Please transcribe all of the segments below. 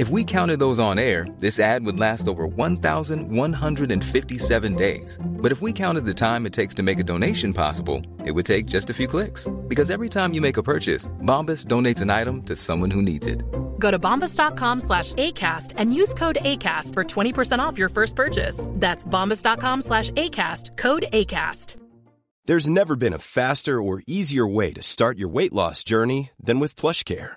If we counted those on air, this ad would last over 1,157 days. But if we counted the time it takes to make a donation possible, it would take just a few clicks. Because every time you make a purchase, Bombas donates an item to someone who needs it. Go to bombas.com slash ACAST and use code ACAST for 20% off your first purchase. That's bombas.com slash ACAST, code ACAST. There's never been a faster or easier way to start your weight loss journey than with PlushCare.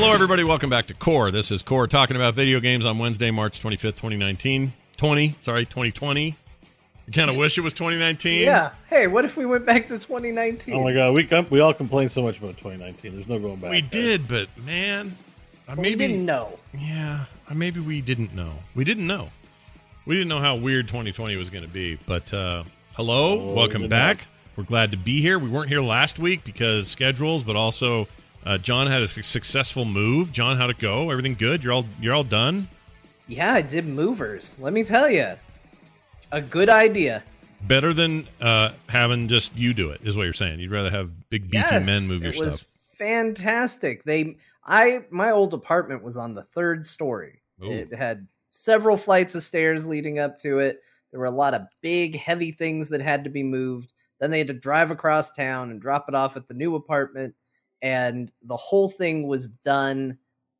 Hello, everybody. Welcome back to Core. This is Core talking about video games on Wednesday, March 25th, 2019. 20, sorry, 2020. I kind of wish it was 2019. Yeah. Hey, what if we went back to 2019? Oh my god, we com- we all complain so much about 2019. There's no going back. We there. did, but man, uh, Well, maybe we didn't know. Yeah, uh, maybe we didn't know. We didn't know. We didn't know how weird 2020 was going to be. But uh, hello, Oh, welcome back. luck. We're glad to be here. We weren't here last week because schedules, but also uh, John had a su- successful move. John, how'd it go? Everything good? You're all you're all done. Yeah, I did movers. Let me tell you, a good idea. Better than uh, having just you do it is what you're saying. You'd rather have big beefy Yes, men move your it was stuff. fantastic. They, I, my old apartment was on the third story. Ooh. It had several flights of stairs leading up to it. There were a lot of big, heavy things that had to be moved. Then they had to drive across town and drop it off at the new apartment, and the whole thing was done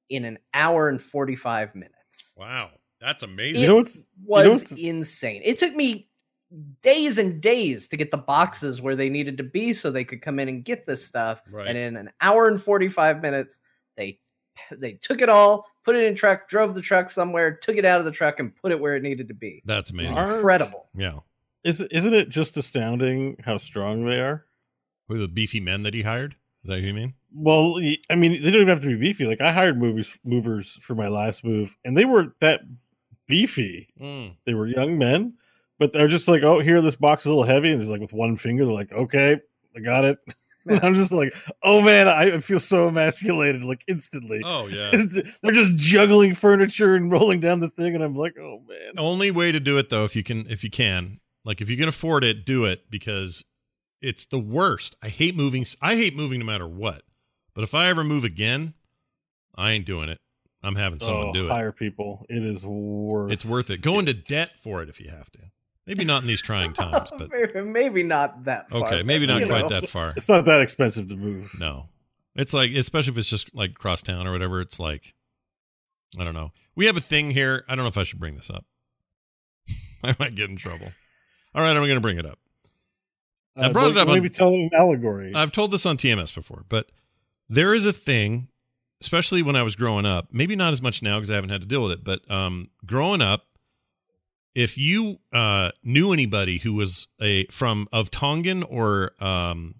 in an hour and forty-five minutes. Wow, that's amazing. It know what's- you was know what's- insane. It took me days and days to get the boxes where they needed to be so they could come in and get this stuff. Right. And in an hour and 45 minutes, they they took it all, put it in truck, drove the truck somewhere, took it out of the truck and put it where it needed to be. That's amazing. Incredible. Yeah. Is isn't it just astounding how strong they are? Who the beefy men that he hired? Is that what you mean? Well, I mean, they don't even have to be beefy. Like I hired movers movers for my last move, and they weren't that beefy. Mm. They were young men, but they're just like, "Oh, here, this box is a little heavy," and just like with one finger, they're like, "Okay, I got it." And I'm just like, "Oh man, I feel so emasculated, like instantly." Oh yeah. they're just juggling furniture and rolling down the thing, and I'm like, "Oh man." Only way to do it though, if you can, if you can, like if you can afford it, do it because it's the worst. I hate moving. I hate moving no matter what. But if I ever move again, I ain't doing it. I'm having someone Oh, do it. Hire people. It is worth. It's worth it. Go into debt for it if you have to. Maybe not in these trying times, but maybe, maybe not that far. okay, maybe not quite know. that far. It's not that expensive to move. No, it's like especially if it's just like cross town or whatever. It's like I don't know. We have a thing here. I don't know if I should bring this up. I might get in trouble. All right, I'm going to bring it up. I brought it up on- Uh, tell an allegory. I've told this on TMS before, but there is a thing, especially when I was growing up. Maybe not as much now because I haven't had to deal with it. But um, growing up, if you uh, knew anybody who was a from of Tongan or um,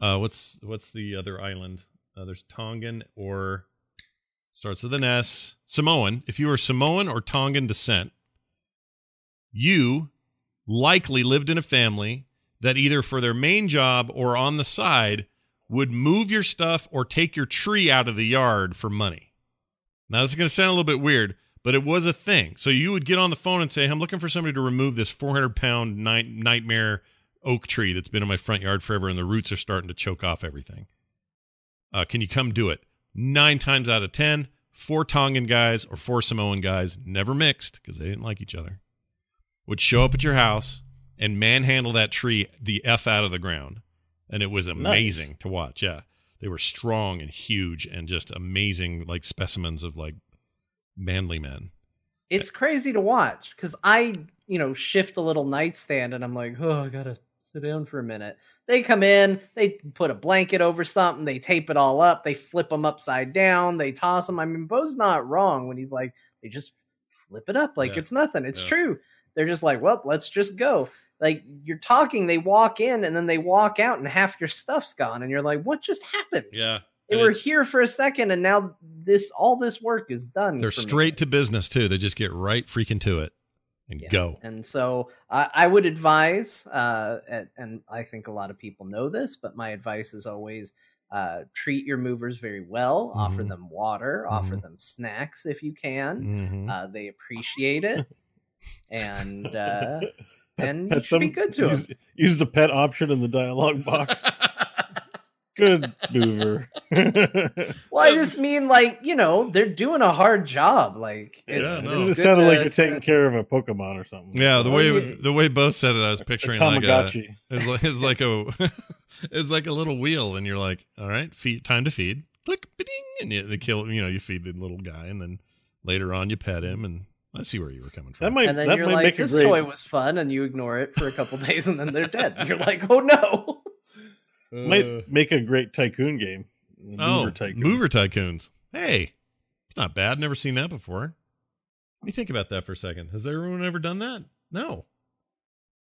Uh, what's what's the other island? Uh, there's Tongan or starts with an S. Samoan. If you were Samoan or Tongan descent, you likely lived in a family that either for their main job or on the side would move your stuff or take your tree out of the yard for money. Now, this is going to sound a little bit weird, but it was a thing. So you would get on the phone and say, I'm looking for somebody to remove this 400 pound night- nightmare oak tree that's been in my front yard forever and the roots are starting to choke off everything. Uh, can you come do it? Nine times out of 10, four Tongan guys or four Samoan guys, never mixed because they didn't like each other, would show up at your house and manhandle that tree the F out of the ground. And it was amazing Nice. to watch. Yeah. They were strong and huge and just amazing, like specimens of like manly men. It's crazy to watch because I, you know, shift a little nightstand and I'm like, oh, I gotta sit down for a minute. They come in, they put a blanket over something, they tape it all up, they flip them upside down, they toss them. I mean, Bo's not wrong when he's like, they just flip it up like Yeah. it's nothing. It's Yeah. true. They're just like, well, let's just go. Like you're talking, they walk in and then they walk out and half your stuff's gone, and you're like, what just happened? Yeah. They were here for a second, and now this all this work is done. They're for me. straight to business too. They just get right freaking to it and Yeah. go. And so I I would advise, uh, and, and I think a lot of people know this, but my advice is always uh, treat your movers very well. Offer Mhm. them water. Offer Mhm. them snacks if you can. Mhm. Uh, they appreciate it, and uh, and pet you should be good to use, them. use the pet option in the dialogue box. Good mover. Well, I just mean like you know they're doing a hard job. Like it's, Yeah, no. it's it good sounded like you're taking care of a Pokemon or something. Yeah, the way yeah. the way Bo said it, I was A picturing like a Tamagotchi. it's like, it's like a it's like a little wheel, and you're like, all right, feed time to feed, click, ding, and you, they kill. You know, you feed the little guy, and then later on you pet him, and I see where you were coming from. That might and then that you're might like, make this great. toy was fun, and you ignore it for a couple days, and then they're dead. You're like, oh no. might make a great tycoon game. oh, Mover tycoon. mover tycoons. Hey, it's not bad. Never seen that before. Let me think about that for a second. Has everyone ever done that? No.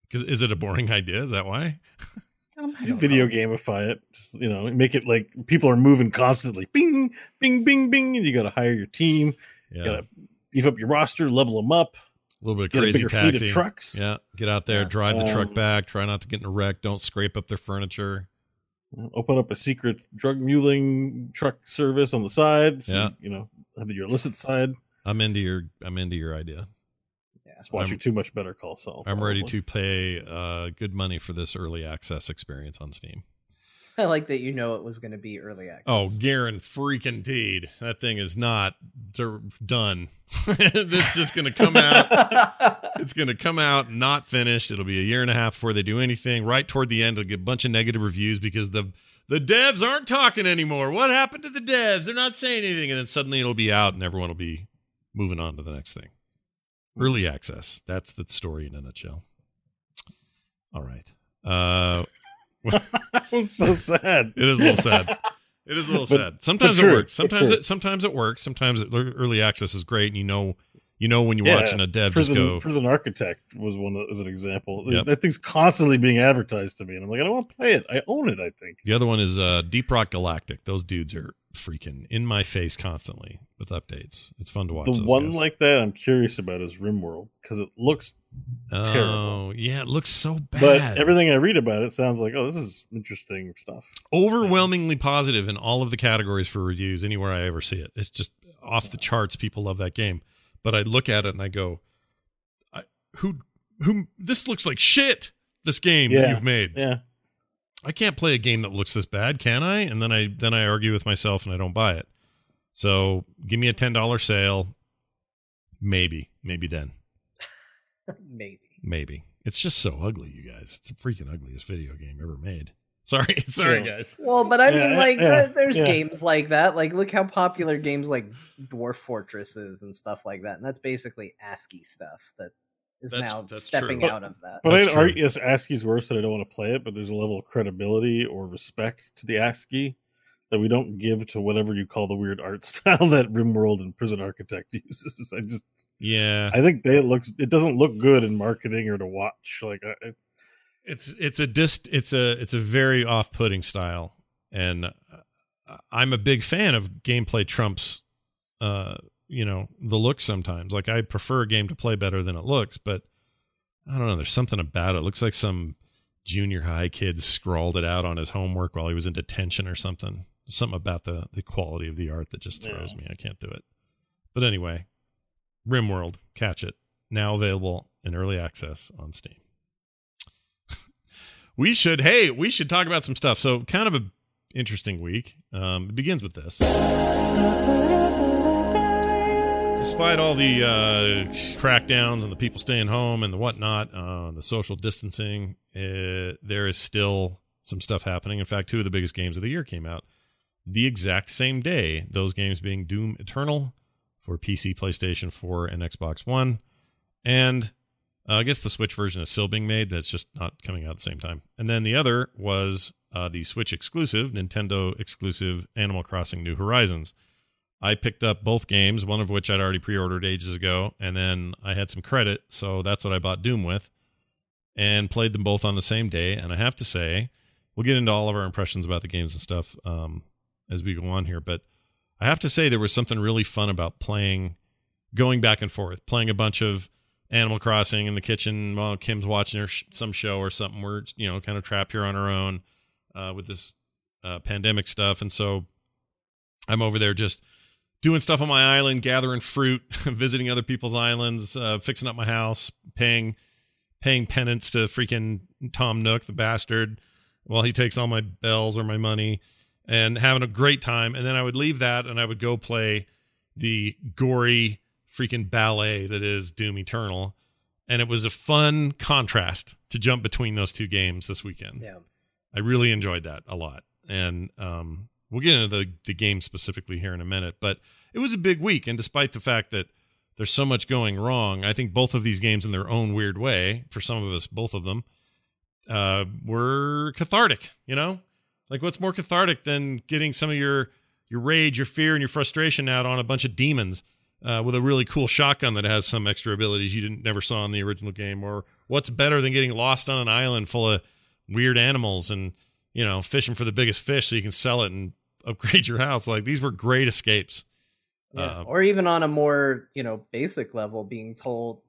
Because is it a boring idea? Is that why? Um, you video gamify it. Just you know, make it like people are moving constantly. Bing, bing, bing, bing, and you got to hire your team. Yeah, You got to beef up your roster, level them up. a little bit of Get a crazy fleet of taxi. trucks. Yeah, get out there, Yeah. drive the truck Um, back. Try not to get in a wreck. Don't scrape up their furniture. Open up a secret drug muling truck service on the side. So, Yeah. you know, have your illicit side. I'm into your. I'm into your idea. Just watching I'm- too much Better Call Saul. I'm ready to pay uh, good money for this early access experience on Steam. I like that you know it was going to be early access. Oh, Garen freaking deed. That thing is not done. it's just going to come out. It's going to come out not finished. It'll be a year and a half before they do anything. Right toward the end, it'll get a bunch of negative reviews because the the devs aren't talking anymore. What happened to the devs? They're not saying anything, and then suddenly it'll be out, and everyone will be moving on to the next thing. Early access. That's the story in a nutshell. All right. Uh, I'm so sad. it is a little sad. It is a little sad. Sometimes it works. Sometimes it sometimes it works. Sometimes it, early access is great, and you know you know when you're Yeah, watching a dev Prison, just go. Prison Architect was one as an example. Yep. That thing's constantly being advertised to me, and I'm like, I don't want to play it. I own it. I think. The other one is uh, Deep Rock Galactic. Those dudes are freaking in my face constantly with updates. It's fun to watch. the one guys. like that I'm curious about is RimWorld because it looks oh terrible. yeah, it looks so bad. But everything I read about it sounds like, oh, this is interesting stuff. overwhelmingly positive in all of the categories for reviews anywhere I ever see it. It's just off the charts. People love that game, but I look at it and I go, I, "Who, who? This looks like shit. This game that you've made. Yeah, I can't play a game that looks this bad, can I?" And then I then I argue with myself and I don't buy it. So give me a ten dollar sale, maybe, maybe then, Maybe. maybe. It's just so ugly, you guys. It's the freaking ugliest video game ever made. Sorry, sorry, Yeah. guys. Well, but I Yeah, mean, like, yeah, there- there's yeah. games like that. Like, look how popular games like Dwarf Fortresses and stuff like that. And that's basically ASCII stuff that is That's- now that's stepping true. out of that. but That's I true. argue yes, ASCII's worse that I don't want to play it. But there's a level of credibility or respect to the ASCII that we don't give to whatever you call the weird art style that RimWorld and Prison Architect uses. I just Yeah, I think they it looks it doesn't look good in marketing or to watch. Like I, I- it's it's a dist it's a it's a very off-putting style and uh, i'm a big fan of gameplay trumps uh you know the look sometimes. Like i prefer a game to play better than it looks but i don't know there's something about it, it looks like some junior high kid scrawled it out on his homework while he was in detention or something. Something about the the quality of the art that just throws me. I can't do it. But anyway rimworld catch it. Now available in early access on steam. We should hey we should talk about some stuff. So kind of a interesting week. Um, it begins with this despite all the uh, crackdowns and the people staying home and the whatnot uh, the social distancing uh, there is still some stuff happening in fact two of the biggest games of the year came out the exact same day those games being doom eternal for pc playstation 4 and xbox one and uh, I guess the Switch version is still being made. It's just not coming out at the same time. And then the other was uh, the Switch exclusive, Nintendo exclusive Animal Crossing New Horizons. I picked up both games, one of which I'd already pre ordered ages ago. And then I had some credit. So that's what I bought Doom with and played them both on the same day. And I have to say, we'll get into all of our impressions about the games and stuff um, as we go on here. But I have to say, there was something really fun about playing, going back and forth, playing a bunch of Animal Crossing in the kitchen while Kim's watching her sh- some show or something. We're you know kind of trapped here on our own uh, with this uh, pandemic stuff, and so I'm over there just doing stuff on my island, gathering fruit, visiting other people's islands, uh, fixing up my house, paying paying penance to freaking Tom Nook, the bastard, while he takes all my bells or my money, and having a great time. And then I would leave that and I would go play the gory freaking ballet that is Doom Eternal. And it was a fun contrast to jump between those two games this weekend. Yeah. I really enjoyed that a lot. And um, we'll get into the, the game specifically here in a minute. But it was a big week. And despite the fact that there's so much going wrong, I think both of these games, in their own weird way, for some of us, both of them, uh, were cathartic, you know? Like, what's more cathartic than getting some of your your rage, your fear, and your frustration out on a bunch of demons uh, with a really cool shotgun that has some extra abilities you didn't never saw in the original game or what's better than getting lost on an island full of weird animals and you know fishing for the biggest fish so you can sell it and upgrade your house like these were great escapes Yeah. Uh, or even on a more, you know, basic level, being told,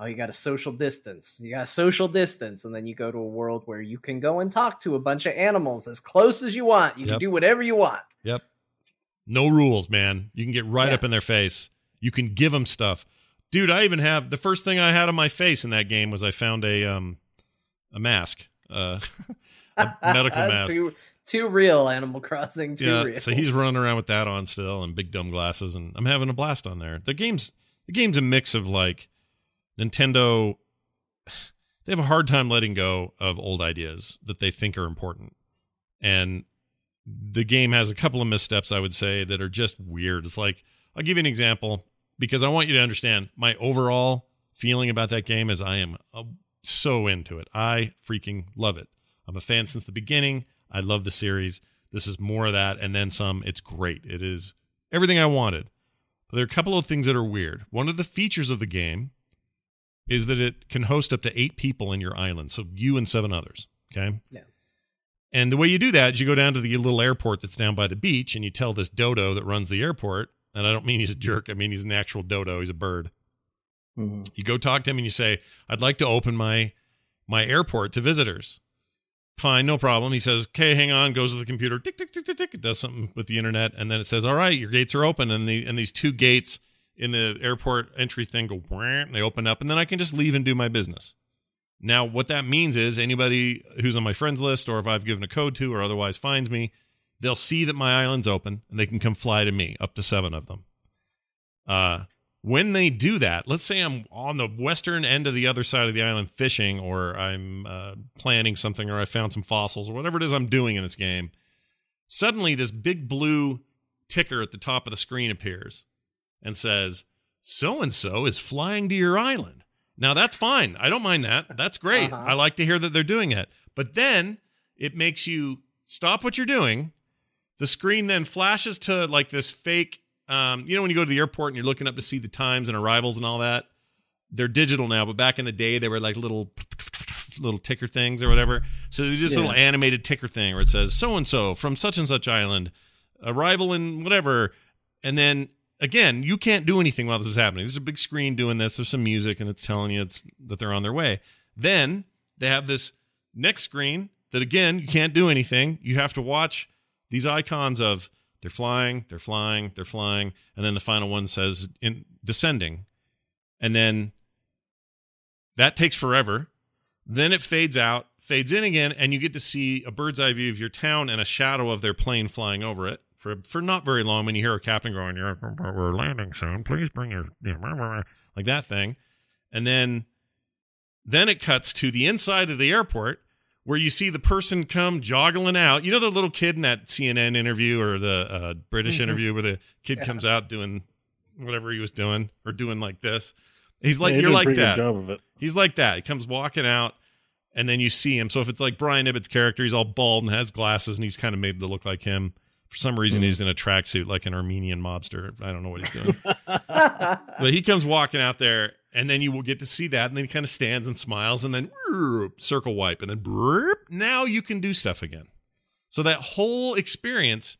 oh, you got a social distance. You got a social distance. And then you go to a world where you can go and talk to a bunch of animals as close as you want. You Yep. can do whatever you want. Yep. No rules, man. You can get right Yeah. up in their face. You can give them stuff. Dude, I even have the first thing I had on my face in that game was I found a um a mask. Uh medical mask. too, too real, Animal Crossing. Yeah, real. so he's running around with that on still and big dumb glasses and I'm having a blast on there. The game's the game's a mix of like Nintendo they have a hard time letting go of old ideas that they think are important. And the game has a couple of missteps I would say that are just weird. It's like I'll give you an example because I want you to understand my overall feeling about that game is I am uh, so into it. I freaking love it. I'm a fan since the beginning. I love the series. This is more of that and then some. It's great. It is everything I wanted. But there are a couple of things that are weird. One of the features of the game is that it can host up to eight people in your island. So you and seven others. Okay. Yeah. And the way you do that is you go down to the little airport that's down by the beach and you tell this dodo that runs the airport, and I don't mean he's a jerk, I mean he's an actual dodo, he's a bird. Mm-hmm. You go talk to him and you say, I'd like to open my my airport to visitors. Fine, no problem. He says, Okay, hang on, goes to the computer, tick, tick, tick, tick, tick, it does something with the internet, and then it says, All right, your gates are open, and the and these two gates in the airport entry thing go and they open up, and then I can just leave and do my business. Now, what that means is anybody who's on my friends list, or if I've given a code to, or otherwise finds me, they'll see that my island's open and they can come fly to me, up to seven of them. Uh, when they do that, let's say I'm on the western end of the other side of the island fishing, or I'm uh, planning something, or I found some fossils, or whatever it is I'm doing in this game. Suddenly, this big blue ticker at the top of the screen appears and says, So and so is flying to your island. Now, that's fine. I don't mind that. That's great. Uh-huh. I like to hear that they're doing it. But then it makes you stop what you're doing. The screen then flashes to like this fake, um, you know, when you go to the airport and you're looking up to see the times and arrivals and all that. They're digital now, but back in the day, they were like little little ticker things or whatever. So they just a Yeah. little animated ticker thing where it says so and so from such and such island, arrival in whatever, and then again you can't do anything while this is happening. There's a big screen doing this. There's some music and it's telling you it's that they're on their way. Then they have this next screen that again you can't do anything. You have to watch these icons of they're flying, they're flying, they're flying, and then the final one says in descending. And then that takes forever. Then it fades out, fades in again, and you get to see a bird's eye view of your town and a shadow of their plane flying over it for for not very long. When you hear a captain going, "Yeah, "We're landing soon. Please bring your," you know, blah, blah, blah," like that thing, and then then it cuts to the inside of the airport where you see the person come joggling out. You know the little kid in that CNN interview or the uh, British Mhm. interview where the kid Yeah. comes out doing whatever he was doing or doing like this. He's like Yeah, he you're like that. job of it. He's like that. He comes walking out, and then you see him. So if it's like Brian Ibbott's character, he's all bald and has glasses, and he's kind of made to look like him. For some reason, he's in a tracksuit like an Armenian mobster. I don't know what he's doing. but he comes walking out there, and then you will get to see that, and then he kind of stands and smiles, and then circle wipe, and then now you can do stuff again. So that whole experience,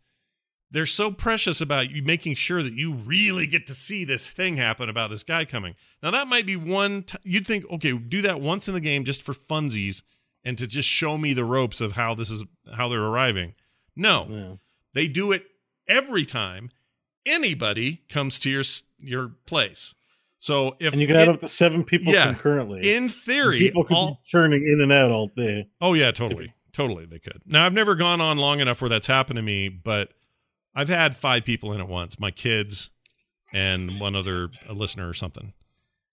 they're so precious about you making sure that you really get to see this thing happen about this guy coming. Now that might be one t- you'd think, okay, do that once in the game just for funsies and to just show me the ropes of how this is how they're arriving. No, Yeah. they do it every time anybody comes to your your place. So if And you can it- add up to seven people Yeah. concurrently. in theory, people could all, be churning in and out all day. Oh yeah, totally. Totally they could. Now I've never gone on long enough where that's happened to me, but I've had five people in at once, my kids and one other a listener or something.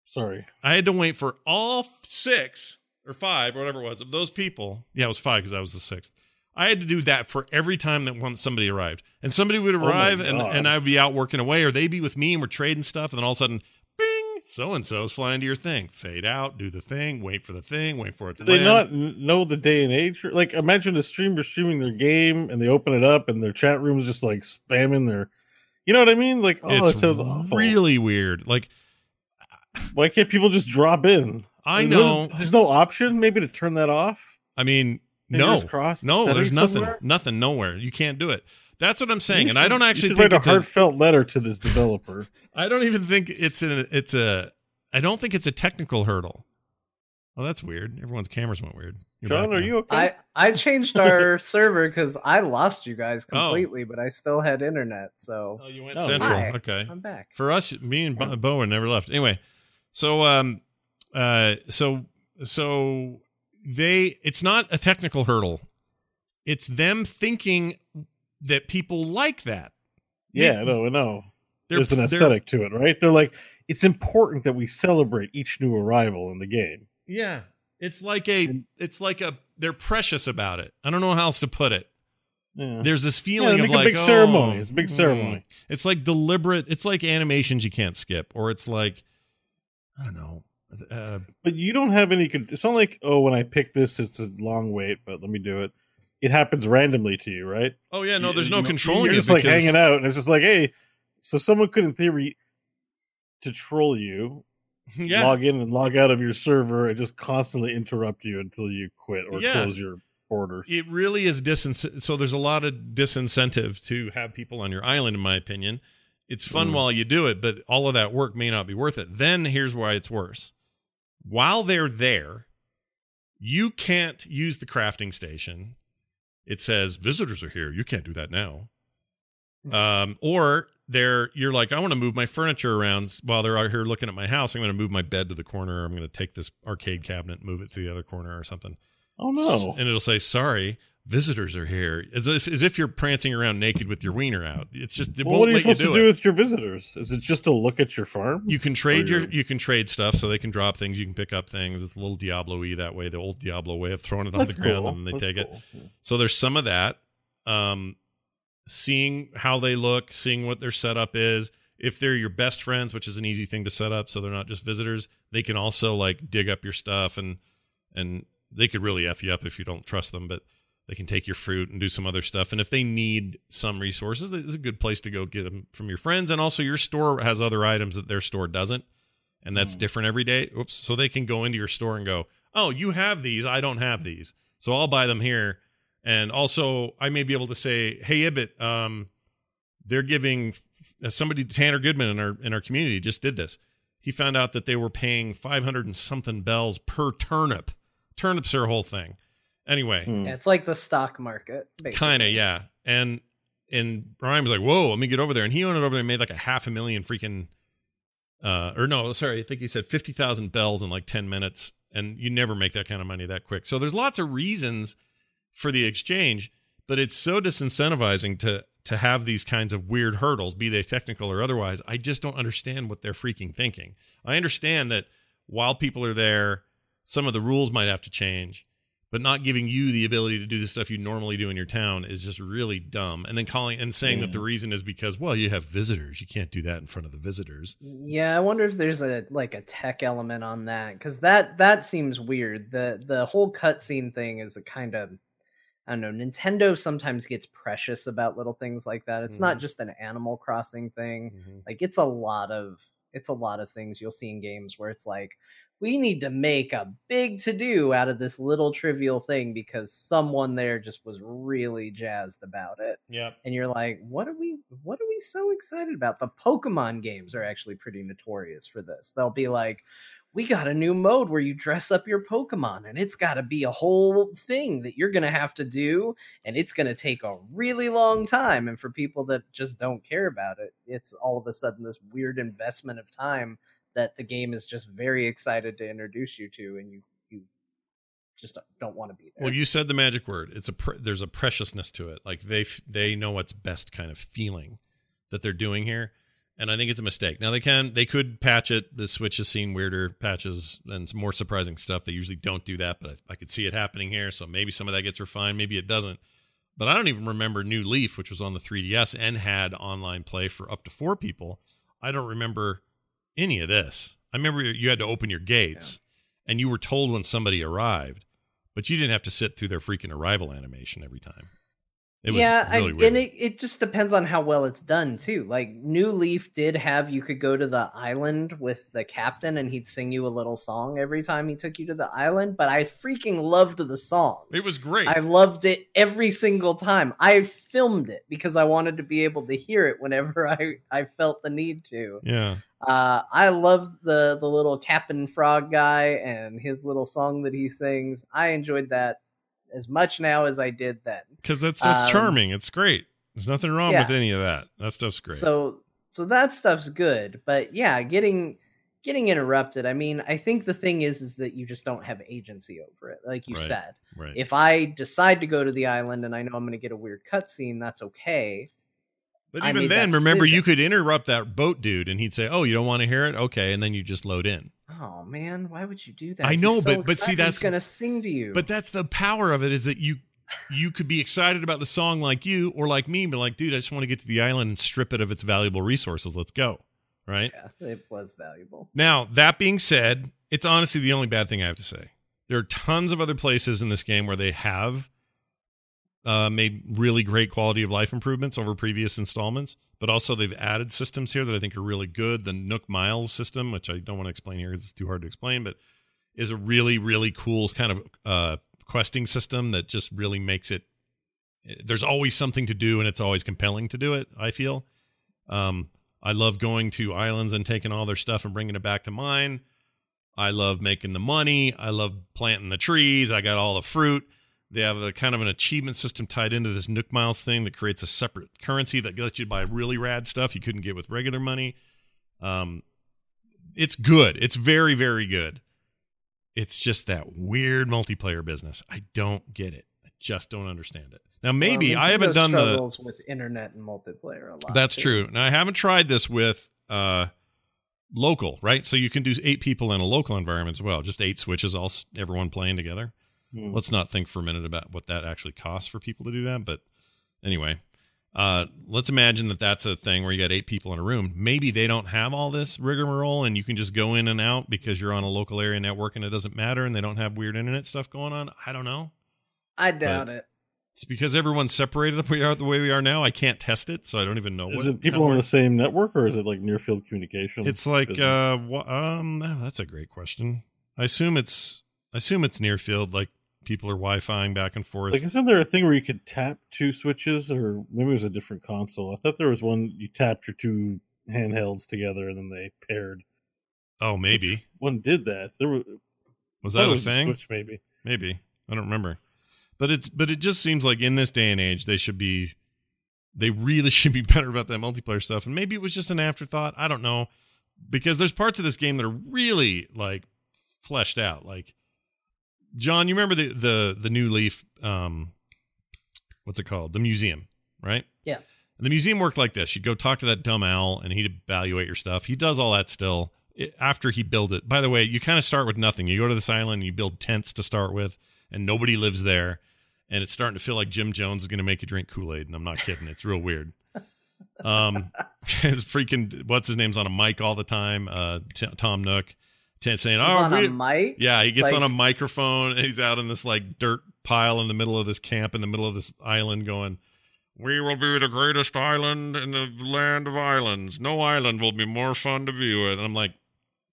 Sorry. I had to wait for all six or five or whatever it was of those people. Yeah, it was five because I was the sixth. I had to do that for every time that once somebody arrived. And somebody would oh my arrive and, and I'd be out working away, or they'd be with me and we're trading stuff, and then all of a sudden, so and so's flying to your thing. Fade out, do the thing, wait for the thing, wait for it to Do they not know the day and age? Like, imagine a streamer streaming their game and they open it up and their chat room is just like spamming their. You know what I mean? Like, oh, it's that sounds awful. really weird. Like Why can't people just drop in? I know. There's no option maybe to turn that off. I mean, Fingers no, crossed, no, there's nothing, somewhere? nothing, nowhere. You can't do it. That's what I'm saying, You and I don't actually should think write it's a a, heartfelt letter to this developer. I don't even think it's a, it's a, I don't think it's a technical hurdle. Oh, that's weird. Everyone's cameras went weird. You're John, are now. you okay? I I changed our server because I lost you guys Oh. completely, but I still had internet. So Oh, you went Oh, central. hi. Okay. I'm back. For us, me and Bo- Bowen never left. Anyway, so um, uh, so so they, it's not a technical hurdle. It's them thinking that people like that. yeah, no, no. They're- There's an aesthetic to it, right? They're like, it's important that we celebrate each new arrival in the game. Yeah. It's like a it's like a they're precious about it. I don't know how else to put it. Yeah. There's this feeling they of like big oh, ceremony. It's a big ceremony. It's like deliberate. It's like animations you can't skip, or it's like I don't know. Uh, But you don't have any. con- It's not like, oh, when I pick this, it's a long wait, but let me do it. It happens randomly to you, right? oh yeah, no, You- there's no you- controlling You're it just like because- hanging out, and it's just like, hey, so someone could, in theory, to troll you, Yeah, log in and log out of your server, and just constantly interrupt you until you quit or Yeah. close your borders. it really is disin. So there's a lot of disincentive to have people on your island, in my opinion. It's fun Mm. while you do it, but all of that work may not be worth it. Then here's why it's worse. While they're there, you can't use the crafting station. It says visitors are here. You can't do that now. Um, or they're you're like, I want to move my furniture around while they're out here looking at my house. I'm going to move my bed to the corner. I'm going to take this arcade cabinet, move it to the other corner or something. oh no! And it'll say, "Sorry, visitors are here," as if as if you're prancing around naked with your wiener out. It's just it Well, what are you let you supposed do to it. do with your visitors? Is it just to look at your farm? you can trade your your- you can trade stuff, so they can drop things. You can pick up things. It's a little Diablo-y that way, the old Diablo way of throwing it on That's the ground cool. and they That's take it. Yeah. So there's some of that. Um, seeing how they look, seeing what their setup is. If they're your best friends, which is an easy thing to set up, so they're not just visitors, they can also like dig up your stuff and and they could really f you up if you don't trust them. But they can take your fruit and do some other stuff. And if they need some resources, it's a good place to go get them from your friends. And also, your store has other items that their store doesn't, and that's different every day. Oops! So they can go into your store and go, oh, you have these, I don't have these, so I'll buy them here. And also, I may be able to say, hey, Ibbott, um, they're giving uh, somebody Tanner Goodman in our in our community just did this. He found out that they were paying 500 and something bells per turnip. Turnips are a whole thing. Anyway, Hmm. Yeah, it's like the stock market. kind of yeah. And and Ryan was like, "Whoa, let me get over there." And he went over there and made like a half a million freaking uh or no, sorry, I think he said 50,000 bells in like 10 minutes and you never make that kind of money that quick. So there's lots of reasons for the exchange, but it's so disincentivizing to to have these kinds of weird hurdles, be they technical or otherwise. I just don't understand what they're freaking thinking. I understand that while people are there, some of the rules might have to change, but not giving you the ability to do the stuff you normally do in your town is just really dumb. And then calling and saying that the reason is because, well, you have visitors. You can't do that in front of the visitors. Yeah, I wonder if there's a like a tech element on that because that that seems weird. the The whole cutscene thing is a kind of I don't know. Nintendo sometimes gets precious about little things like that. It's not Mhm. just an Animal Crossing thing. Like it's a lot of it's a lot of things you'll see in games where it's like we need to make a big to do out of this little trivial thing because someone there just was really jazzed about it Yep. and you're like, what are we what are we so excited about? The Pokemon games are actually pretty notorious for this. They'll be like, we got a new mode where you dress up your Pokemon, and it's got to be a whole thing that you're gonna have to do, and it's gonna take a really long time. And for people that just don't care about it, it's all of a sudden this weird investment of time that the game is just very excited to introduce you to, and you you just don't want to be there. Well, you said the magic word. It's a pre- there's a preciousness to it. Like they f- they know what's best kind of feeling that they're doing here, and I think it's a mistake. Now they can they could patch it. The Switch has seen weirder patches and some more surprising stuff. They usually don't do that, but I, I could see it happening here. So maybe some of that gets refined. Maybe it doesn't. But I don't even remember New Leaf, which was on the 3DS and had online play for up to four people. I don't remember any of this. I remember you had to open your gates and you were told when somebody arrived, but you didn't have to sit through their freaking arrival animation every time. It was yeah, really I, weird. and it, it just depends on how well it's done too. Like New Leaf did have you could go to the island with the captain and he'd sing you a little song every time he took you to the island, but I freaking loved the song. It was great. I loved it every single time. I filmed it because I wanted to be able to hear it whenever I, I felt the need to. yeah. Uh, I love the the little Captain Frog guy and his little song that he sings. I enjoyed that as much now as I did then. Because that stuff's Um, charming. It's great. There's nothing wrong yeah. with any of that. That stuff's great. So so that stuff's good, but yeah, getting getting interrupted. I mean, I think the thing is is that you just don't have agency over it, like you Right, said. right. If I decide to go to the island and I know I'm going to get a weird cutscene, that's okay. But even then, remember, you could interrupt that boat dude and he'd say, Oh, you don't want to hear it? Okay. And then you just load in. Oh man, why would you do that? I know, so but- but see, that's- going to sing to you. But that's the power of it is that you you could be excited about the song like you or like me, but like, dude, I just want to get to the island and strip it of its valuable resources. Let's go. Right. yeah, it was valuable. Now, that being said, it's honestly the only bad thing I have to say. There are tons of other places in this game where they have uh, made really great quality of life improvements over previous installments, but also they've added systems here that I think are really good. The Nook Miles system, which I don't want to explain here because it's too hard to explain, but is a really, really cool kind of uh, questing system that just really makes it. There's always something to do, and it's always compelling to do it. I feel. Um, I love going to islands and taking all their stuff and bringing it back to mine. I love making the money. I love planting the trees. I got all the fruit. They have a kind of an achievement system tied into this Nook Miles thing that creates a separate currency that lets you buy really rad stuff you couldn't get with regular money. Um, it's good. It's very, very good. It's just that weird multiplayer business. I don't get it. I just don't understand it. Now, maybe Well, I haven't Nintendo done the. struggles with internet and multiplayer a lot. That's too. true. Now I haven't tried this with uh local, right? So you can do eight people in a local environment as well. Just eight switches, all everyone playing together. Hmm. Let's not think for a minute about what that actually costs for people to do that. But anyway, uh, let's imagine that that's a thing where you got eight people in a room. Maybe they don't have all this rigmarole, and you can just go in and out because you're on a local area network, and it doesn't matter, and they don't have weird internet stuff going on. I don't know. I doubt it. It's because everyone's separated the way we are the way we are now. I can't test it, so I don't even know. Is what it people how on the same network or is it like near field communication? It's like business? uh, wha- um, oh, that's a great question. I assume it's I assume it's near field, like people are Wi-Fiing back and forth. Like, isn't there a thing where you could tap two switches, or maybe it was a different console? I thought there was one you tapped your two handhelds together and then they paired. oh, maybe Which one did that? There was was that a was thing? Switch, maybe. Maybe I don't remember, but it's but it just seems like in this day and age they should be, they really should be better about that multiplayer stuff. And maybe it was just an afterthought. I don't know, because there's parts of this game that are really like fleshed out. Like John, you remember the the the new Leaf, um, what's it called? The museum, right? Yeah. And the museum worked like this: you'd go talk to that dumb owl, and he'd evaluate your stuff. He does all that still it- after he built it. By the way, you kind of start with nothing. You go to this island, and you build tents to start with, and nobody lives there. And it's starting to feel like Jim Jones is going to make you drink Kool Aid, and I'm not kidding. It's real weird. Um, it's freaking what's his name's on a mic all the time. Uh, T- Tom Nook, saying, He's "Oh, on we- a mic. yeah, he gets Like- on a microphone and he's out in this like dirt pile in the middle of this camp in the middle of this island going, We will be the greatest island in the land of islands. No island will be more fun to view it. And I'm like,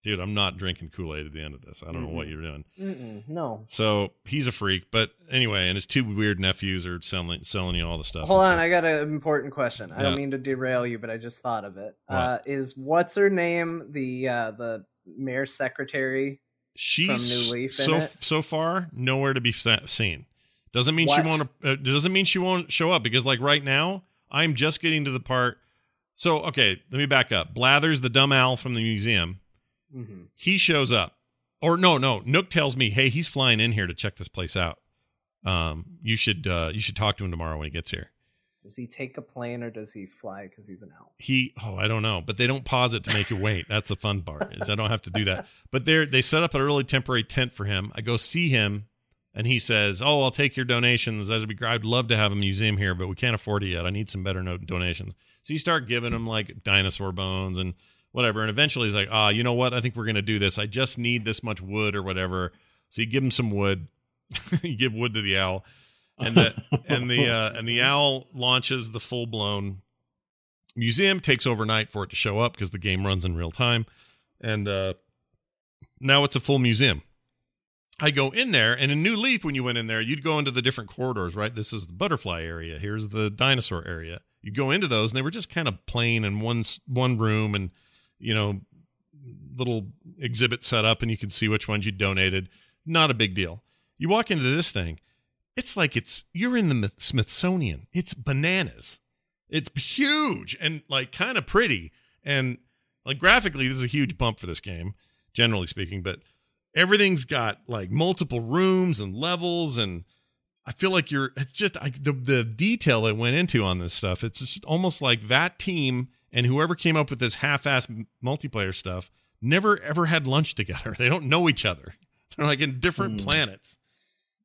dude, I'm not drinking Kool-Aid at the end of this. I don't know what you're doing. Mm-mm, no. So he's a freak. But anyway, and his two weird nephews are selling selling you all the stuff. Hold on, stuff. I got an important question. I Yeah. don't mean to derail you, but I just thought of it. What? Uh, is what's her name the uh, the mayor's secretary? She's New Leaf so so far nowhere to be seen. Doesn't mean she won't. Uh, doesn't mean she won't show up because like right now I'm just getting to the part. So okay, let me back up. Blathers, the dumb owl from the museum, Mhm. he shows up, or no, no. Nook tells me, hey, he's flying in here to check this place out. Um, you should uh, you should talk to him tomorrow when he gets here. Does he take a plane or does he fly because he's an owl? he oh i don't know but they don't pause it to make you wait. That's the fun part is i don't have to do that. But they they set up an early temporary tent for him. I go see him and he says oh i'll take your donations. That'd be great. I'd love to have a museum here but we can't afford it yet. I need some better no- donations. So you start giving him like dinosaur bones and whatever and eventually he's like ah you know what? I think we're gonna do this. I just need this much wood or whatever. So you give him some wood. You give wood to the owl and the and the uh, and the owl launches the full blown museum. Takes overnight for it to show up because the game runs in real time, and uh, now it's a full museum. I go in there, and in New Leaf, when you went in there, you'd go into the different corridors. Right, this is the butterfly area. Here's the dinosaur area. You go into those, and they were just kind of plain in one one room, and you know, little exhibit set up, and you could see which ones you donated. Not a big deal. You walk into this thing, it's like it's you're in the Smithsonian. It's bananas. It's huge and like kind of pretty and like graphically this is a huge bump for this game generally speaking, but everything's got like multiple rooms and levels and I feel like you're it's just I, the the detail that went into on this stuff. It's just almost like that team and whoever came up with this half-ass multiplayer stuff never ever had lunch together. They don't know each other. They're like in different Hmm. planets.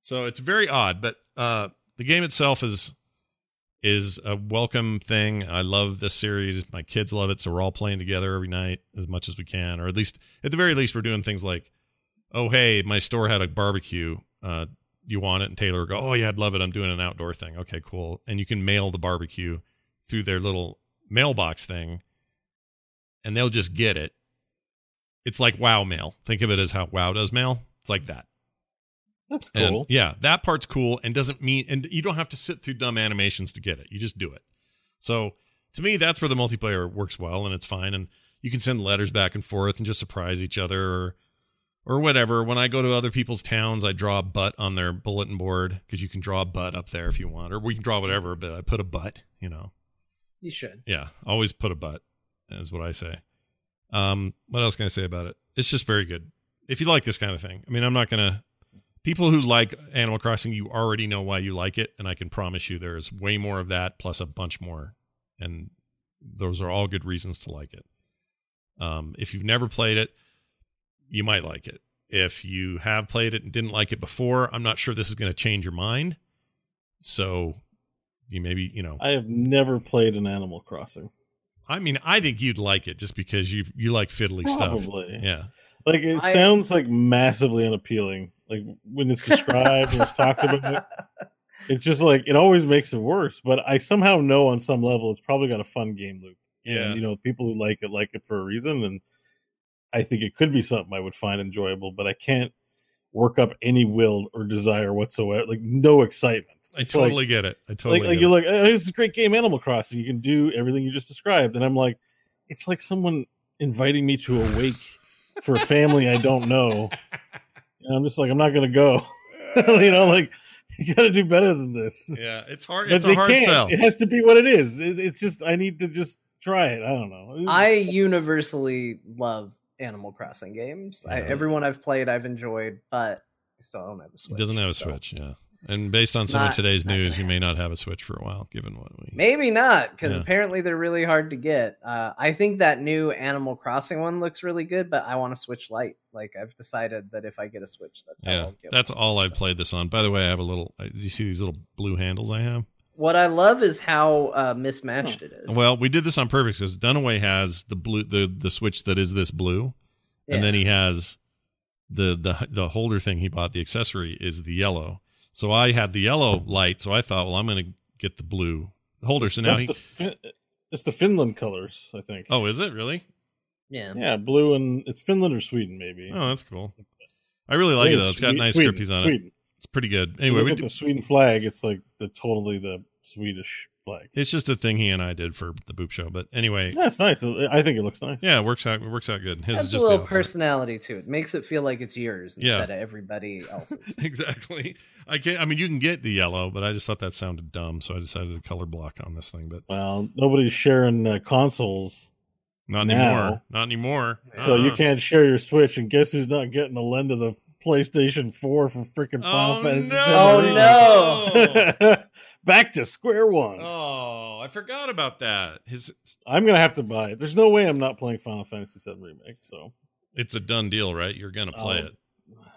So it's very odd, but uh, the game itself is is a welcome thing. I love this series. My kids love it, so we're all playing together every night as much as we can, or at least at the very least, we're doing things like, oh hey, my store had a barbecue. Uh, you want it? And Taylor will go, oh yeah, I'd love it. I'm doing an outdoor thing. Okay, cool. And you can mail the barbecue through their little mailbox thing, and they'll just get it. It's like Wow Mail. Think of it as how Wow does mail. It's like that. That's And, cool. yeah, that part's cool and doesn't mean and you don't have to sit through dumb animations to get it. You just do it. So to me, that's where the multiplayer works well and it's fine. And you can send letters back and forth and just surprise each other or or whatever. When I go to other people's towns, I draw a butt on their bulletin board because you can draw a butt up there if you want, or we can draw whatever. But I put a butt, you know. You should. Yeah, always put a butt, is what I say. Um, what else can I say about it? It's just very good. If you like this kind of thing, I mean, I'm not gonna. People who like Animal Crossing, you already know why you like it, and I can promise you there is way more of that, plus a bunch more, and those are all good reasons to like it. Um, if you've never played it, you might like it. If you have played it and didn't like it before, I'm not sure this is going to change your mind. So you maybe you know I have never played an Animal Crossing. I mean, I think you'd like it just because you you like fiddly stuff. Probably. Yeah. Like it I- sounds like massively unappealing. Like when it's described and it's talked about, it's just like it always makes it worse. But I somehow know on some level it's probably got a fun game loop. Yeah. And, you know, people who like it like it for a reason, and I think it could be something I would find enjoyable. But I can't. work up any will or desire whatsoever. Like no excitement. I It's totally like, get it. I totally like, like you're it. like, oh, this is a great game, Animal Crossing. You can do everything you just described, and I'm like, it's like someone inviting me to a wake for a family I don't know. And I'm just like, I'm not gonna go. you know, like you got to do better than this. yeah, it's hard. But It's a hard can't. sell. It has to be what it is. It, it's just I need to just try it. I don't know. It's- I universally love Animal Crossing games. I, Yeah. everyone I've played, I've enjoyed, but I still don't have a It Switch. doesn't have a so- Switch, yeah. And based on It's some of today's news, you may not have a Switch for a while, given what we. Maybe not, because Yeah. apparently they're really hard to get. Uh, I think that new Animal Crossing one looks really good, but I want a Switch Lite. Like I've decided that if I get a Switch, that's how Yeah, I'll get that's one. all I've played this on. By the way, I have a little. uh, you see these little blue handles I have? What I love is how uh, mismatched it is. Well, we did this on purpose because Dunaway has the blue, the the Switch that is this blue, and then he has the the the holder thing he bought. The accessory is the yellow. So I had the yellow light. So I thought, well, I'm going to get the blue holder. So now That's he. the fin- it's the Finland colors, I think. oh, is it really? yeah. Yeah, blue and it's Finland or Sweden, maybe. Oh, that's cool. I really like think it though. It's got nice Sweden, scrippies on it. It's pretty good. Anyway, Anyway, we at do, the Sweden flag. It's like the totally the Swedish flag. it's just a thing he and I did for the Boop Show. But anyway, Yeah, it's nice. I think it looks nice. yeah, it works out. It works out good. His is Has a just the little personality to it. Makes it feel like it's yours Yeah. instead of everybody else's. exactly. I can't. I mean, you can get the yellow, but I just thought that sounded dumb, so I decided to color block on this thing. But Well, nobody's sharing uh, consoles, not Now- anymore. Not anymore. so you Uh-uh. can't share your Switch. And guess who's not getting a lend of the PlayStation 4 for freaking Final Oh Fantasy? no! Oh, no! Back to square one. oh, I forgot about that. His. I'm gonna have to buy it. There's no way I'm not playing Final Fantasy VII remake. So It's a done deal, right? You're gonna play I'll- it.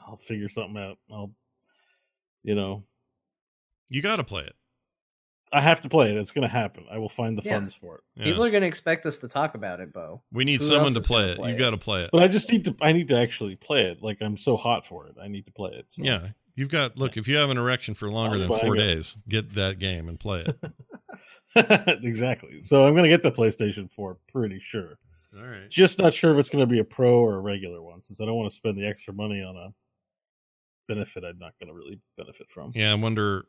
I'll figure something out. I'll, you know, You got to play it. I have to play it. It's gonna happen. I will find the Yeah. funds for it. Yeah. People are going to expect us to talk about it, Bo. we need who someone to play gonna it. play you it? got to play it. But I just need to. I need to actually play it. Like I'm so hot for it. I need to play it. so. Yeah, you've got. Look, if you have an erection for longer I'll than four it. days, get that game and play it. exactly. So I'm gonna get the PlayStation 4. Pretty sure. All right. Just not sure if it's gonna be a pro or a regular one, since I don't want to spend the extra money on a benefit I'm not gonna really benefit from. Yeah, I wonder.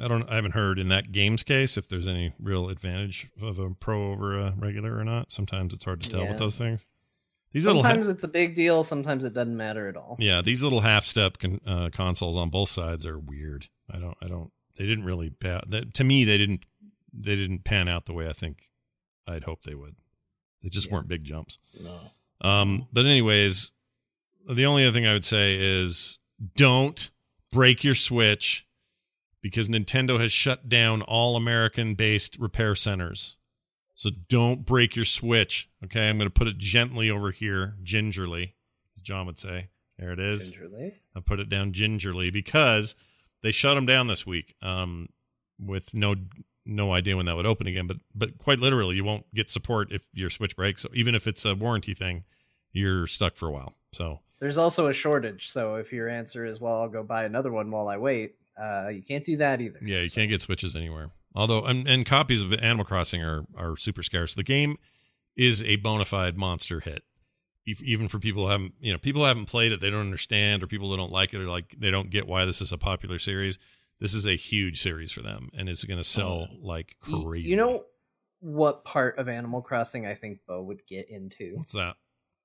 I don't. I haven't heard in that game's case if there's any real advantage of a pro over a regular or not. Sometimes it's hard to tell Yeah. with those things. These. Sometimes Ha- it's a big deal. Sometimes it doesn't matter at all. yeah, these little half-step con- uh, consoles on both sides are weird. I don't. I don't. They didn't really. Pa- that, to me, they didn't. They didn't pan out the way I think I'd hoped they would. They just Yeah. weren't big jumps. No. Um, but anyways, the only other thing I would say is don't break your Switch because Nintendo has shut down all American based repair centers. So don't break your Switch. Okay, I'm going to put it gently over here, gingerly, as John would say. There it is. Gingerly. I put it down gingerly because they shut them down this week um, with no no idea when that would open again. But but quite literally, you won't get support if your switch breaks. So even if it's a warranty thing, you're stuck for a while. So There's also a shortage. So if your answer is, well, I'll go buy another one while I wait, uh, you can't do that either. yeah, you can't get switches anywhere. Although and, and copies of Animal Crossing are are super scarce. The game is a bona fide monster hit. Even for people who haven't, you know, people who haven't played it, they don't understand, or people who don't like it, or like they don't get why this is a popular series. This is a huge series for them, and it's going to sell oh. like crazy. You know what part of Animal Crossing I think Bo would get into? what's that?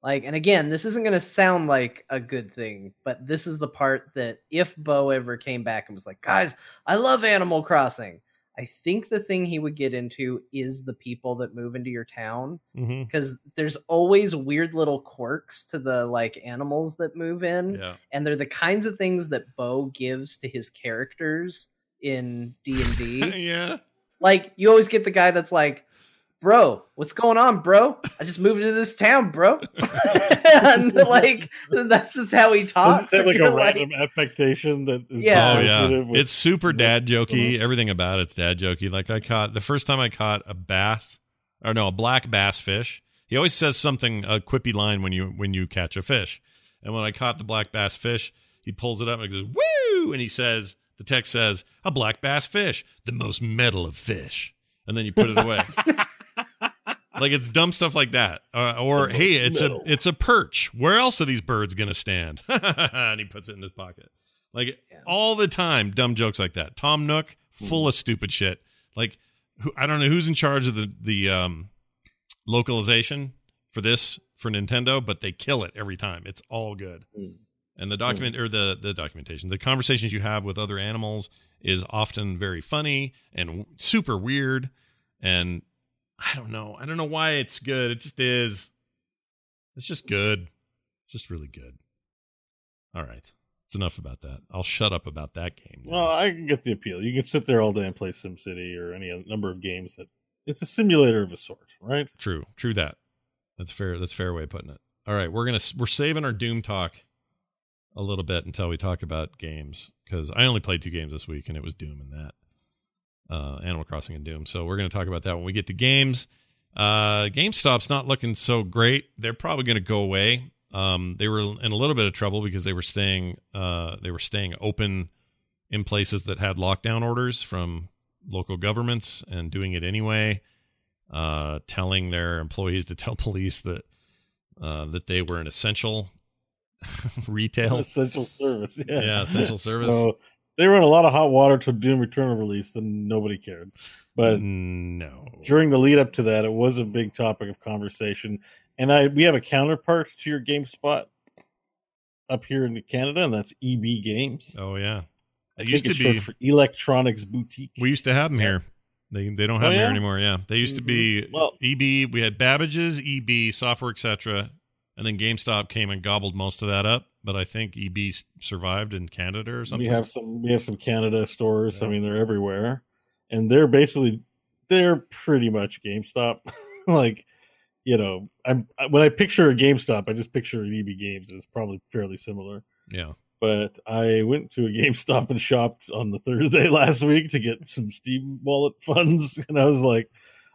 Like, and again, this isn't going to sound like a good thing, but this is the part that if Bo ever came back and was like, guys, I love Animal Crossing, I think the thing he would get into is the people that move into your town Mm-hmm. because there's always weird little quirks to the like animals that move in, Yeah, and they're the kinds of things that Bo gives to his characters in D and D. yeah. Like you always get the guy that's like, "Bro, what's going on, bro? I just moved to this town, bro." and like that's just how he Does talks. it like a you're like- random affectation that is Yeah. Oh yeah, with- it's super dad what's going jokey. Everything about it's dad jokey. Like I caught the first time I caught a bass, or no, a black bass fish. He always says something a quippy line when you when you catch a fish. And when I caught the black bass fish, he pulls it up and he goes woo, and he says the text says a black bass fish, the most metal of fish, and then you put it away. like it's dumb stuff like that. Uh, or hey, it's a it's a perch. Where else are these birds gonna stand? and he puts it in his pocket. Like all the time, dumb jokes like that. Tom Nook, full of stupid shit. Like who, I don't know who's in charge of the the um, localization for this for Nintendo, but they kill it every time. It's all good. And the document or the the documentation, the conversations you have with other animals is often very funny and w- super weird. And I don't know. I don't know why it's good. It just is. It's just good. It's just really good. All right. It's enough about that. I'll shut up about that game. Well, I can get the appeal. You can sit there all day and play SimCity or any number of games that it's a simulator of a sort, right? True. True that. That's fair. That's a fair way of putting it. All right, we're gonna we're saving our Doom talk a little bit until we talk about games because I only played two games this week and it was Doom and that uh, Animal Crossing and Doom. So we're gonna talk about that when we get to games. Uh, GameStop's not looking so great. They're probably gonna go away. Um, they were in a little bit of trouble because they were staying uh, they were staying open in places that had lockdown orders from local governments and doing it anyway uh, telling their employees to tell police that uh, that they were an essential retail. Essential service. Yeah, Yeah, essential service. So they were in a lot of hot water to Doom Eternal release, and nobody cared. But no, during the lead up to that, it was a big topic of conversation. And I we have a counterpart to your GameSpot up here in Canada, and that's EB Games. Oh yeah, I it used to be. for Electronics Boutique. We used to have them here. They they don't Oh, have them here anymore. Yeah, they used to mm-hmm. be Well- EB. We had Babbage's EB software, etc. And then GameStop came and gobbled most of that up. But I think EB survived in Canada or something. We have some we have some Canada stores. I mean, they're everywhere, and they're basically they're pretty much GameStop. like, you know, I'm when I picture a GameStop, I just picture an EB Games. and It's probably fairly similar. yeah. But I went to a GameStop and shopped on the Thursday last week to get some Steam Wallet funds, and I was like,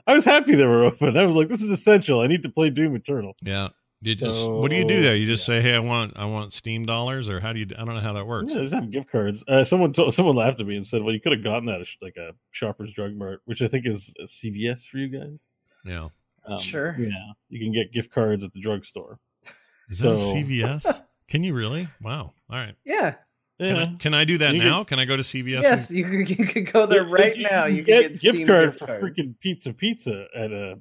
I was happy they were open. I was like, this is essential. I need to play Doom Eternal. Yeah. You just what do you do there? You just say, "Hey, I want I want Steam dollars," or how do you? I don't know how that works. Yeah, just have gift cards. Uh, someone told, someone laughed at me and said, "Well, you could have gotten that at like a Shoppers Drug Mart, which I think is a CVS for you guys." Yeah. Um, Sure. Yeah, you can get gift cards at the drugstore. Is that a CVS? Can you really? Wow. All right. Yeah. Can, I, can I do that You now? could- can I go to CVS? Yes, and- you could, you could go there right You- now. You, you can get, get gift Steam card gift for cards. freaking pizza pizza at a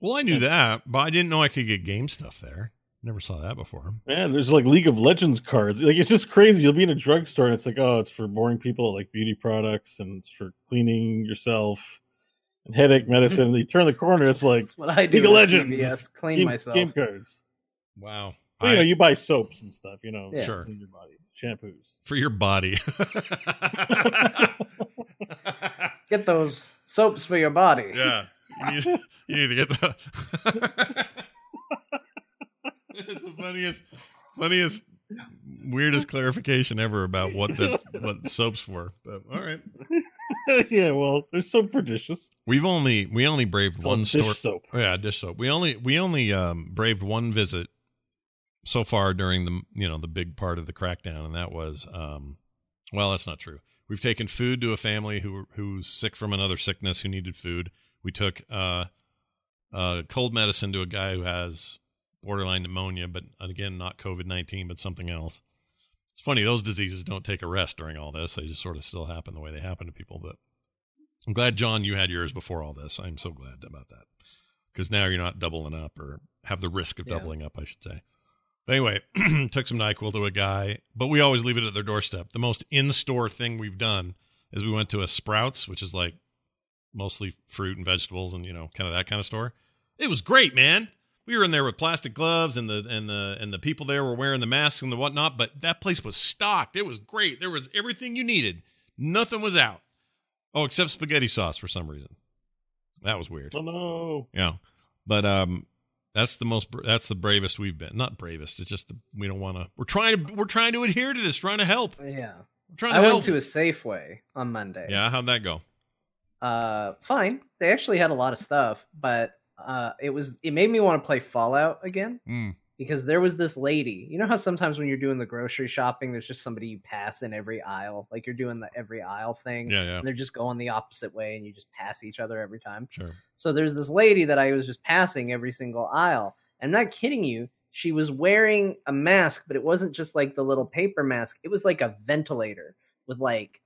well, I knew that, but I didn't know I could get game stuff there. Never saw that before. man. There's like League of Legends cards. Like it's just crazy. You'll be in a drugstore and it's like, oh, it's for boring people like beauty products and it's for cleaning yourself and headache medicine. you turn the corner, it's like what I do. League of Legends. CVS, clean game, myself. game cards. Wow. Well, you I- know, you buy soaps and stuff. You know, Yeah. Sure. in your body, shampoos. for your body. Get those soaps for your body. yeah. You need, you need to get the. it's the funniest, funniest, weirdest clarification ever about what the what soap's for. But all right, yeah, well, they're so prodigious. we've only we only braved one dish store. soap. Yeah, dish soap. We only we only um, braved one visit so far during the you know the big part of the crackdown, and that was um, well, that's not true. We've taken food to a family who who's sick from another sickness who needed food. We took uh, uh, cold medicine to a guy who has borderline pneumonia, but again, not COVID nineteen, but something else. It's funny; those diseases don't take a rest during all this; they just sort of still happen the way they happen to people. But I'm glad, John, you had yours before all this. I'm so glad about that because now you're not doubling up or have the risk of Yeah. doubling up, I should say. But anyway, took some NyQuil to a guy, but we always leave it at their doorstep. The most in store thing we've done is we went to a Sprouts, which is like mostly fruit and vegetables and you know kind of that kind of store. It was great, man. We were in there with plastic gloves and the and the and the people there were wearing the masks and the whatnot, but that place was stocked. It was great. There was everything you needed. Nothing was out. Oh, except spaghetti sauce for some reason. That was weird. Oh no! Yeah, but um, that's the most that's the bravest we've been. Not bravest. It's just the, we don't want to. We're trying to we're trying to adhere to this. Trying to help. Yeah. We're trying to I help. went to a Safeway on Monday. yeah, how'd that go? Uh, fine. They actually had a lot of stuff, but uh, it was it made me want to play Fallout again. Mm. because there was this lady. You know how sometimes when you're doing the grocery shopping, there's just somebody you pass in every aisle, like you're doing the every aisle thing. Yeah, yeah. And they're just going the opposite way, and you just pass each other every time. Sure. So there's this lady that I was just passing every single aisle. I'm not kidding you. She was wearing a mask, but it wasn't just like the little paper mask. It was like a ventilator with like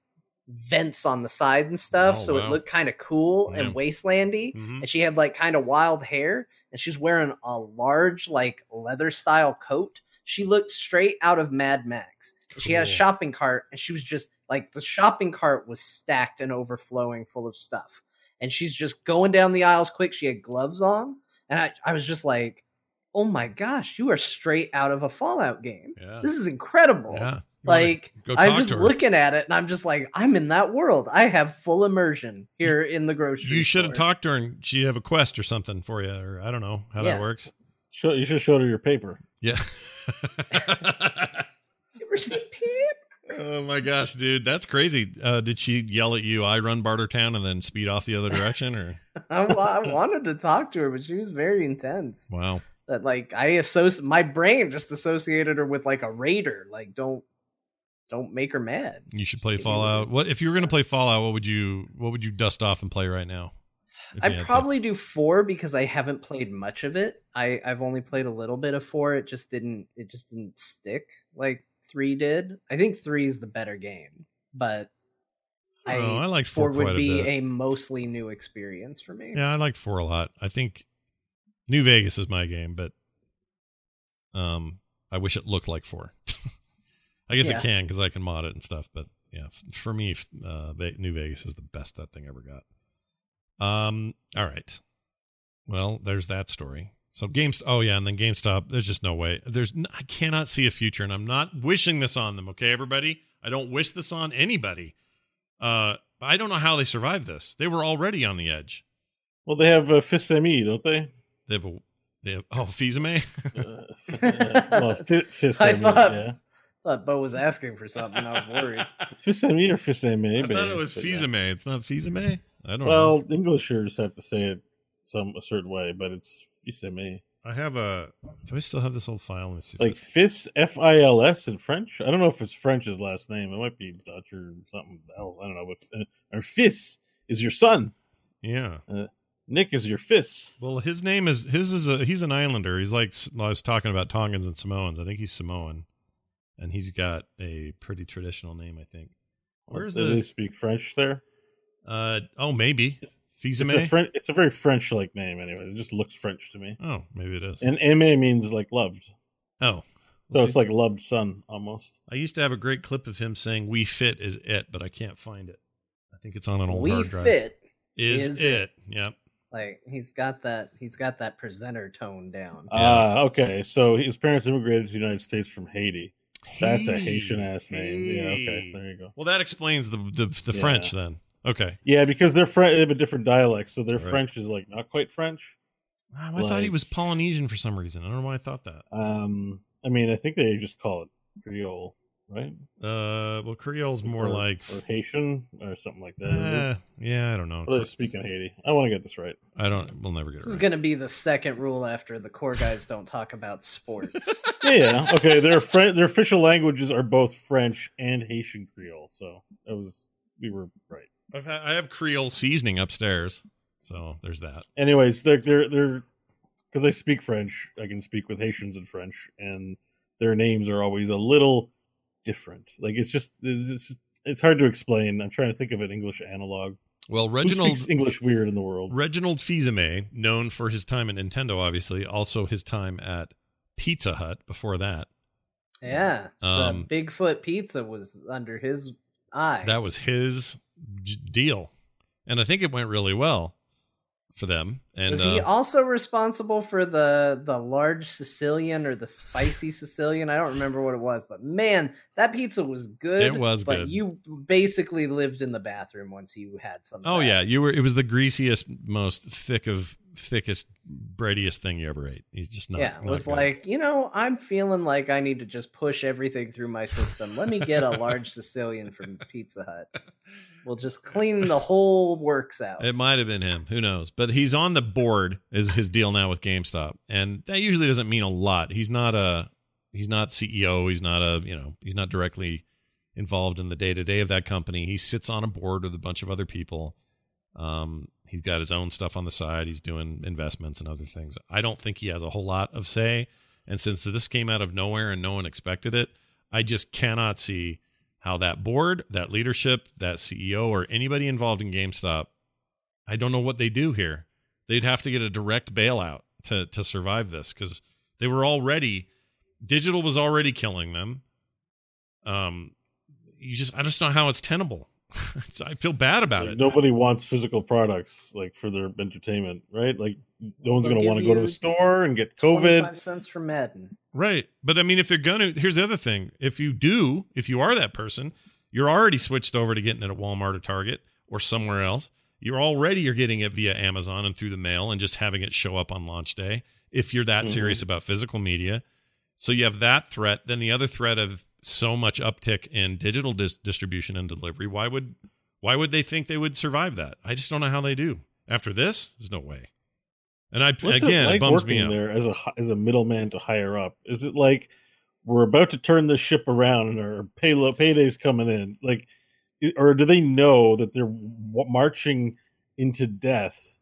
vents on the side and stuff. Oh, so wow. it looked kind of cool Yeah. and wastelandy. Mhm. And she had like kind of wild hair and she was wearing a large, like leather style coat. She looked straight out of Mad Max. And She had a shopping cart and she was just like the shopping cart was stacked and overflowing full of stuff. And she's just going down the aisles quick. She had gloves on. And I, I was just like, oh my gosh, you are straight out of a Fallout game. Yeah. This is incredible. Yeah. You wanna Like I'm just looking at it and I'm just like, I'm in that world. I have full immersion here in the grocery. You should have talked to her and she'd have a quest or something for you, or I don't know how Yeah. that works. You should show her your paper. Yeah. You ever seen Pip? oh my gosh, dude, that's crazy. Uh, did she yell at you, "I run Bartertown," and then speed off the other direction, or I, I wanted to talk to her, but she was very intense. wow? That like I associate my brain just associated her with like a raider. Like don't don't make her mad. You should play Fallout. What if you were going to play Fallout? What would you What would you dust off and play right now? I'd had to? probably do four because I haven't played much of it. I I've only played a little bit of four. It just didn't it just didn't stick like three did. I think three is the better game, but I, Oh, I liked four four would a be bit. a mostly new experience for me. Yeah, I like four a lot. I think New Vegas is my game, but um, I wish it looked like four. I guess Yeah. it can because I can mod it and stuff. But yeah, for me, uh, Ve- New Vegas is the best that thing ever got. Um, all right. Well, there's that story. So GameStop. Oh yeah, and then GameStop. There's just no way. There's n- I cannot see a future, and I'm not wishing this on them. Okay, everybody. I don't wish this on anybody. Uh, but I don't know how they survived this. They were already on the edge. Well, they have uh, Fils Ami, don't they? They have a they have oh Fizame. Uh, well, Fi- Fils I Ami, thought- yeah. Thought Bo was asking for something. I was worried. It's Fils Ami or Fils Ami? I thought it was Fizame. It's not Fizame. I don't Well, know. Englishers have to say it some a certain way, but it's Fils Ami. I have a. Do I still have this old file? Let me see. Like it's- Fils, F I L S in French. I don't know if it's French's last name. It might be Dutch or something else. I don't know. But uh, or Fils is your son. yeah. Uh, Nick is your Fis. Well, his name is his is a he's an Islander. He's like I was talking about Tongans and Samoans. I think he's Samoan, and he's got a pretty traditional name. I think. Where's Do the? they speak French there? Uh oh, maybe It's a, Fizame. French, it's a very French like name anyway. It just looks French to me. Oh, maybe it is. And Ma means like loved. oh, So Let's it's like loved son almost. I used to have a great clip of him saying "We fit is it," but I can't find it. I think it's on an old we hard drive. We fit. is, is it? it. Yep. Like he's got that. He's got that presenter tone down. Ah, okay. So his parents immigrated to the United States from Haiti. That's a Haitian ass name. Yeah, okay. There you go. Well, that explains the the, the Yeah. French then. Okay. Yeah, because they're French. They have a different dialect, so their Right. French is like not quite French. I thought he was Polynesian for some reason. I don't know why I thought that. Um, I mean, I think they just call it Creole, right? Uh, well, Creole's more Or- like. or Haitian or something like that. Eh, yeah, I don't know. Or they speak in Haiti. I want to get this right. I don't. We'll never get it This is gonna be the second rule after the core guys don't talk about sports. Yeah, yeah. Okay, their Fre- their official languages are both French and Haitian Creole. So that was we were right. I've I have Creole seasoning upstairs, so there's that. Anyways, they're they're they're because I speak French. I can speak with Haitians in French, and their names are always a little different. Like it's just it's just, it's hard to explain. I'm trying to think of an English analog. Well, Who Reginald speaks English weird in the world? Reginald Fils-Aimé, known for his time at Nintendo, obviously, also his time at Pizza Hut before that. yeah, Um, the Bigfoot pizza was under his eye. That was his j- deal, and I think it went really well for them. And was he uh, also responsible for the the large Sicilian or the spicy Sicilian? I don't remember what it was, but man, that pizza was good. It was but good. you basically lived in the bathroom once you had some. oh yeah, you were. It was the greasiest, most thick of thickest breadiest thing you ever ate. He's just not. yeah, it was like, you know, I'm feeling like I need to just push everything through my system. Let me get a large Sicilian from Pizza Hut. We'll just clean the whole works out. It might have been him. Who knows? But he's on the board is his deal now with GameStop. And that usually doesn't mean a lot. He's not a he's not CEO, he's not a, you know, he's not directly involved in the day-to-day of that company. He sits on a board with a bunch of other people. Um he's got his own stuff on the side. He's doing investments and other things. I don't think he has a whole lot of say. And since this came out of nowhere and no one expected it, I just cannot see how that board, that leadership, that CEO, or anybody involved in GameStop, I don't know what they do here. They'd have to get a direct bailout to to survive this because they were already digital was already killing them. Um, you just I just don't know how it's tenable. I feel bad about it. Nobody wants physical products like for their entertainment, right? Like no one's going to want to go to you a store and get COVID. 25 cents for Madden. Right. But I mean, if they're going to, here's the other thing. If you do, if you are that person, you're already switched over to getting it at Walmart or Target or somewhere else. You're already you're getting it via Amazon and through the mail and just having it show up on launch day. If you're that Mhm. serious about physical media, so you have that threat. Then the other threat of so much uptick in digital dis- distribution and delivery. Why would why would they think they would survive that? I just don't know how they do. After this, there's no way. And I What's again, it, it, bums working me out. there as a as a middleman to higher up? Is it like we're about to turn this ship around and our pay payday's coming in? Like, or do they know that they're w- marching into death?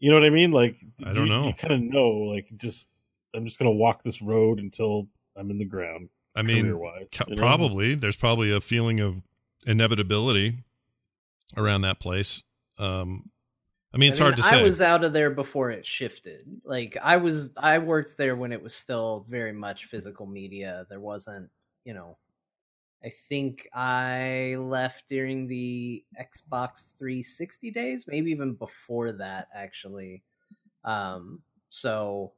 You know what I mean? Like, I don't you, know. You kind of know, like, just I'm just gonna walk this road until I'm in the ground. I mean, career-wise, ca- you know? probably there's probably a feeling of inevitability around that place. Um, I mean, it's I hard to say. I was out of there before it shifted. Like I was, I worked there when it was still very much physical media. There wasn't, you know, I think I left during the Xbox 360 days, maybe even before that, actually. Um, so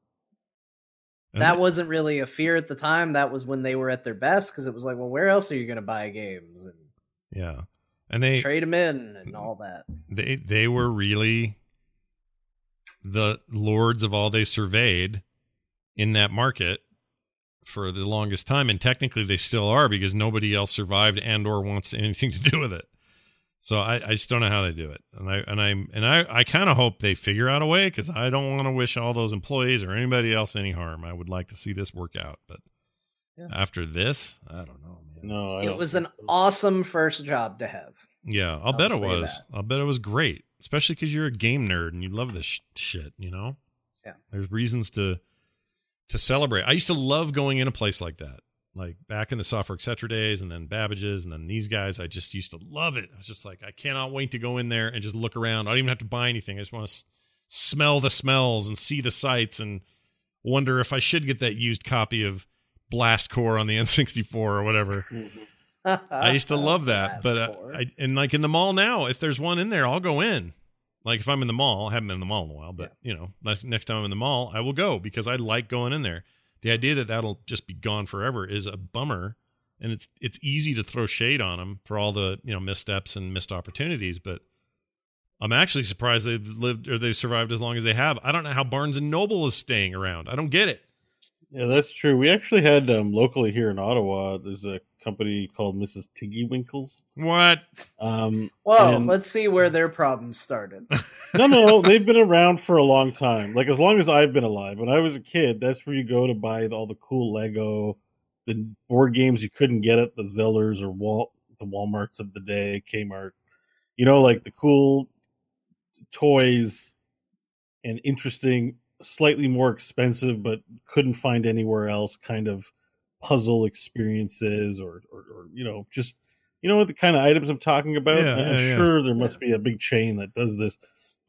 And that they- wasn't really a fear at the time. That was when they were at their best because it was like, well, where else are you going to buy games? And yeah, and they trade them in and mm. all that? they they were really the lords of all they surveyed in that market for the longest time. And technically they still are because nobody else survived and or wants anything to do with it so i, I just don't know how they do it and i and i'm and i i kind of hope they figure out a way because i don't want to wish all those employees or anybody else any harm i would like to see this work out but Yeah. after this i don't know man No, I It don't was an so. awesome first job to have. Yeah, I'll, I'll bet it say was. I'll bet it was great, especially because you're a game nerd and you love this sh- shit. You know. Yeah. There's reasons to to celebrate. I used to love going in a place like that, like back in the software etc. days, and then Babbage's, and then these guys. I just used to love it. I was just like, I cannot wait to go in there and just look around. I don't even have to buy anything. I just want to s- smell the smells and see the sights and wonder if I should get that used copy of Blast Corps on the N64 or whatever. I used to love that, but uh. I and like in the mall now, if there's one in there, I'll go in. Like if I'm in the mall, I haven't been in the mall in a while, but you know, next time I'm in the mall, I will go because I like going in there. The idea that that'll just be gone forever is a bummer, and it's it's easy to throw shade on them for all the you know missteps and missed opportunities. But I'm actually surprised they've lived or they've survived as long as they have. I don't know how Barnes and Noble is staying around. I don't get it. Yeah, that's true. We actually had um, locally here in Ottawa. There's a company called Mrs. Tiggy Winkles. What? Um, Well, and- let's see where their problems started. no, no, they've been around for a long time. Like as long as I've been alive. When I was a kid, that's where you go to buy all the cool Lego, the board games you couldn't get at the Zellers or Wal- the WalMarts of the day, Kmart. You know, like the cool toys and interesting, slightly more expensive, but couldn't find anywhere else. Kind of puzzle experiences, or, or, or you know, just you know what the kind of items I'm talking about. Yeah, I'm yeah, yeah. sure there must be a big chain that does this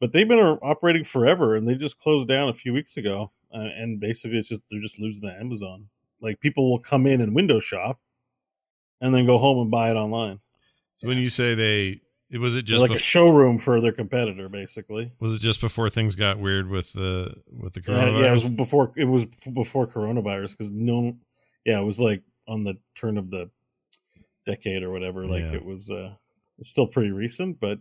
but they've been uh, operating forever and they just closed down a few weeks ago uh, and basically it's just they're just losing to amazon like people will come in and window shop and then go home and buy it online So when you say they, it was it They're just like bef- a showroom for their competitor basically Was it just before things got weird with the with the Uh, coronavirus? yeah it was before it was before coronavirus because no yeah it was like on the turn of the decade or whatever like Yeah. it was uh it's still pretty recent but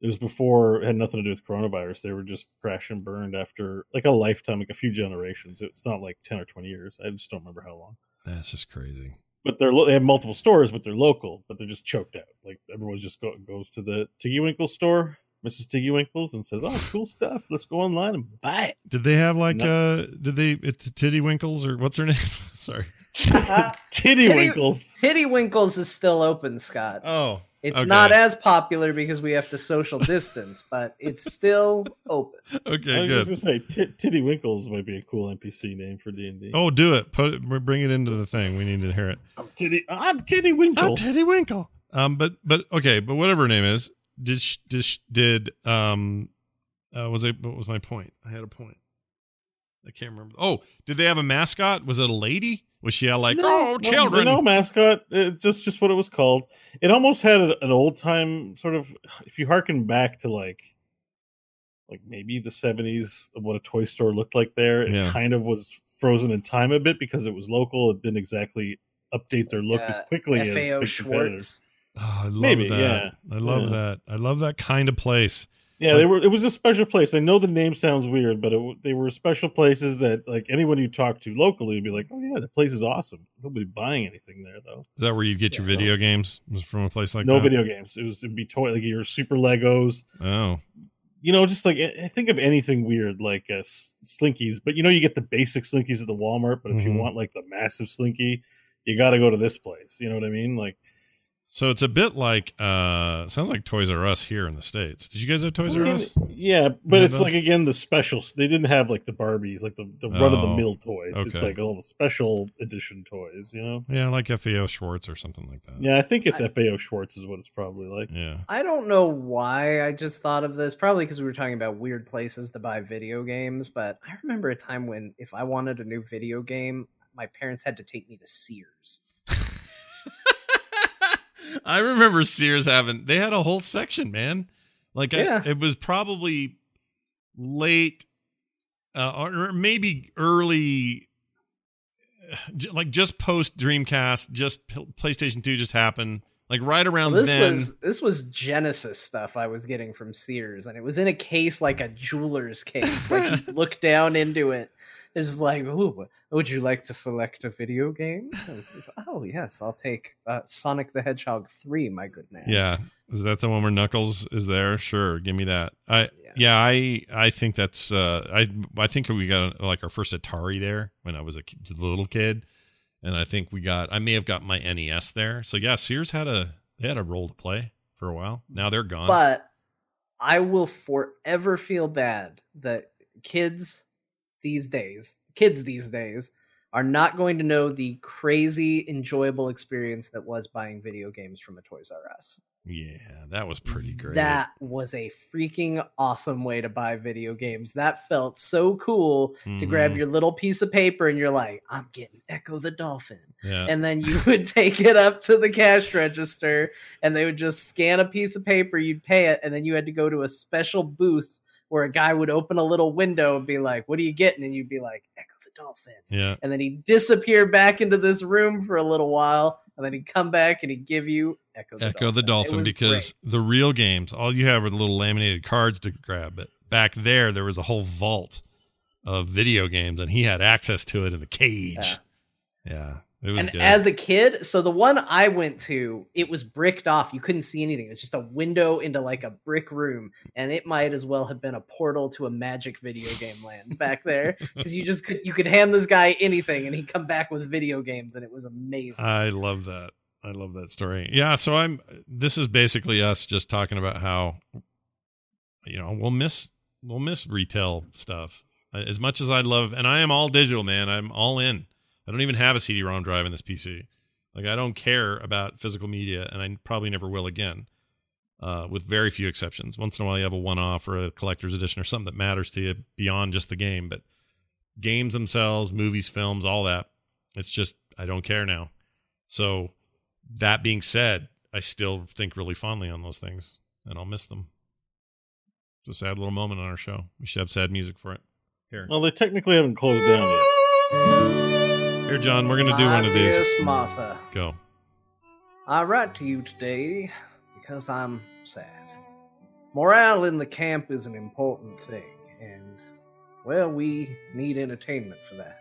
It was before it had nothing to do with coronavirus. They were just crash and burned after like a lifetime, like a few generations. It's not like ten or twenty years. I just don't remember how long. That's just crazy. But they're they have multiple stores, but they're local. But they're just choked out. Like everyone's just go, goes to the Tiggy Winkle store, Mrs. Tiggy Winkles, and says, "Oh, cool stuff. Let's go online and buy it." Did they have like No. uh did they it's Titty Winkles or what's her name? Sorry. Titty Winkles. Titty Winkles is still open, Scott. Oh. It's okay. not as popular because we have to social distance, but it's still open. Okay, I Okay, was good. just gonna say Tit- Titty Winkles might be a cool NPC name for D and D. Oh, do it. Put it, bring it into the thing. We need to hear it. I'm Titty. I'm Titty Winkle. I'm Teddy Winkle. Um, but but okay, but whatever her name is, did sh- did sh- did um, uh, was it? What was my point? I had a point. I can't remember. Oh, did they have a mascot? Was it a lady? Was she all like, oh, children? No mascot. It, just just what it was called. It almost had a- an old time sort of. If you harken back to like, like maybe the seventies of what a toy store looked like there, it Yeah. kind of was frozen in time a bit because it was local. It didn't exactly update their look as Uh, quickly as FAO big competitors. Schwarz. Oh, I love Maybe, that. yeah. I love Yeah. that. I love that kind of place. Yeah, they were. It was a special place. I know the name sounds weird, but it, they were special places that, like, anyone you talk to locally would be like, "Oh yeah, the place is awesome." Nobody buying anything there though. Is that where you get your Yeah. video games? Was from a place like no that? video games. It was it'd be toy like your Super Legos. Oh, You know, just like I think of anything weird like uh, Slinkies, but you know, you get the basic Slinkies at the Walmart. But if Mhm. you want like the massive Slinky, you got to go to this place. You know what I mean? Like, so it's a bit like uh, sounds like Toys R Us here in the states. Did you guys have Toys R Us? yeah, but it's those? like again the specials. They didn't have like the Barbies, like the, the run of the mill toys. It's like all the special edition toys. You know? Yeah, like FAO Schwarz or something like that. Yeah, I think it's FAO Schwarz is what it's probably like. Yeah. I don't know why I just thought of this. Probably because we were talking about weird places to buy video games. But I remember a time when if I wanted a new video game, my parents had to take me to Sears. I remember Sears having they had a whole section, man. Like I- it was probably late uh, or maybe early like just post Dreamcast, just PlayStation 2 just happened. Like right around Well, this then. was this was Genesis stuff I was getting from Sears, and it was in a case like a jeweler's case. like you look down into it, it's like, "Ooh, would you like to select a video game?" Like, oh yes, I'll take uh, Sonic the Hedgehog three. My good man. Yeah. Is that the one where Knuckles is there? Sure, give me that. I yeah, I I think that's uh I I think we got like our first Atari there when I was a ki- little kid. And I think we got I may have got my NES there. So yeah, Sears had a they had a role to play for a while. Now they're gone. But I will forever feel bad that kids these days, kids these days, are not going to know the crazy enjoyable experience that was buying video games from a Toys R Us. yeah, that was pretty great. That was a freaking awesome way to buy video games. That felt so cool to grab Mhm. your little piece of paper and you're like, I'm getting Ecco the Dolphin. yeah. And then you would take it up to the cash register and they would just scan a piece of paper, you'd pay it, and then you had to go to a special booth where a guy would open a little window and be like, What are you getting? And you'd be like, Ecco the Dolphin. yeah. And then he'd disappear back into this room for a little while, and then he'd come back and he'd give you Ecco the Ecco Dolphin. the Dolphin because the real games, all you have are the little laminated cards to grab. But back there, there was a whole vault of video games, and he had access to it in the cage. Yeah, was and good. as a kid, so the one I went to, it was bricked off. You couldn't see anything. It's just a window into like a brick room, and it might as well have been a portal to a magic video game land back there because you just could you could hand this guy anything, and he'd come back with video games, and it was amazing. I love that. I love that story. Yeah, so I'm. This is basically us just talking about how, you know, we'll miss we'll miss retail stuff as much as I love, and I am all digital, man. I'm all in. I don't even have a CD-ROM drive in this PC. Like I don't care about physical media, and I probably never will again. Uh, with very few exceptions. Once in a while, you have a one-off or a collector's edition or something that matters to you beyond just the game. But games themselves, movies, films, all that, it's just I don't care now. So that being said, I still think really fondly on those things, and I'll miss them. It's a sad little moment on our show. We should have sad music for it. Here, Well, they technically haven't closed down yet. Here, John. We're gonna do one of these. dearest Martha, Go. I write to you today because I'm sad. morale in the camp is an important thing, and, well, we need entertainment for that.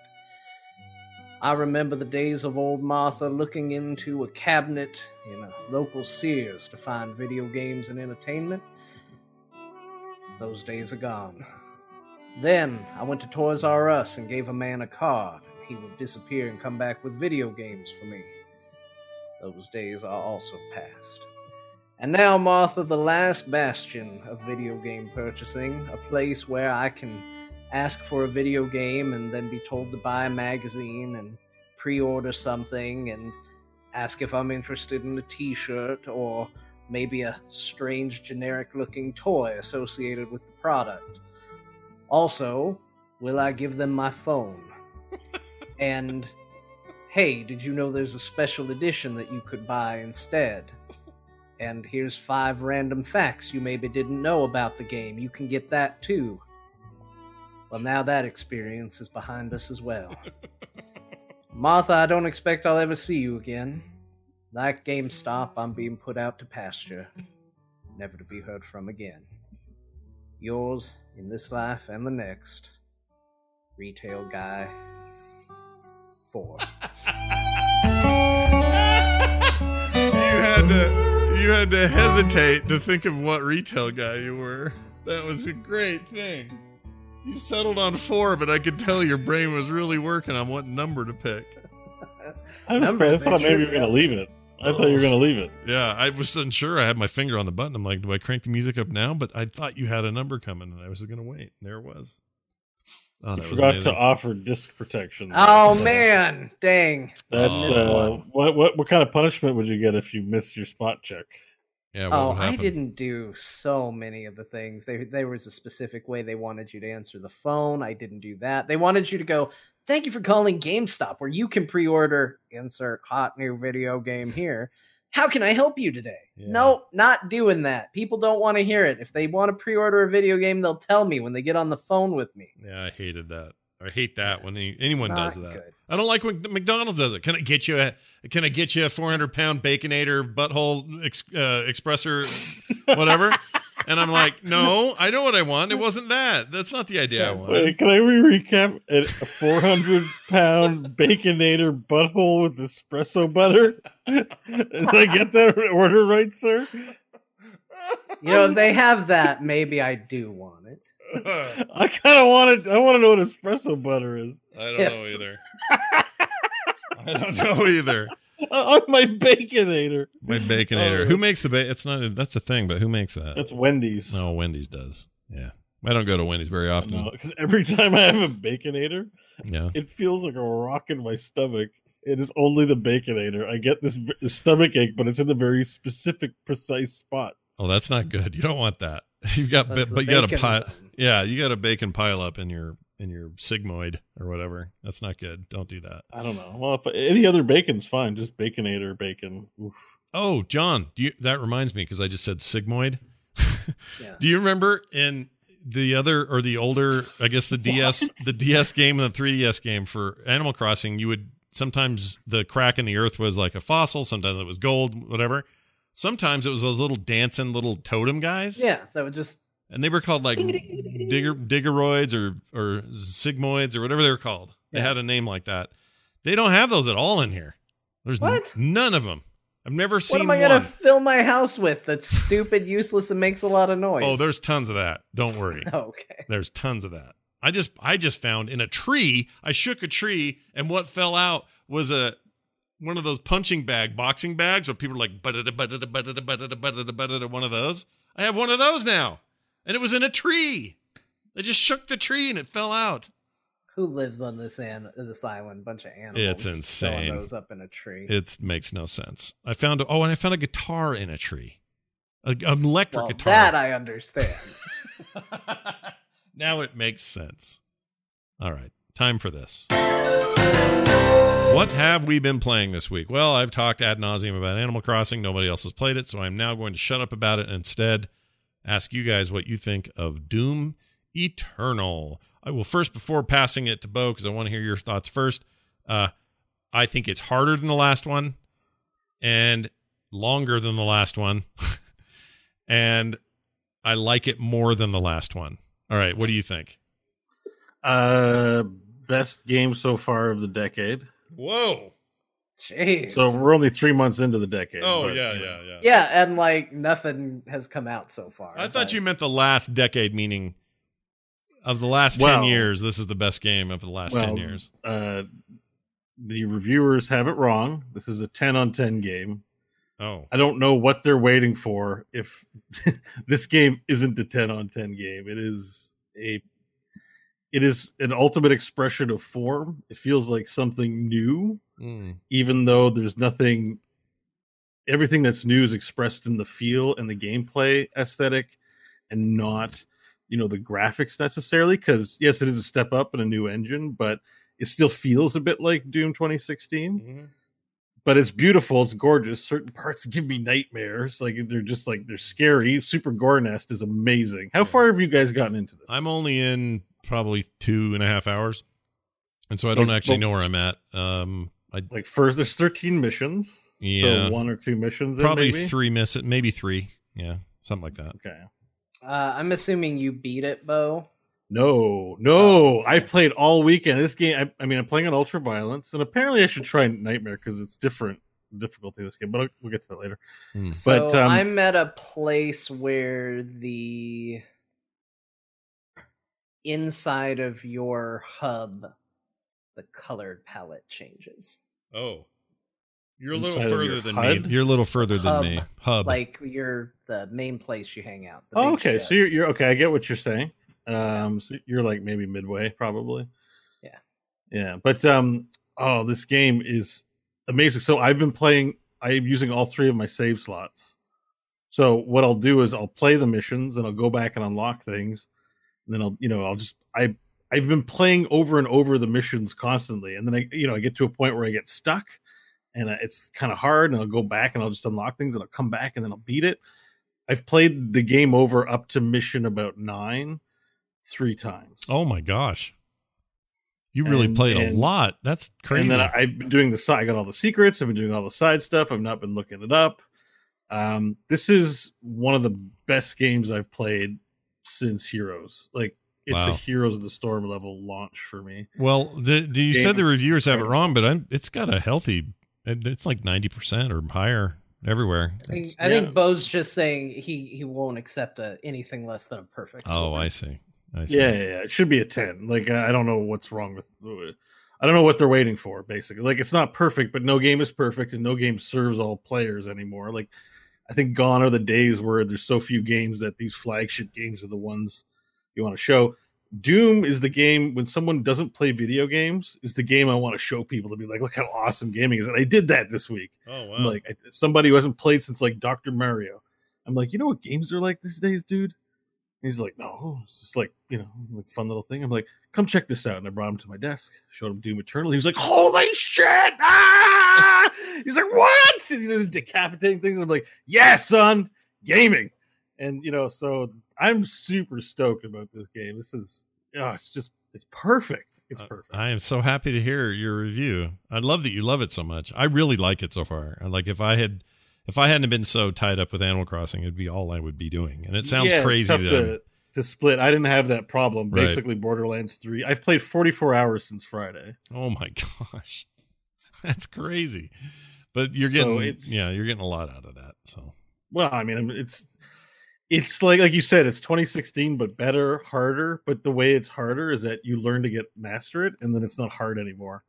I remember the days of old Martha looking into a cabinet in a local Sears to find video games and entertainment. Those days are gone. Then I went to Toys R Us and gave a man a card, he would disappear and come back with video games for me. Those days are also past. And now, Martha, the last bastion of video game purchasing, a place where I can ask for a video game and then be told to buy a magazine and pre order something and ask if I'm interested in a t shirt or maybe a strange generic looking toy associated with the product. Also, will I give them my phone? And hey, did you know there's a special edition that you could buy instead? And here's five random facts you maybe didn't know about the game. You can get that too. Well, now that experience is behind us as well. Martha, I don't expect I'll ever see you again. Like GameStop, I'm being put out to pasture, never to be heard from again. Yours in this life and the next, Retail Guy 4. you had to you had to hesitate to think of what retail guy you were. That was a great thing. You settled on four, but I could tell your brain was really working on what number to pick. I, was, I thought maybe you were going to leave it. I thought you were going to leave it. Yeah, I was unsure. I had my finger on the button. I'm like, do I crank the music up now? But I thought you had a number coming, and I was going to wait. And there it was. Oh, that forgot to offer disc protection. Oh man, dang! That's oh. uh, what what what kind of punishment would you get if you missed your spot check? Yeah. oh, I didn't do so many of the things. They, there was a specific way they wanted you to answer the phone. I didn't do that. They wanted you to go. Thank you for calling GameStop, where you can pre-order insert hot new video game here. How can I help you today? Yeah. No, not doing that. People don't want to hear it. If they want to pre-order a video game, they'll tell me when they get on the phone with me. Yeah, I hated that. I hate that when any, anyone does that. Good. I don't like when McDonald's does it. Can I get you a Can I get you a 400 pound baconator butthole ex, uh, expressor, whatever? And I'm like, no, I know what I want. It wasn't that. That's not the idea I want. Wait, can I re recap? A 400 pound baconator butthole with espresso butter? Did I get that order right, sir? You know, if they have that, maybe I do want it. I kind of want to. I want to know what espresso butter is. I don't yeah. know either. I don't know either. on my baconator. My baconator. Oh, who makes the bacon? It's not. That's a thing, but who makes that? That's Wendy's. No, Wendy's does. Yeah, I don't go to Wendy's very often because every time I have a baconator, yeah, it feels like a rock in my stomach. It is only the baconator. I get this, this stomach ache, but it's in a very specific, precise spot. Oh, that's not good. You don't want that. You've got, but you got a pile. Yeah, you got a bacon pile up in your in your sigmoid or whatever. That's not good. Don't do that. I don't know. Well, if any other bacon's fine. Just baconator bacon. Oof. Oh, John, do you, that reminds me because I just said sigmoid. yeah. Do you remember in the other or the older, I guess the DS, the DS game and the 3DS game for Animal Crossing, you would sometimes the crack in the earth was like a fossil, sometimes it was gold, whatever. Sometimes it was those little dancing little totem guys. Yeah, that would just and they were called like digger diggeroids or or sigmoids or whatever they were called. They yeah. had a name like that. They don't have those at all in here. There's what? N- none of them. I've never seen. What am I one. gonna fill my house with? That's stupid, useless, and makes a lot of noise. Oh, there's tons of that. Don't worry. okay. There's tons of that. I just I just found in a tree. I shook a tree, and what fell out was a one of those punching bag boxing bags where people are like butta butta butta butta butta butta one of those. I have one of those now and it was in a tree. They just shook the tree and it fell out. Who lives on this an- this island? Bunch of animals. It's insane. Those up in a tree. It makes no sense. I found oh, and I found a guitar in a tree, a, an electric well, guitar. That I understand. now it makes sense. All right, time for this. What have we been playing this week? Well, I've talked ad nauseum about Animal Crossing. Nobody else has played it, so I'm now going to shut up about it instead ask you guys what you think of Doom Eternal. I will first, before passing it to Bo, because I want to hear your thoughts first. Uh, I think it's harder than the last one and longer than the last one. and I like it more than the last one. All right, what do you think? Uh, best game so far of the decade. Whoa. Jeez. So we're only three months into the decade. Oh but, yeah, yeah, yeah. yeah, and like nothing has come out so far. I thought but- you meant the last decade, meaning of the last ten years. This is the best game of the last ten years. Uh, the reviewers have it wrong. This is a ten on ten game. Oh, I don't know what they're waiting for. If this game isn't a ten on ten game, it is a it is an ultimate expression of form. It feels like something new, Mm. even though there's nothing. Everything that's new is expressed in the feel and the gameplay aesthetic, and not you know the graphics necessarily. Because yes, it is a step up in a new engine, but it still feels a bit like Doom 2016 Mhm. but it's beautiful. It's gorgeous. Certain parts give me nightmares. Like they're just like they're scary. Super Gore Nest is amazing. How far have you guys gotten into this? I'm only in probably two and a half hours, and so I don't Like, actually well- know where I'm at. Um, I like first. There's 13 missions. Yeah. So one or two missions. in, probably maybe? three miss it, maybe three. Yeah, something like that. Okay. Uh, I'm assuming you beat it, Bo. No, no. I've played all weekend. This game. I, I mean, I'm playing on Ultra Violence, and apparently I should try Nightmare because it's different difficulty in this game. But I'll- we'll get to that later. Hmm. So But, um, I'm at a place where the inside of your hub, the colored palette changes. Oh, you're a Inside little of further your than HUD? me. You're a little further than Hub. me. Hub. Like you're the main place you hang out. the Oh, big okay. ship. So you're, you're okay. I get what you're saying. Um, so you're like maybe midway, probably. Yeah. Yeah, but um, oh, this game is amazing. So I've been playing. I'm using all three of my save slots. So what I'll do is I'll play the missions and I'll go back and unlock things, and then I'll you know I'll just I I've been playing over and over the missions constantly, and then I you know I get to a point where I get stuck, and it's kind of hard, and I'll go back and I'll just unlock things, and I'll come back and then I'll beat it. I've played the game over up to mission about nine, three times. oh my gosh, you really And- played a lot. That's crazy. And then I, I've been doing the side. I got all the secrets. I've been doing all the side stuff. I've not been looking it up. Um, this is one of the best games I've played since Heroes. Like it's a Heroes of the Storm level launch for me. well, the, the, you said the reviewers have it wrong, but I'm, it's got a healthy. It's like ninety percent or higher everywhere. I think, It's- I yeah. think Bo's just saying he he won't accept a, anything less than a perfect. oh. I see. I see. Yeah, yeah, yeah, it should be a ten. Like I I don't know what's wrong with. I don't know what they're waiting for. Basically, like it's not perfect, but no game is perfect, and no game serves all players anymore. Like I think gone are the days where there's so few games that these flagship games are the ones you want to show. Doom is the game when someone doesn't play video games is the game I want to show people to be like, look how awesome gaming is. And I did that this week. Oh wow. I'm like somebody who hasn't played since like Dr. Mario. I'm like, you know what games are like these days, dude? He's like, no, it's just like you know, like fun little thing. I'm like, come check this out. And I brought him to my desk, showed him Doom Eternal. He was like, holy shit! Ah! He's like, what? And he was decapitating things. I'm like, yeah, son, gaming. And you know, so I'm super stoked about this game. This is, oh, it's just, it's perfect. It's Uh, perfect. I am so happy to hear your review. I love that you love it so much. I really like it so far. Like if I had, if I hadn't been so tied up with Animal Crossing, it'd be all I would be doing. And it sounds Yeah, crazy to, to split. I didn't have that problem. Right. Basically, Borderlands 3. I've played 44 hours since Friday. Oh my gosh, that's crazy. But you're So getting, it's- yeah, you're getting a lot out of that. So Well, I mean, it's it's like like you said, it's 2016, but better, harder. But the way it's harder is that you learn to get master it, and then it's not hard anymore.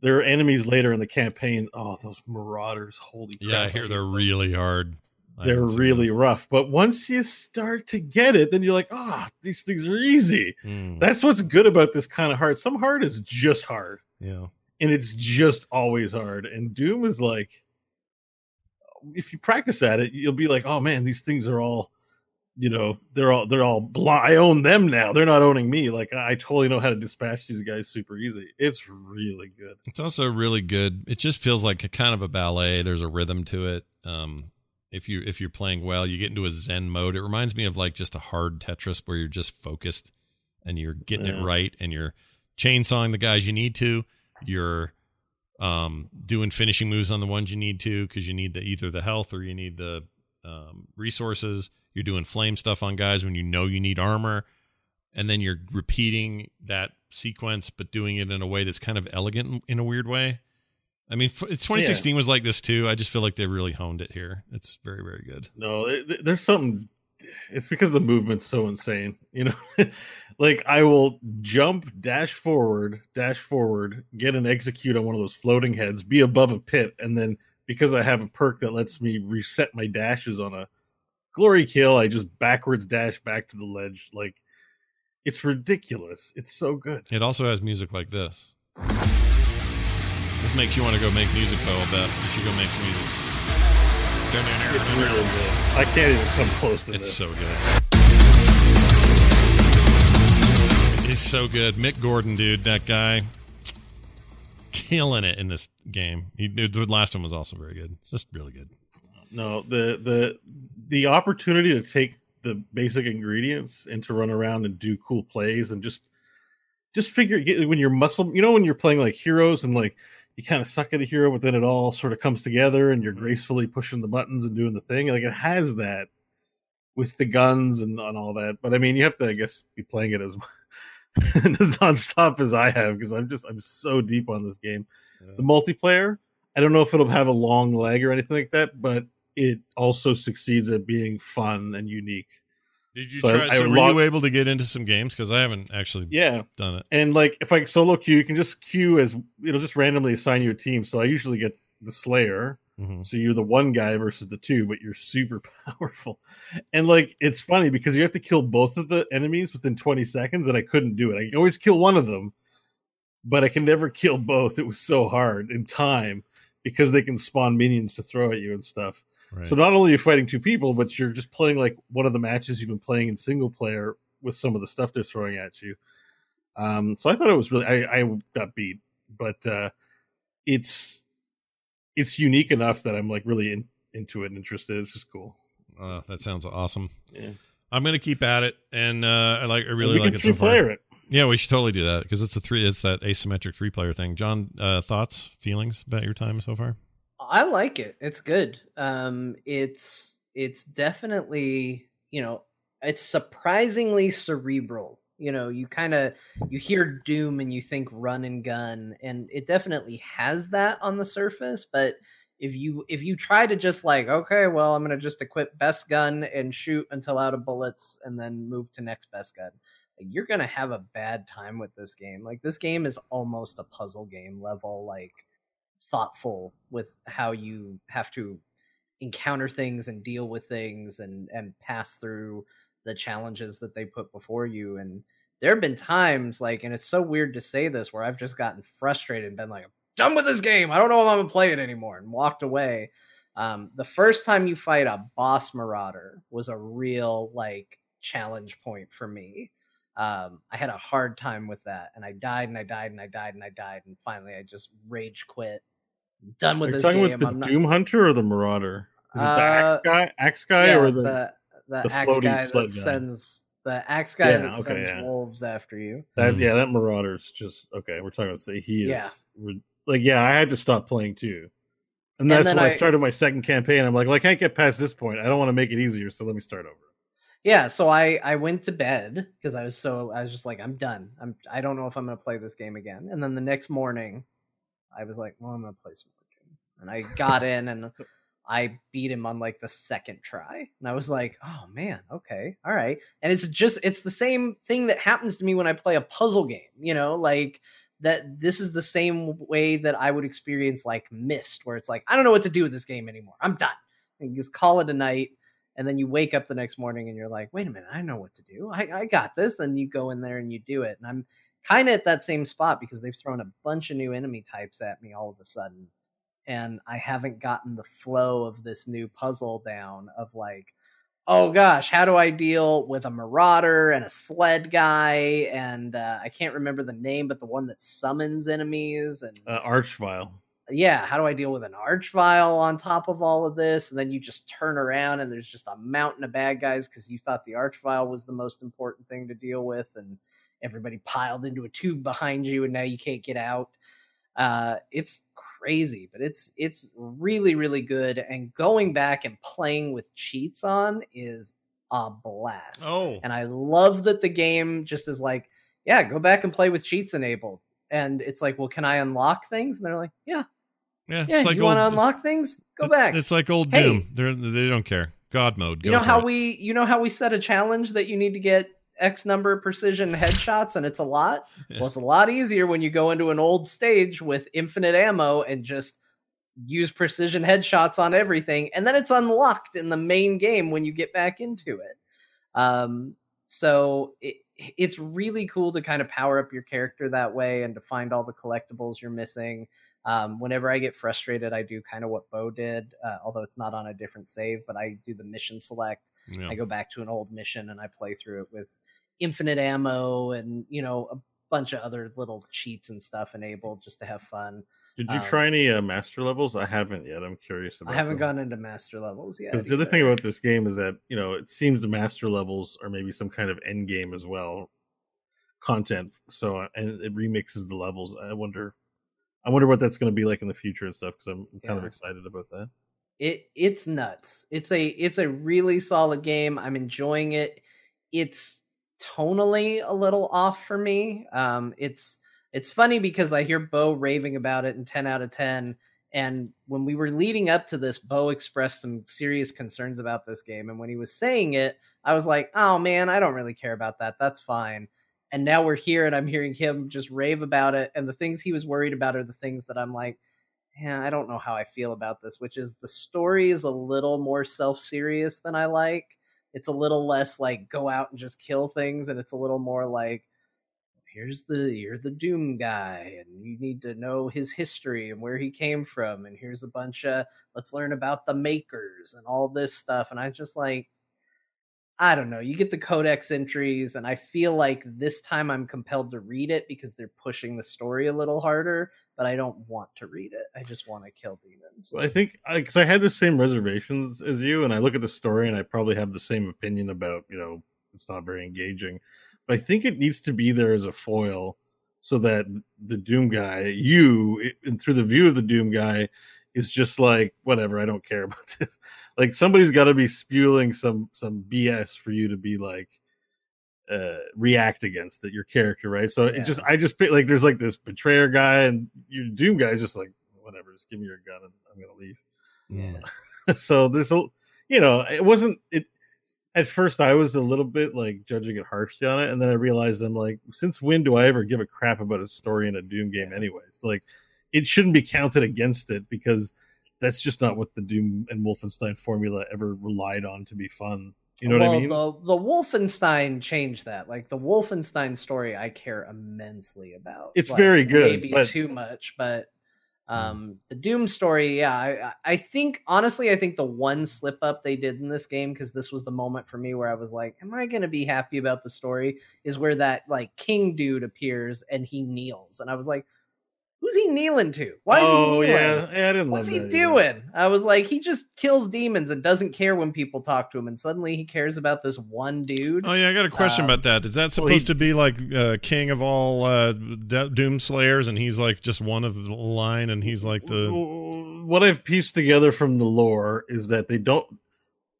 There are enemies later in the campaign. Oh, those marauders! Holy yeah, I hear they're really hard. I they're really those. rough. But once you start to get it, then you're like, ah, these things are easy. Mm, That's what's good about this kind of hard. Some hard is just hard. yeah. and it's just always hard. And Doom is like, if you practice at it, you'll be like, oh man, these things are all, you know, they're all they're all blind. I own them now. They're not owning me. Like I I totally know how to dispatch these guys super easy. It's really good. It's also really good. It just feels like a kind of a ballet. There's a rhythm to it. Um, if you if you're playing well, you get into a zen mode. It reminds me of like just a hard Tetris where you're just focused and you're getting Yeah. it right and you're chainsawing the guys you need to. You're um doing finishing moves on the ones you need to because you need the either the health or you need the um, resources. You're doing flame stuff on guys when you know you need armor, and then you're repeating that sequence, but doing it in a way that's kind of elegant in- a weird way. I mean, f- 2016 was like this too. I just feel like they really honed it here. It's very, very good. No, it, there's something. It's because the movement's so insane. You know, like I will jump, dash forward, dash forward, get an execute on one of those floating heads, be above a pit, and then because I have a perk that lets me reset my dashes on a glory kill, I just backwards dash back to the ledge. Like it's ridiculous. It's so good. It also has music like this. This makes you want to go make music, though. I'll bet you should go make some music. It's really good. I can't even come close to that. It's this. so good. It's so good. Mick Gordon, dude, that guy, killing it in this game. He, the last one was also very good. It's just really good. No, the the the opportunity to take the basic ingredients and to run around and do cool plays and just just figure get, when you're muscle, you know, when you're playing like heroes and like you kind of suck at a hero, but then it all sort of comes together and you're mm-hmm. gracefully pushing the buttons and doing the thing. Like it has that with the guns and, and all that. But I mean, you have to, I guess, be playing it as as nonstop as I have because I'm just I'm so deep on this game. The multiplayer, I don't know if it'll have a long lag or anything like that, but it also succeeds at being fun and unique. Did you So try? I so were log- you able to get into some games? Because I haven't actually Yeah. done it. And like if I solo queue, you can just queue as it'll just randomly assign you a team. So I usually get the Slayer. Mhm. So you're the one guy versus the two, but you're super powerful. And like it's funny because you have to kill both of the enemies within 20 seconds, and I couldn't do it. I always kill one of them, but I can never kill both. It was so hard in time because they can spawn minions to throw at you and stuff. Right. So not only are you fighting two people, but you're just playing like one of the matches you've been playing in single player with some of the stuff they're throwing at you. Um, so I thought it was really I, I got beat, but uh, it's it's unique enough that I'm like really in, into it and interested. It's just cool. Uh, that sounds awesome. Yeah. I'm gonna keep at it, and uh, I like. I really like it so far. it. Yeah, we should totally do that because it's a three. It's that asymmetric three player thing. John, uh, thoughts, feelings about your time so far? I like it. It's good. Um, it's it's definitely you know it's surprisingly cerebral. You know, you kind of you hear Doom and you think run and gun, and it definitely has that on the surface. But if you if you try to just like okay, well, I'm gonna just equip best gun and shoot until out of bullets, and then move to next best gun, you're gonna have a bad time with this game. Like this game is almost a puzzle game level, like thoughtful with how you have to encounter things and deal with things and and pass through the challenges that they put before you and there have been times like and it's so weird to say this where i've just gotten frustrated and been like i'm done with this game. I don't know if i'm gonna play it anymore and walked away. Um, the first time you fight a boss marauder was a real like challenge point for me. Um, i had a hard time with that and i died and i died and i died and i died and finally i just rage quit done with Are you this talking game with the I'm not- Doom Hunter or the Marauder? Is it the Uh, Axe guy, Axe guy, yeah, or the, the, the, the axe floating guy that guy? sends the axe guy Yeah, that okay, sends yeah. wolves after you. that? Yeah, that Marauder's just okay. We're talking about say he is Yeah. like yeah. I had to stop playing too, and And that's then when I, I- started my second campaign. I'm like, well, I can't get past this point. I don't want to make it easier, so let me start over. Yeah, so I I went to bed because I was so I was just like I'm done. I'm I don't know if I'm gonna play this game again. And then the next morning, I was like, well, I'm gonna play some more game. And I got in and I beat him on like the second try. And I was like, oh man, okay, all right. And it's just it's the same thing that happens to me when I play a puzzle game, you know, like that this is the same way that I would experience like Myst, where it's like, I don't know what to do with this game anymore. I'm done. And you just call it a night. And then you wake up the next morning and you're like, wait a minute, I know what to do. I, I got this. And you go in there and you do it. And I'm kind of at that same spot because they've thrown a bunch of new enemy types at me all of a sudden and I haven't gotten the flow of this new puzzle down of like, oh gosh, how do I deal with a marauder and a sled guy? And uh, I can't remember the name, but the one that summons enemies and Uh, Archvile. yeah, how do I deal with an archvile on top of all of this? And then you just turn around and there's just a mountain of bad guys because you thought the archvile was the most important thing to deal with, and everybody piled into a tube behind you, and now you can't get out. Uh, it's crazy, but it's it's really really good. And going back and playing with cheats on is a blast. Oh, And I love that the game just is like, yeah, go back and play with cheats enabled. And it's like, well, can I unlock things? And they're like, yeah, yeah. yeah. it's like you want to unlock things? Go back. It's like old Hey. Doom. They're, they don't care. God mode. you know how it. we you know how we set a challenge that you need to get X number of precision headshots and it's a lot? Well, it's a lot easier when you go into an old stage with infinite ammo and just use precision headshots on everything, and then it's unlocked in the main game when you get back into it. Um, so it, it's really cool to kind of power up your character that way and to find all the collectibles you're missing. Um, whenever I get frustrated, I do kind of what Bo did, uh, although it's not on a different save, but I do the mission select. Yeah. I go back to an old mission and I play through it with infinite ammo and you know a bunch of other little cheats and stuff enabled just to have fun. Did you Um, try any uh, master levels? I haven't yet. I'm curious about. I haven't them. gone into master levels yet. Because the other thing about this game is that you know it seems the master levels are maybe some kind of end game as well, content. So uh, and it remixes the levels. I wonder, I wonder what that's going to be like in the future and stuff. Because I'm kind of excited about that. it it's nuts. It's a it's a really solid game. I'm enjoying it. It's tonally a little off for me. Um it's it's funny because I hear Bo raving about it in 10 out of 10 and when we were leading up to this Bo expressed some serious concerns about this game and when he was saying it I was like, "Oh man, I don't really care about that. That's fine." And now we're here and I'm hearing him just rave about it and the things he was worried about are the things that I'm like yeah, I don't know how I feel about this, which is the story is a little more self serious than I like. It's a little less like go out and just kill things, and it's a little more like here's the you're the Doom guy, and you need to know his history and where he came from, and here's a bunch of let's learn about the makers and all this stuff. And I just like I don't know. You get the codex entries, and I feel like this time I'm compelled to read it because they're pushing the story a little harder, but I don't want to read it. I just want to kill demons. So I think because I, had the same reservations as you, and I look at the story and I probably have the same opinion about you know it's not very engaging, but I think it needs to be there as a foil so that the Doom guy, you, i- and through the view of the Doom guy, is just like whatever. I don't care about this. Like somebody's got to be spewing some some BS for you to be like uh react against it your character right? So it just i just like there's like this betrayer guy and your doom guy is just like whatever just give me your gun and i'm gonna leave. Yeah. so there's a you know it wasn't it at first i was a little bit like judging it harshly on it and then i realized i'm like since when do i ever give a crap about a story in a doom game anyways? Like it shouldn't be counted against it because that's just not what the doom and wolfenstein formula ever relied on to be fun you know well, what i mean The the Wolfenstein changed that. Like the Wolfenstein story, I care immensely about. It's Like, very good, maybe but- too much, but um, the Doom story, yeah, I, I- I think honestly, I think the one slip up they did in this game because this was the moment for me where I was like, "Am I going to be happy about the story?" Is where that like King dude appears and he kneels, and I was like, "Who's he kneeling to? Why is oh he kneeling?" yeah, yeah i didn't What's love he that either. doing? I was like, he just kills demons and doesn't care when people talk to him, and suddenly he cares about this one dude. Oh yeah, I got a question Um, about that. Is that well, supposed he- to be like uh, king of all uh, D- Doom Slayers, and he's like just one of the line, and he's like the what I've pieced together from the lore is that they don't.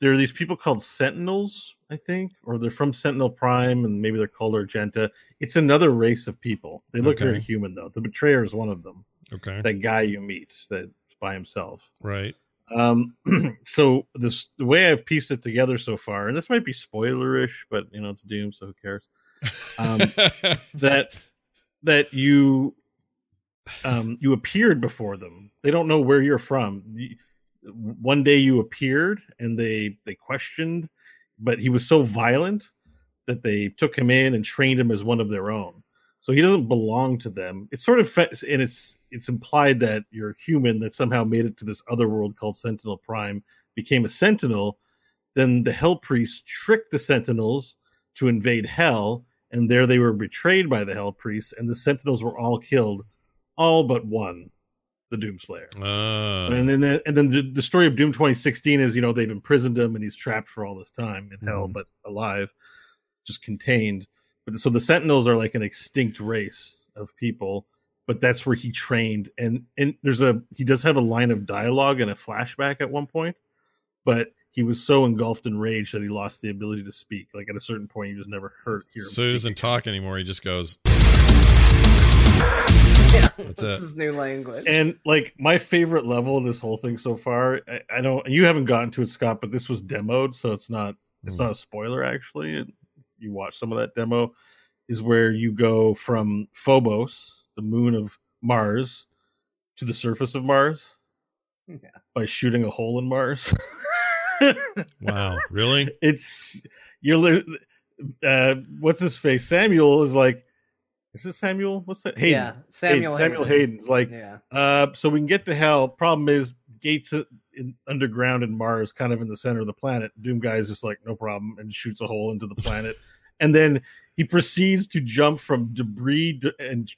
There are these people called Sentinels, I think, or they're from Sentinel Prime, and maybe they're called Argenta. It's another race of people. They look very human, though. The Betrayer is one of them. okay, That guy you meet that's by himself. right? Um, so this the way I've pieced it together so far, and this might be spoilerish, but you know it's Doom, so who cares? Um, that that you um you appeared before them they don't know where you're from The- one day you appeared and they they questioned but he was so violent that they took him in and trained him as one of their own. So he doesn't belong to them. It's sort of fe- and it's it's implied that you're human that somehow made it to this other world called sentinel prime became a sentinel then the hell priest tricked the sentinels to invade hell and there they were betrayed by the hell priests and the sentinels were all killed all but one the doomslayer Uh, and then the, and then the, the story of doom 2016 is you know they've imprisoned him and he's trapped for all this time in hell Mhm. but alive just contained but so the sentinels are like an extinct race of people but that's where he trained. And and there's a he does have a line of dialogue and a flashback at one point, but he was so engulfed in rage that he lost the ability to speak. Like at a certain point, he was never heard. Hear So he doesn't again. talk anymore. He just goes. Yeah, That's that's it. his new language. And like my favorite level of this whole thing so far, I, I don't. You haven't gotten to it, Scott, but this was demoed, so it's not. It's Hmm. not a spoiler. Actually, if you watch some of that demo, is where you go from Phobos, the moon of Mars, to the surface of Mars Yeah. by shooting a hole in Mars. Wow, really? it's you're li- uh what's his face samuel is like is this samuel what's that hayden Yeah, Samuel Hayden. samuel Hayden. hayden's like yeah. uh so we can get to hell problem is gates in, underground in mars kind of in the center of the planet doom guy is just like no problem and shoots a hole into the planet and then he proceeds to jump from debris and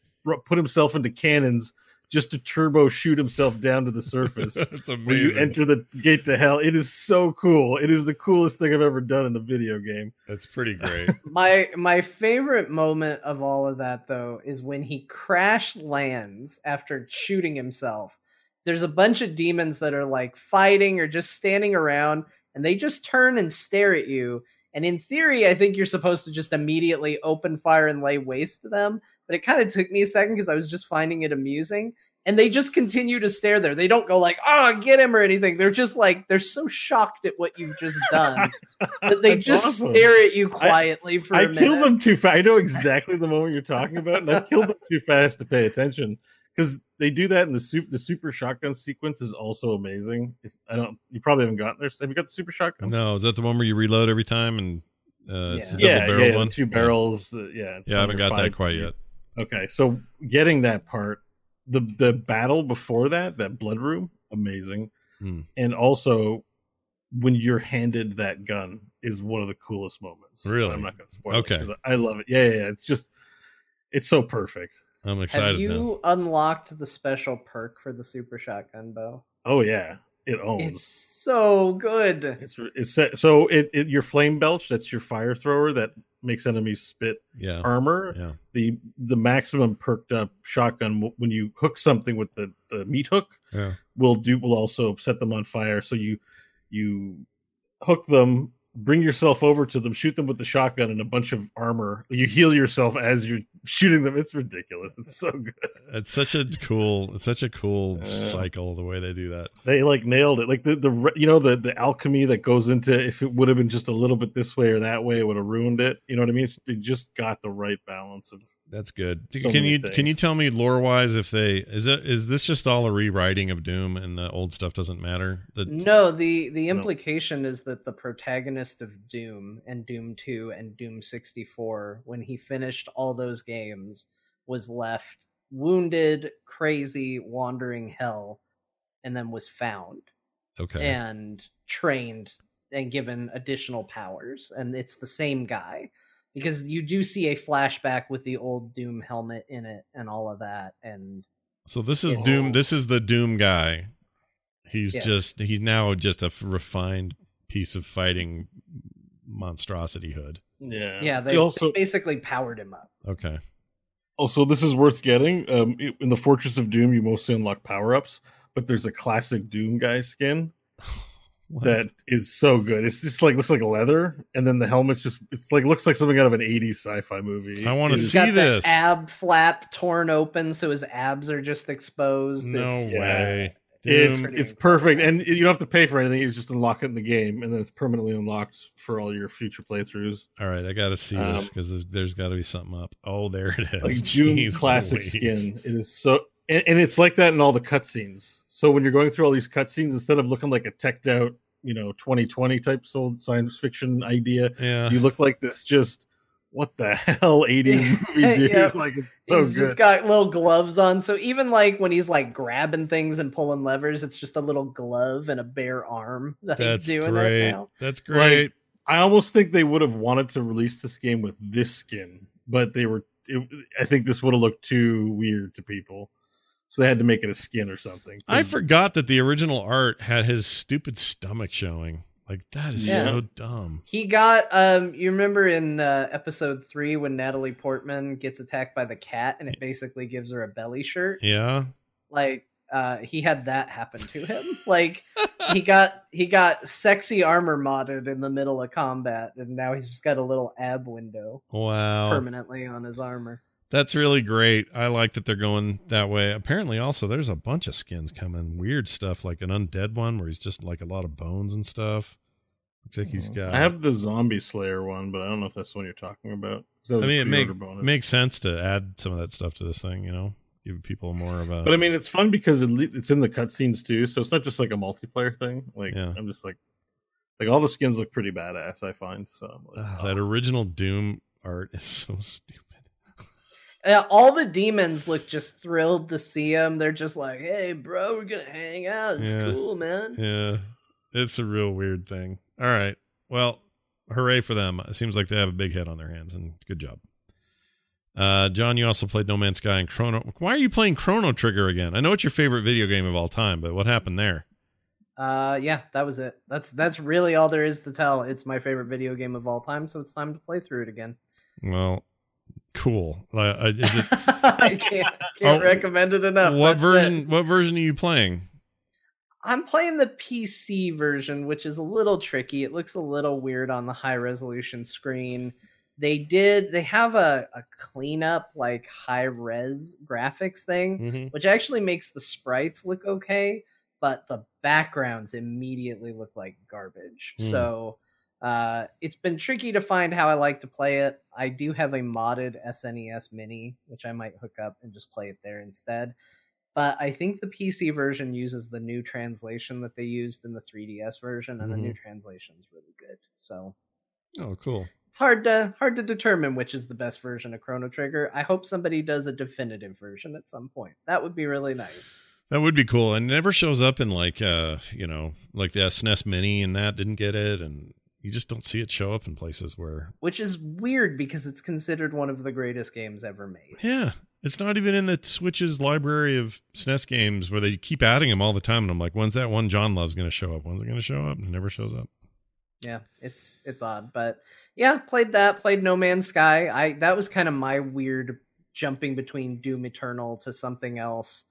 put himself into cannons just to turbo shoot himself down to the surface That's where you enter the gate to hell. It is so cool. It is the coolest thing I've ever done in a video game. That's pretty great. My my favorite moment of all of that though is when he crash lands after shooting himself. There's a bunch of demons that are like fighting or just standing around and they just turn and stare at you. And in theory, I think you're supposed to just immediately open fire and lay waste to them. But it kind of took me a second because I was just finding it amusing. And they just continue to stare there. They don't go like, oh, get him or anything. They're just like, they're so shocked at what you've just done that they That's just awesome. stare at you quietly for a I minute. killed them too fast. I know exactly the moment you're talking about, and I killed them too fast to pay attention because they do that in the super. The super shotgun sequence is also amazing. If I don't, you probably haven't gotten there. Have you got the super shotgun? no, is that the one where you reload every time and uh, it's a Yeah, double barrel yeah, one? two barrels. uh, yeah, it's Yeah, I haven't got that quite feet. yet. Okay, so getting that part, the the battle before that, that blood room, amazing, Hmm. and also when you're handed that gun is one of the coolest moments. Really? I'm not going to spoil Okay. it 'cause I love it. Yeah, yeah, yeah, it's just it's so perfect. I'm Have excited now. you unlocked the special perk for the super shotgun bow? Oh yeah, it owns. It's so good. It's it's set, so it, it your flame belch. That's your fire thrower that makes enemies spit Yeah. armor. Yeah. The the maximum perked up shotgun when you hook something with the, the meat hook Yeah. will do will also set them on fire. So you you hook them, bring yourself over to them, shoot them with the shotgun and a bunch of armor. You heal yourself as you're shooting them. It's ridiculous. It's so good. It's such a cool, it's such a cool Uh, cycle the way they do that. They like nailed it. Like the the you know the the alchemy that goes into if it would have been just a little bit this way or that way, it would have ruined it. You know what I mean? It's, they just got the right balance of. That's good. So can many you can you tell me lore wise if they is it is this just all a rewriting of Doom and the old stuff doesn't matter? The, No, the the No. implication is that the protagonist of Doom and Doom 2 and Doom 64 when he finished all those games was left wounded, crazy, wandering hell and then was found Okay. and trained and given additional powers and it's the same guy because you do see a flashback with the old Doom helmet in it and all of that and So this is Doom. This is the Doom guy. He's Yes. just he's now just a refined piece of fighting monstrosity hood. Yeah. yeah, They they, also they basically powered him up. Okay. also this is worth getting. Um, in the Fortress of Doom, you mostly unlock power ups, but there's a classic Doom guy skin What? that is so good. It's just like looks like leather, and then the helmet's just it's like looks like something out of an '80s sci-fi movie. I wanna It is- He's see got this. the ab flap torn open, so his abs are just exposed. no It's- yeah. way. It's Doom. it's perfect, and you don't have to pay for anything. You just unlock it in the game, and then it's permanently unlocked for all your future playthroughs. All right, I got to see this Um, because there's, there's got to be something up. Oh, there it is. Like June Jeez classic Louise. skin. It is so, and, and it's like that in all the cutscenes. So when you're going through all these cutscenes, instead of looking like a teched out, you know, 2020 type soul science fiction idea, Yeah. you look like this just what the hell 80s movie dude. Yep. Like it's so he's good. just got little gloves on. So even like when he's like grabbing things and pulling levers, it's just a little glove and a bare arm that That's he's doing great. it now. That's great. I almost think they would have wanted to release this game with this skin, but they were. It, I think this would have looked too weird to people, so they had to make it a skin or something. I forgot that the original art had his stupid stomach showing. Like that is Yeah. so dumb. He got um you remember in uh, episode 3 when Natalie Portman gets attacked by the cat and it basically gives her a belly shirt? Yeah. Like uh he had that happen to him. like he got he got sexy armor modded in the middle of combat and now he's just got a little ab window Wow. permanently on his armor. That's really great. I like that they're going that way. Apparently, also there's a bunch of skins coming. Weird stuff like an undead one where he's just like a lot of bones and stuff. Looks like he's hmm. got. I have the Zombie Slayer one, but I don't know if that's the one you're talking about. I mean, it make, makes sense to add some of that stuff to this thing. You know, give people more of a. But I mean, it's fun because it, le- it's in the cutscenes too, so it's not just like a multiplayer thing. Like Yeah. I'm just like, like all the skins look pretty badass. I find so. Like, ah, oh. that original Doom art is so stupid. Yeah, all the demons look just thrilled to see him. They're just like, "Hey, bro, we're gonna hang out. It's Yeah. cool, man." Yeah, it's a real weird thing. All right, well, hooray for them. It seems like they have a big hit on their hands, and good job. Uh, John, you also played No Man's Sky and Chrono. Why are you playing Chrono Trigger again? I know it's your favorite video game of all time, but what happened there? Uh, yeah, that was it. That's that's really all there is to tell. It's my favorite video game of all time, so it's time to play through it again. Well, cool. Uh, is it I can't can't Oh, recommend it enough. what That's version? it. What version are you playing? I'm playing the PC version, which is a little tricky. It looks a little weird on the high resolution screen. They did they have a, a cleanup like high res graphics thing, Mhm. which actually makes the sprites look okay, but the backgrounds immediately look like garbage. Hmm. So uh, it's been tricky to find how I like to play it. I do have a modded SNES Mini, which I might hook up and just play it there instead. But I think the PC version uses the new translation that they used in the 3DS version, and the new translation is really good. So Oh, cool. it's hard to hard to determine which is the best version of Chrono Trigger. I hope somebody does a definitive version at some point. That would be really nice. That would be cool. And it never shows up in like uh, you know, like the SNES Mini and that didn't get it, and you just don't see it show up in places where Which is weird because it's considered one of the greatest games ever made. Yeah. It's not even in the Switch's library of SNES games where they keep adding them all the time. And I'm like, when's that one John loves going to show up? When's it going to show up? And it never shows up. yeah it's it's odd but yeah played that played no man's sky i that was kind of my weird jumping between doom eternal to something else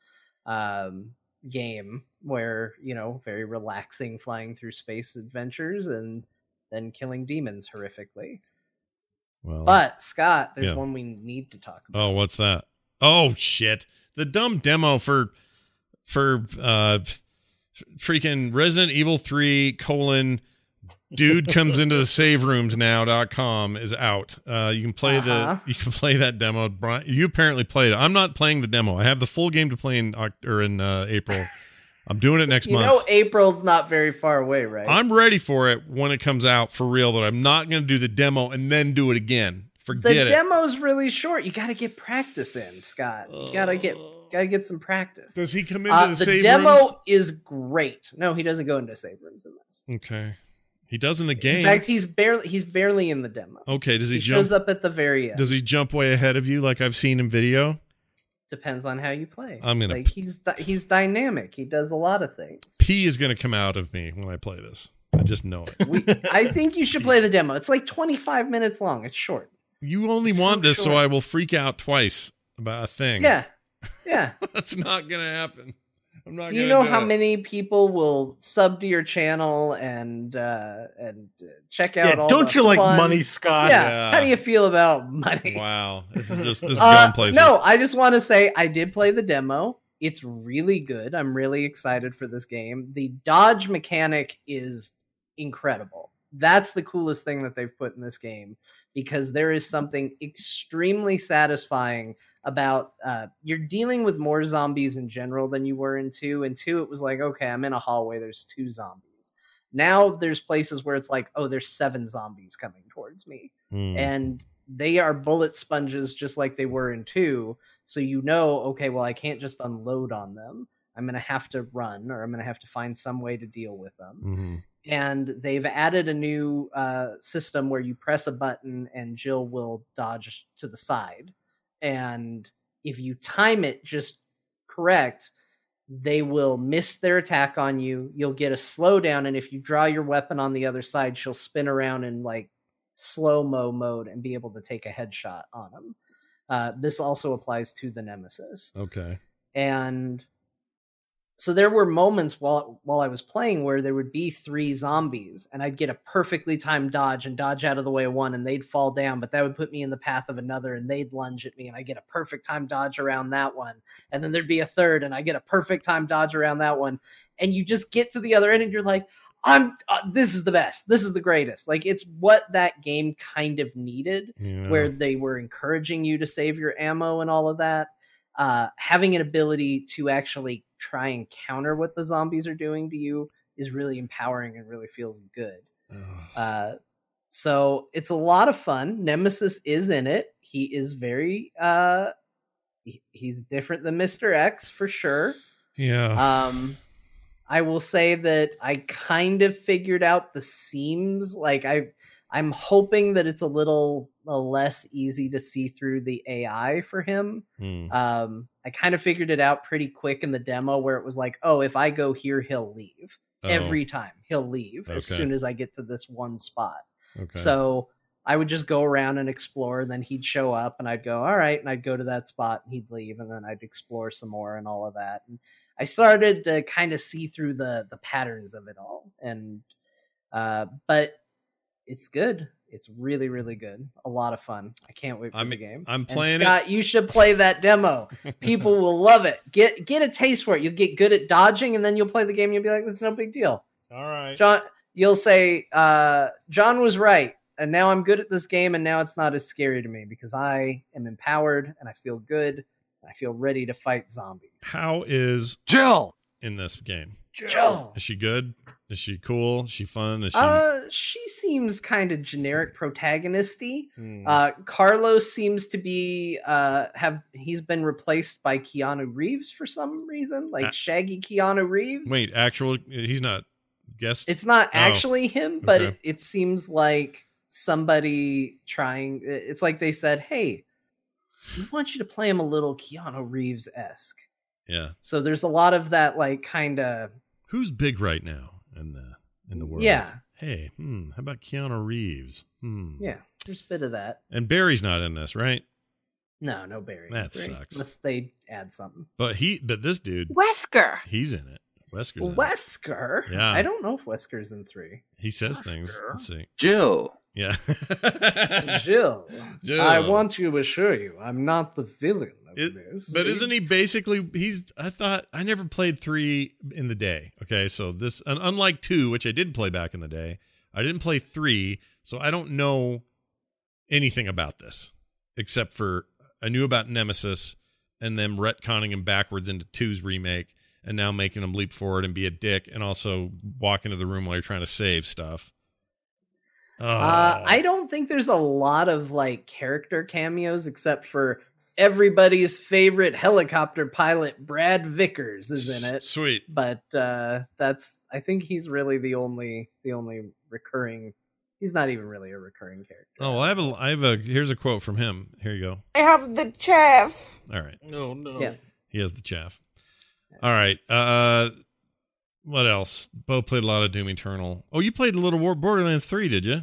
um game where you know very relaxing flying through space adventures and then killing demons horrifically Well, but scott there's yeah. one we need to talk about oh, what's that? Oh, shit. The dumb demo for, for, uh, freaking Resident Evil 3 colon dude comes into the save rooms now.com is out. Uh, you can play Uh-huh. the, you can play that demo. Brian, you apparently played it. I'm not playing the demo. I have the full game to play in, or in, uh, April. I'm doing it next you month. know april's not very far away right I'm ready for it when it comes out for real, but I'm not going to do the demo and then do it again. the Forget it. demo's really short you gotta get practice in scott you gotta get gotta get some practice Does he come into Uh, the, the save demo rooms? is great. No, he doesn't go into save rooms in this. Okay, he does in the game. In fact, he's barely he's barely in the demo. okay, does he, he jump? shows up at the very end. Does he jump way ahead of you like I've seen in video? Depends on how you play. I'm gonna like he's di- he's dynamic. He does a lot of things. P is going to come out of me when I play this. I just know it. We, I think you should play the demo. It's like 25 minutes long. It's short. You only It's want so this so. I will freak out twice about a thing. Yeah, yeah. that's not going to happen. I'm not. do you gonna know how it. many people will sub to your channel and uh and uh, check out yeah, all don't the you like money, Scott? Yeah. Yeah. How do you feel about money? Wow, this is just this is Uh, going places. No, I just want to say I did play the demo. It's really good. I'm really excited for this game. The dodge mechanic is incredible. That's the coolest thing that they've put in this game because there is something extremely satisfying about uh, you're dealing with more zombies in general than you were in two. In two, it was like, okay, I'm in a hallway, there's two zombies. Now there's places where it's like, oh, there's seven zombies coming towards me Hmm. and they are bullet sponges just like they were in two. So you know, okay, well, I can't just unload on them. I'm gonna have to run, or I'm gonna have to find some way to deal with them. Mhm. And they've added a new uh, system where you press a button and Jill will dodge to the side. And if you time it just correct, they will miss their attack on you. You'll get a slowdown, and if you draw your weapon on the other side, she'll spin around in like slow mo mode and be able to take a headshot on them. Uh, this also applies to the Nemesis. Okay. And so there were moments while while I was playing where there would be three zombies and I'd get a perfectly timed dodge and dodge out of the way of one and they'd fall down, but that would put me in the path of another and they'd lunge at me and I get a perfect time dodge around that one. And then there'd be a third and I get a perfect time dodge around that one. And you just get to the other end and you're like, I'm uh, this is the best. This is the greatest. Like it's what that game kind of needed Yeah. where they were encouraging you to save your ammo and all of that. Uh, having an ability to actually try and counter what the zombies are doing to you is really empowering and really feels good. Uh, so it's a lot of fun. Nemesis is in it. He is very uh, he- he's different than Mister X for sure. yeah. Um, I will say that I kind of figured out the seams. Like I, I'm hoping that it's a little uh, less easy to see through the AI for him. Hmm. Um, I kind of figured it out pretty quick in the demo where it was like, oh, if I go here, he'll leave Oh, every time. He'll leave as soon as I get to this one spot. okay. So I would just go around and explore, and then he'd show up, and I'd go, all right, and I'd go to that spot, and he'd leave, and then I'd explore some more and all of that. And I started to kind of see through the the patterns of it all, and uh, but it's good. It's really, really good. A lot of fun. I can't wait for I'm- the game. I'm And playing it. You should play that demo. People will love it. Get get a taste for it. You'll get good at dodging, and then you'll play the game. and You'll be like, "This is no big deal." All right. John, you'll say, uh, John was right. And now I'm good at this game, and now it's not as scary to me because I am empowered and I feel good and I feel ready to fight zombies. How is Jill. in this game? Joe. Is she good? Is she cool? Is she fun? Is she? Uh, she seems kind of generic protagonisty. Hmm. Uh, Carlos seems to be uh have he's been replaced by Keanu Reeves for some reason, like Uh, Shaggy Keanu Reeves. Wait, actual? He's not guest. It's not Oh, actually him, but okay. it, it seems like somebody trying. It's like they said, "Hey, we want you to play him a little Keanu Reeves esque." yeah. So there's a lot of that, like kind of Who's big right now in the in the world? Yeah. Hey, hmm. How about Keanu Reeves? Hmm. yeah. There's a bit of that. And Barry's not in this, right? No, no Barry. That Barry, sucks. Unless they add something. But he, but this dude, Wesker. he's in it. Wesker's in it. Wesker. Yeah. I don't know if Wesker's in three. He says things. Let's see. Jill. Yeah. Jill, Jill. I want to assure you, I'm not the villain of It- this. but isn't he basically? He's. I thought I never played three in the day. Okay, so this, and unlike two, which I did play back in the day, I didn't play three, so I don't know anything about this except for I knew about Nemesis and them retconning him backwards into two's remake, and now making him leap forward and be a dick, and also walk into the room while you're trying to save stuff. Oh, Uh, I don't think there's a lot of like character cameos except for everybody's favorite helicopter pilot, Brad Vickers, is in it. Sweet. But uh, that's I think he's really the only the only recurring. He's not even really a recurring character. Oh, well, I have a. I have a. Here's a quote from him. Here you go. I have the chaff. All right. No, no. Yeah. He has the chaff. All right. Uh what else? Bo played a lot of Doom Eternal. Oh, you played a little War Borderlands 3, did you?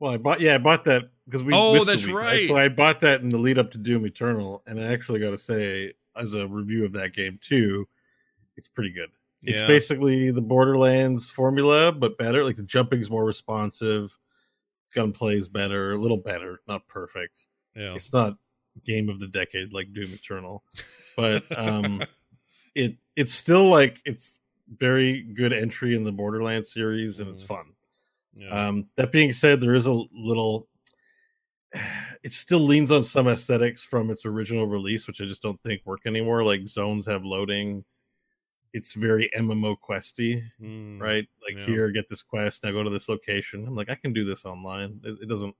Well, I bought yeah, I bought that because we. Oh, that's week, right. So I bought that in the lead up to Doom Eternal, and I actually got to say, as a review of that game too, it's pretty good. It's Yeah. basically the Borderlands formula, but better. Like the jumping's more responsive, gunplay is better, a little better, not perfect. Yeah. It's not game of the decade like Doom Eternal, but um, it it's still like it's very good entry in the Borderlands series, and it's fun. Yeah. Um, that being said, there is a little. It still leans on some aesthetics from its original release, which I just don't think work anymore. Like zones have loading. It's very MMO questy, Mm, right? Like yeah. here, get this quest. Now go to this location. I'm like, I can do this online. It, it doesn't.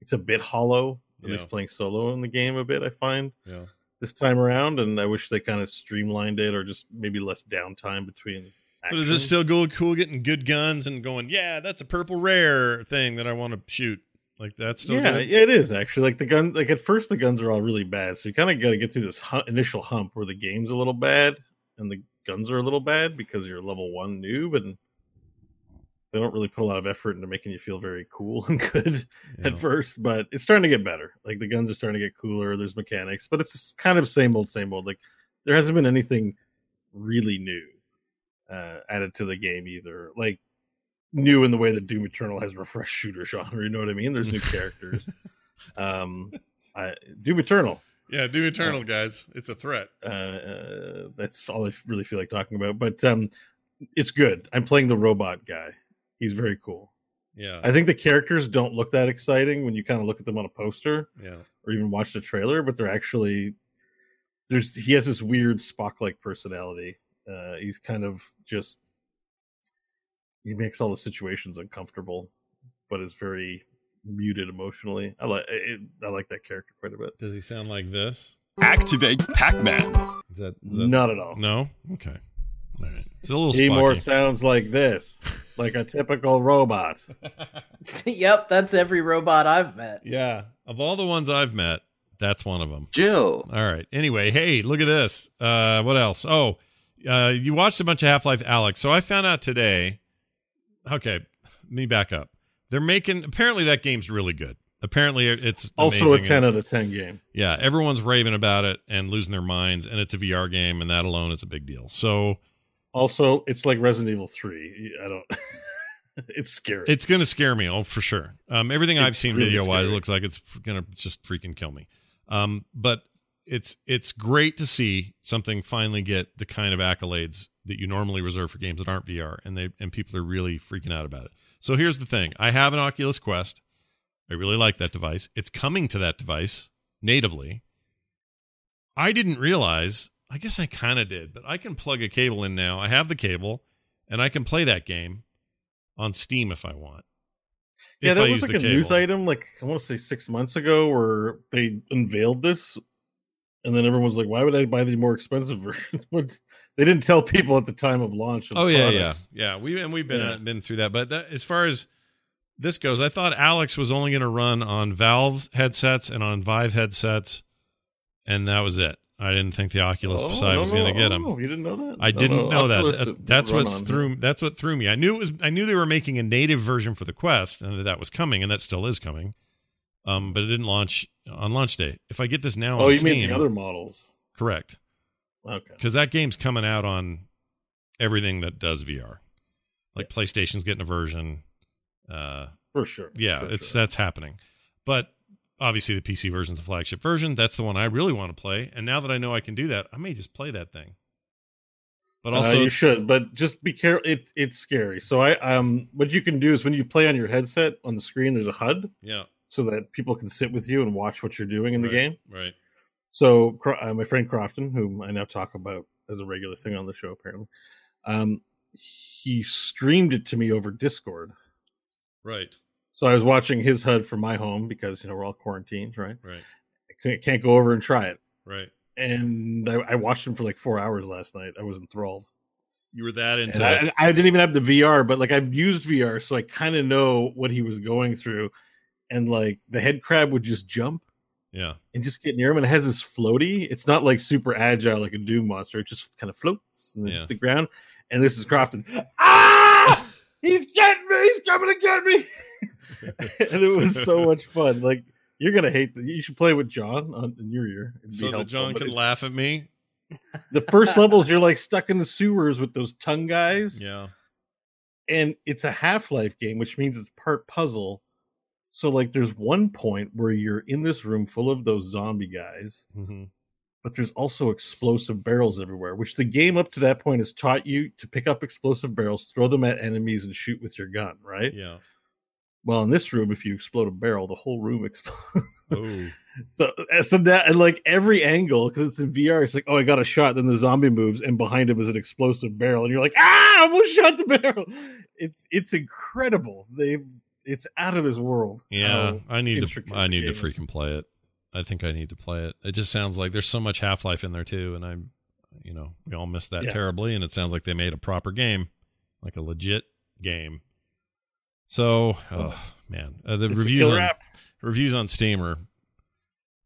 It's a bit hollow. At Yeah. least playing solo in the game a bit. I find Yeah. This time around, and I wish they kind of streamlined it or just maybe less downtime between. But is it still cool, cool getting good guns and going, yeah, that's a purple rare thing that I want to shoot? Like that's still yeah, good? yeah, it is actually. Like the gun, like at first the guns are all really bad, so you kind of got to get through this hu- initial hump where the game's a little bad and the guns are a little bad because you're level one noob and they don't really put a lot of effort into making you feel very cool and good Yeah. at first, but it's starting to get better. Like the guns are starting to get cooler. There's mechanics, but it's kind of same old, same old. Like there hasn't been anything really new uh, added to the game either. Like new in the way that Doom Eternal has refreshed shooter genre. You know what I mean? There's new characters. Um, I, Doom Eternal. Yeah, Doom Eternal, guys. It's a threat. Uh, uh, that's all I really feel like talking about. But um, it's good. I'm playing the robot guy. He's very cool. Yeah. I think the characters don't look that exciting when you kind of look at them on a poster yeah. or even watch the trailer, but they're actually there's he has this weird Spock like personality. Uh, he's kind of just he makes all the situations uncomfortable, but is very muted emotionally. I like it, I like that character quite a bit. Does he sound like this? Activate Pac-Man. Is that, is that Not at all. No? Okay. All right. It's a little He more sounds like this, like a typical robot. yep, that's every robot I've met. Yeah. Of all the ones I've met, that's one of them. Jill. All right. Anyway, hey, look at this. Uh, what else? Oh, uh, you watched a bunch of Half Life Alyx. So I found out today. Okay, let me back up. They're making apparently that game's really good. Apparently it's Also a ten out of ten game. Yeah, everyone's raving about it and losing their minds, and it's a VR game, and that alone is a big deal. So Also, it's like Resident Evil Three. I don't. it's scary. it's going to scare me, oh for sure. Um, everything I've seen really video wise looks like it's going to just freaking kill me. Um, but it's it's great to see something finally get the kind of accolades that you normally reserve for games that aren't VR, and they and people are really freaking out about it. So here's the thing: I have an Oculus Quest. I really like that device. It's coming to that device natively. I didn't realize. I guess I kind of did, but I can plug a cable in now. I have the cable, and I can play that game on Steam if I want. yeah, that I was like the a news item. Like I want to say six months ago, where they unveiled this, and then everyone was like, "Why would I buy the more expensive version?" They didn't tell people at the time of launch. Of Oh the yeah, yeah, yeah. We and we've been Yeah. uh, been through that. But that, as far as this goes, I thought Alyx was only going to run on Valve headsets and on Vive headsets, and that was it. I didn't think the Oculus Oh, no, was no, going to get them. oh, you didn't know that? I No, didn't no, know that. Oculus That's, that's what threw. That's what threw me. I knew it was. I knew they were making a native version for the Quest, and that that was coming, and that still is coming. Um, but it didn't launch on launch day. If I get this now Oh, you Steam, mean the other models? correct? Okay. because that game's coming out on everything that does VR. Like PlayStation's getting a version. Uh, For sure. yeah, for it's sure. that's happening. But obviously, the PC version is the flagship version. That's the one I really want to play. And now that I know I can do that, I may just play that thing. But also, uh, you should, but just be careful. It's it's scary. So I um, what you can do is when you play on your headset on the screen, there's a HUD Yeah, so that people can sit with you and watch what you're doing in the game. Right. So uh, my friend Crofton, whom I now talk about as a regular thing on the show, apparently, um, he streamed it to me over Discord. Right. So I was watching his HUD from my home because you know we're all quarantined, right? Right. I can't, can't go over and try it, Right. and I, I watched him for like four hours last night. I was enthralled. You were that into. I, I didn't even have the VR, but like I've used VR, so I kind of know what he was going through. And like the head crab would just jump Yeah. and just get near him, and it has this floaty. It's not like super agile like a Doom monster. It just kind of floats and Yeah. hits the ground. And this is Crofton. Ah! He's getting me! He's coming to get me! and it was so much fun. Like you're gonna hate that. You should play with John on in your ear. So that John can laugh at me. The first levels, you're like stuck in the sewers with those tongue guys Yeah. and it's a half-life game which means it's part puzzle so like there's one point where you're in this room full of those zombie guys hmm but there's also explosive barrels everywhere which the game up to that point has taught you to pick up explosive barrels throw them at enemies and shoot with your gun right Yeah. Well in this room if you explode a barrel the whole room explodes Oh. so uh, so that and like every angle because it's in vr it's like oh i got a shot then the zombie moves and behind him is an explosive barrel and you're like ah I almost shot the barrel it's it's incredible they it's out of this world Yeah, I need to. I need to freaking play it. I think I need to play it. It just sounds like there's so much Half Life in there too, and I'm, you know, we all missed that Yeah. terribly, and it sounds like they made a proper game, like a legit game. So, oh man, uh, the It's reviews on app. reviews on Steam are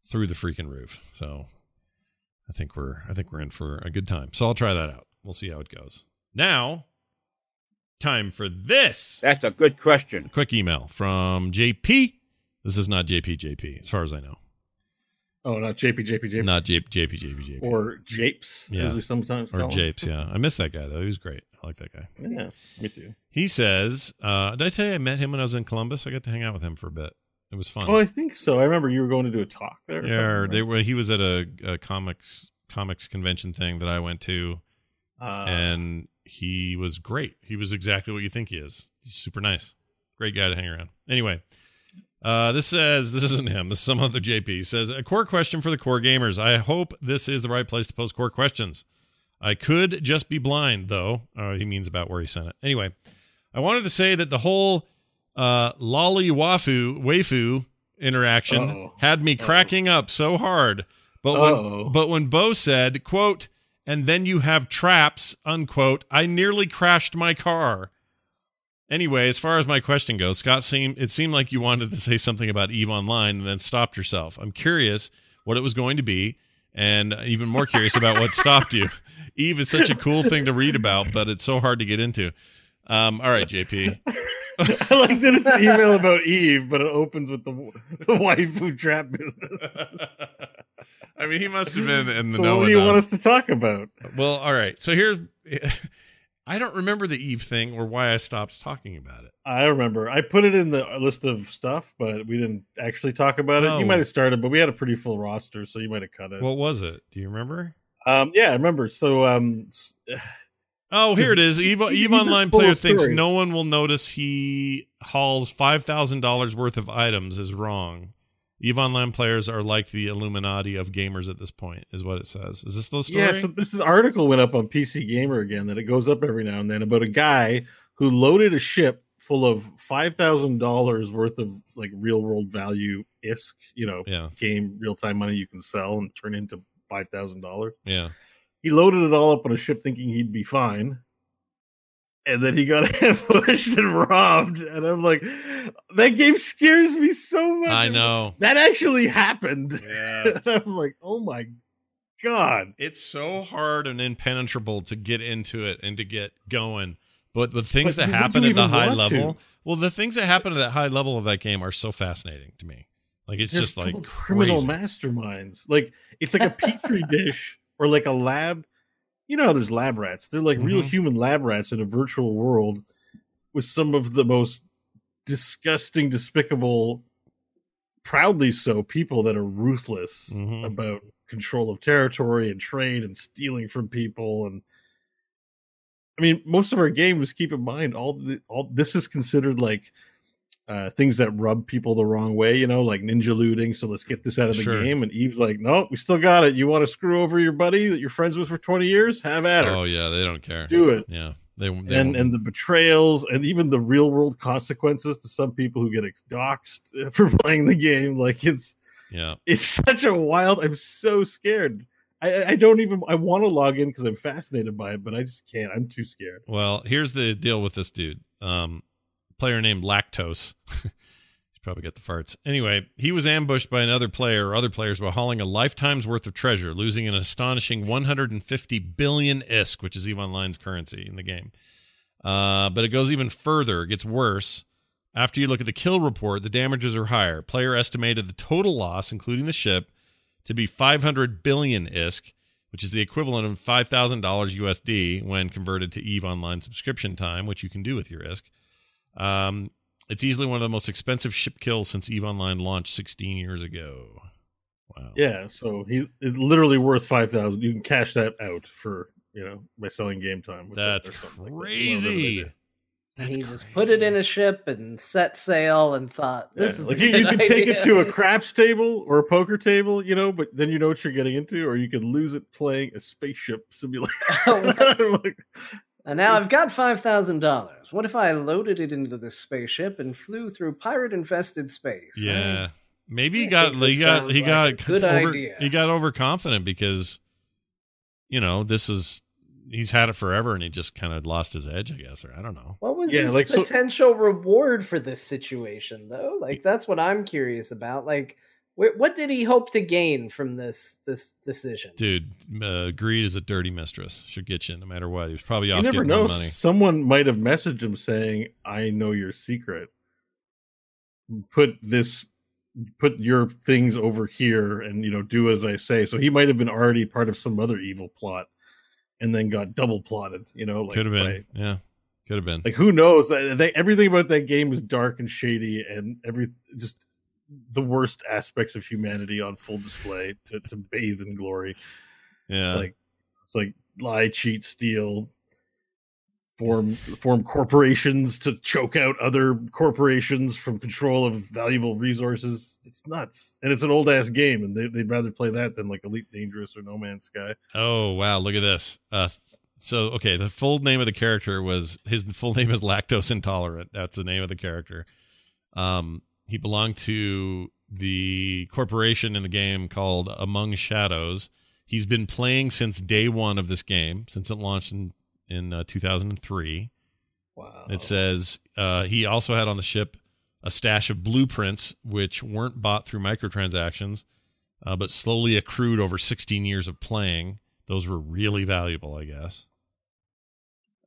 through the freaking roof. So, I think we're I think we're in for a good time. So I'll try that out. we'll see how it goes. Now, time for this. That's a good question. Quick email from JP. This is not JP JP, as far as I know. Oh, not JP, JP, JP. Not J- JP JP JP. Or Japes, Yeah. as they sometimes or call him. Japes, yeah. I miss that guy though. He was great. Like that guy. Yeah, me too. He says, uh, did I tell you I met him when I was in Columbus? I got to hang out with him for a bit. It was fun. Oh, I think so. I remember you were going to do a talk there. Or yeah, something, or right? they were. He was at a, a comics comics convention thing that I went to, Uh, and he was great. He was exactly what you think he is. He's super nice, great guy to hang around. Anyway, uh, this says this isn't him. This is some other JP. He says a core question for the core gamers. I hope this is the right place to post core questions. I could just be blind, though. Uh, he means about where he sent it. Anyway, I wanted to say that the whole uh, lolly wafu waifu interaction Uh-oh. had me cracking up so hard. But Uh-oh. when but when Bo said, "quote," and then you have traps, unquote, I nearly crashed my car. Anyway, as far as my question goes, Scott seemed it seemed like you wanted to say something about Eve Online and then stopped yourself. I'm curious what it was going to be, and even more curious about what stopped you. Eve is such a cool thing to read about, but it's so hard to get into. Um, all right, JP. I like that it's an email about Eve, but it opens with the the waifu trap business. I mean, he must have been in the So know what do you want us to talk about? Well, all right. So here's I don't remember the Eve thing or why I stopped talking about it. I remember I put it in the list of stuff, but we didn't actually talk about it. Oh. You might have started, but we had a pretty full roster, so you might have cut it. What was it? Do you remember? um, yeah, I remember. So, um, Oh, here it is. Eve, Eve Online player thinks story. no one will notice he hauls five thousand dollars worth of items is wrong. Eve Online players are like the Illuminati of gamers at this point, is what it says. Is this the story? yeah. So this article went up on PC Gamer again. That it goes up every now and then about a guy who loaded a ship full of five thousand dollars worth of like real world value ISK, you know, yeah, game real time money you can sell and turn into five thousand dollars. yeah. he loaded it all up on a ship thinking he'd be fine and then he got ambushed and robbed and i'm like that game scares me so much I know. that actually happened Yeah. and i'm like oh my god It's so hard and impenetrable to get into it and to get going. But the things But that happen at the high level, to? well, the things that happen at that high level of that game are so fascinating to me. Like it's They're just like criminal crazy. masterminds like it's like a petri dish or like a lab you know how there's lab rats they're like real Mhm. human lab rats in a virtual world with some of the most disgusting despicable proudly so people that are ruthless Mhm. about control of territory and trade and stealing from people and I mean, most of our games. Keep in mind, all the, all this is considered like uh, things that rub people the wrong way. You know, like ninja looting. So let's get this out of the Sure. game. And Eve's like, no, we still got it. You want to screw over your buddy that you're friends with for twenty years? Have at her. Oh yeah, they don't care. Do it. Yeah, they, they and won't- and the betrayals and even the real world consequences to some people who get doxxed for playing the game. Like it's yeah. it's such a wild. I'm so scared. I, I don't even. I want to log in because I'm fascinated by it, but I just can't. I'm too scared. Well, here's the deal with this dude. Um, player named Lactose. He's probably got the farts. Anyway, he was ambushed by another player or other players while hauling a lifetime's worth of treasure, losing an astonishing 150 billion ISK, which is EVE Online's currency in the game. Uh, but it goes even further. It gets worse. After you look at the kill report, the damages are higher. Player estimated the total loss, including the ship, to be 500 billion ISK, which is the equivalent of $5,000 USD when converted to EVE Online subscription time, which you can do with your ISK. Um, it's easily one of the most expensive ship kills since EVE Online launched 16 years ago. Wow. Yeah, so he it's literally worth five thousand. You can cash that out for you know by selling game time. with That's something like that. That's he just put it in a ship and set sail and thought, Yeah, "This is like you, you good could take it to a craps table or a poker table, you know, but then you know what you're getting into, or you could lose it playing a spaceship simulator. Oh, like, And now I've got five thousand dollars. What if I loaded it into this spaceship and flew through pirate-infested space? Yeah. Maybe he I got he got he like got good over, idea. he got overconfident because you know, this is he's had it forever and he just kind of lost his edge, I guess, or I don't know. What was Yeah, his like, so- potential reward for this situation, though? Like that's what I'm curious about. Like, Wh- What did he hope to gain from this this decision? Dude, uh, greed is a dirty mistress. Should get you no matter what. He was probably off You never getting know. money. Someone might have messaged him saying, "I know your secret. Put this, put your things over here, and you know, do as I say." So he might have been already part of some other evil plot, and then got double plotted. You know, like Could have been. by- Yeah. Could have been. like who knows? They, everything about that game is dark and shady, and every just the worst aspects of humanity on full display to, to bathe in glory. yeah. Like it's like lie, cheat, steal, form form corporations to choke out other corporations from control of valuable resources. It's nuts, and it's an old ass game, and they, they'd rather play that than like Elite Dangerous or No Man's Sky. Oh wow, look at this. Uh so okay, the full name of the character was his full name is lactose intolerant. That's the name of the character. Um he belonged to the corporation in the game called Among Shadows. He's been playing since day 1 of this game, since it launched in in uh, 2003. Wow. It says uh, he also had on the ship a stash of blueprints, which weren't bought through microtransactions, uh, but slowly accrued over 16 years of playing. Those were really valuable, I guess.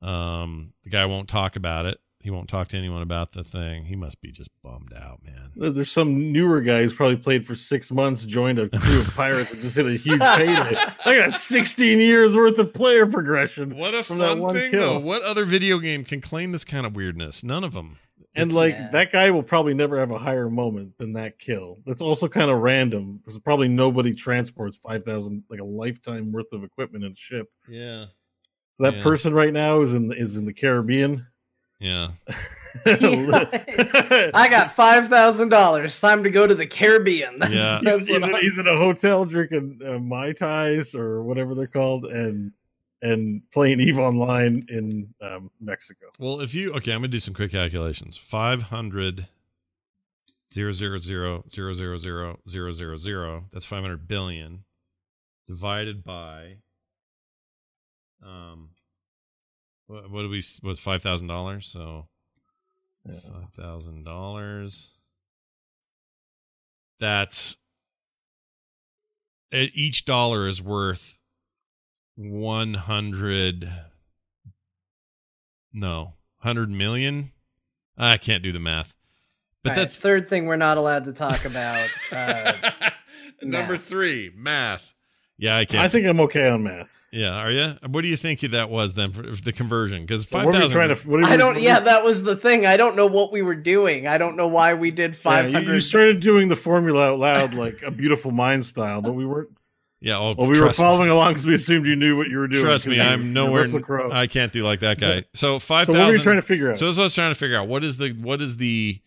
Um, the guy won't talk about it. He won't talk to anyone about the thing. He must be just bummed out, man. There's some newer guy who's probably played for six months, joined a crew of pirates, and just hit a huge payday. I got 16 years worth of player progression. What a from that fun one thing, kill. though. What other video game can claim this kind of weirdness? None of them. And It's- like Yeah. that guy will probably never have a higher moment than that kill. That's also kind of random because probably nobody transports five thousand like a lifetime worth of equipment in a ship. yeah, So that Yeah. person right now is in is in the Caribbean. Yeah. I got five thousand dollars. Time to go to the Caribbean. That's, Yeah. that's he's, in, he's in a hotel drinking uh, mai tais or whatever they're called, and and playing Eve Online in um, Mexico. Well, if you okay, I'm gonna do some quick calculations. Five hundred zero zero zero zero zero zero zero zero zero. That's five hundred billion divided by um what, what do we was five thousand dollars? So five thousand dollars. That's each dollar is worth one hundred no, hundred million. I can't do the math, but All right, that's third thing we're not allowed to talk about. Uh, number three. Math. Yeah, I can't. I think I'm okay on math. Yeah, are you? What do you think that was then for for the conversion? Because So five what are we trying to? What are I don't. what Yeah, we- that was the thing. I don't know what we were doing. I don't know why we did Yeah, five you, you started doing the formula out loud like a beautiful mind style, but we weren't. Yeah. Oh, Well, we were trust me. following along because we assumed you knew what you were doing. Trust me, I'm nowhere. Russell I can't do like that guy. So five thousand. so thousand. what were you trying to figure out? So that's what I was trying to figure out. What is the what is the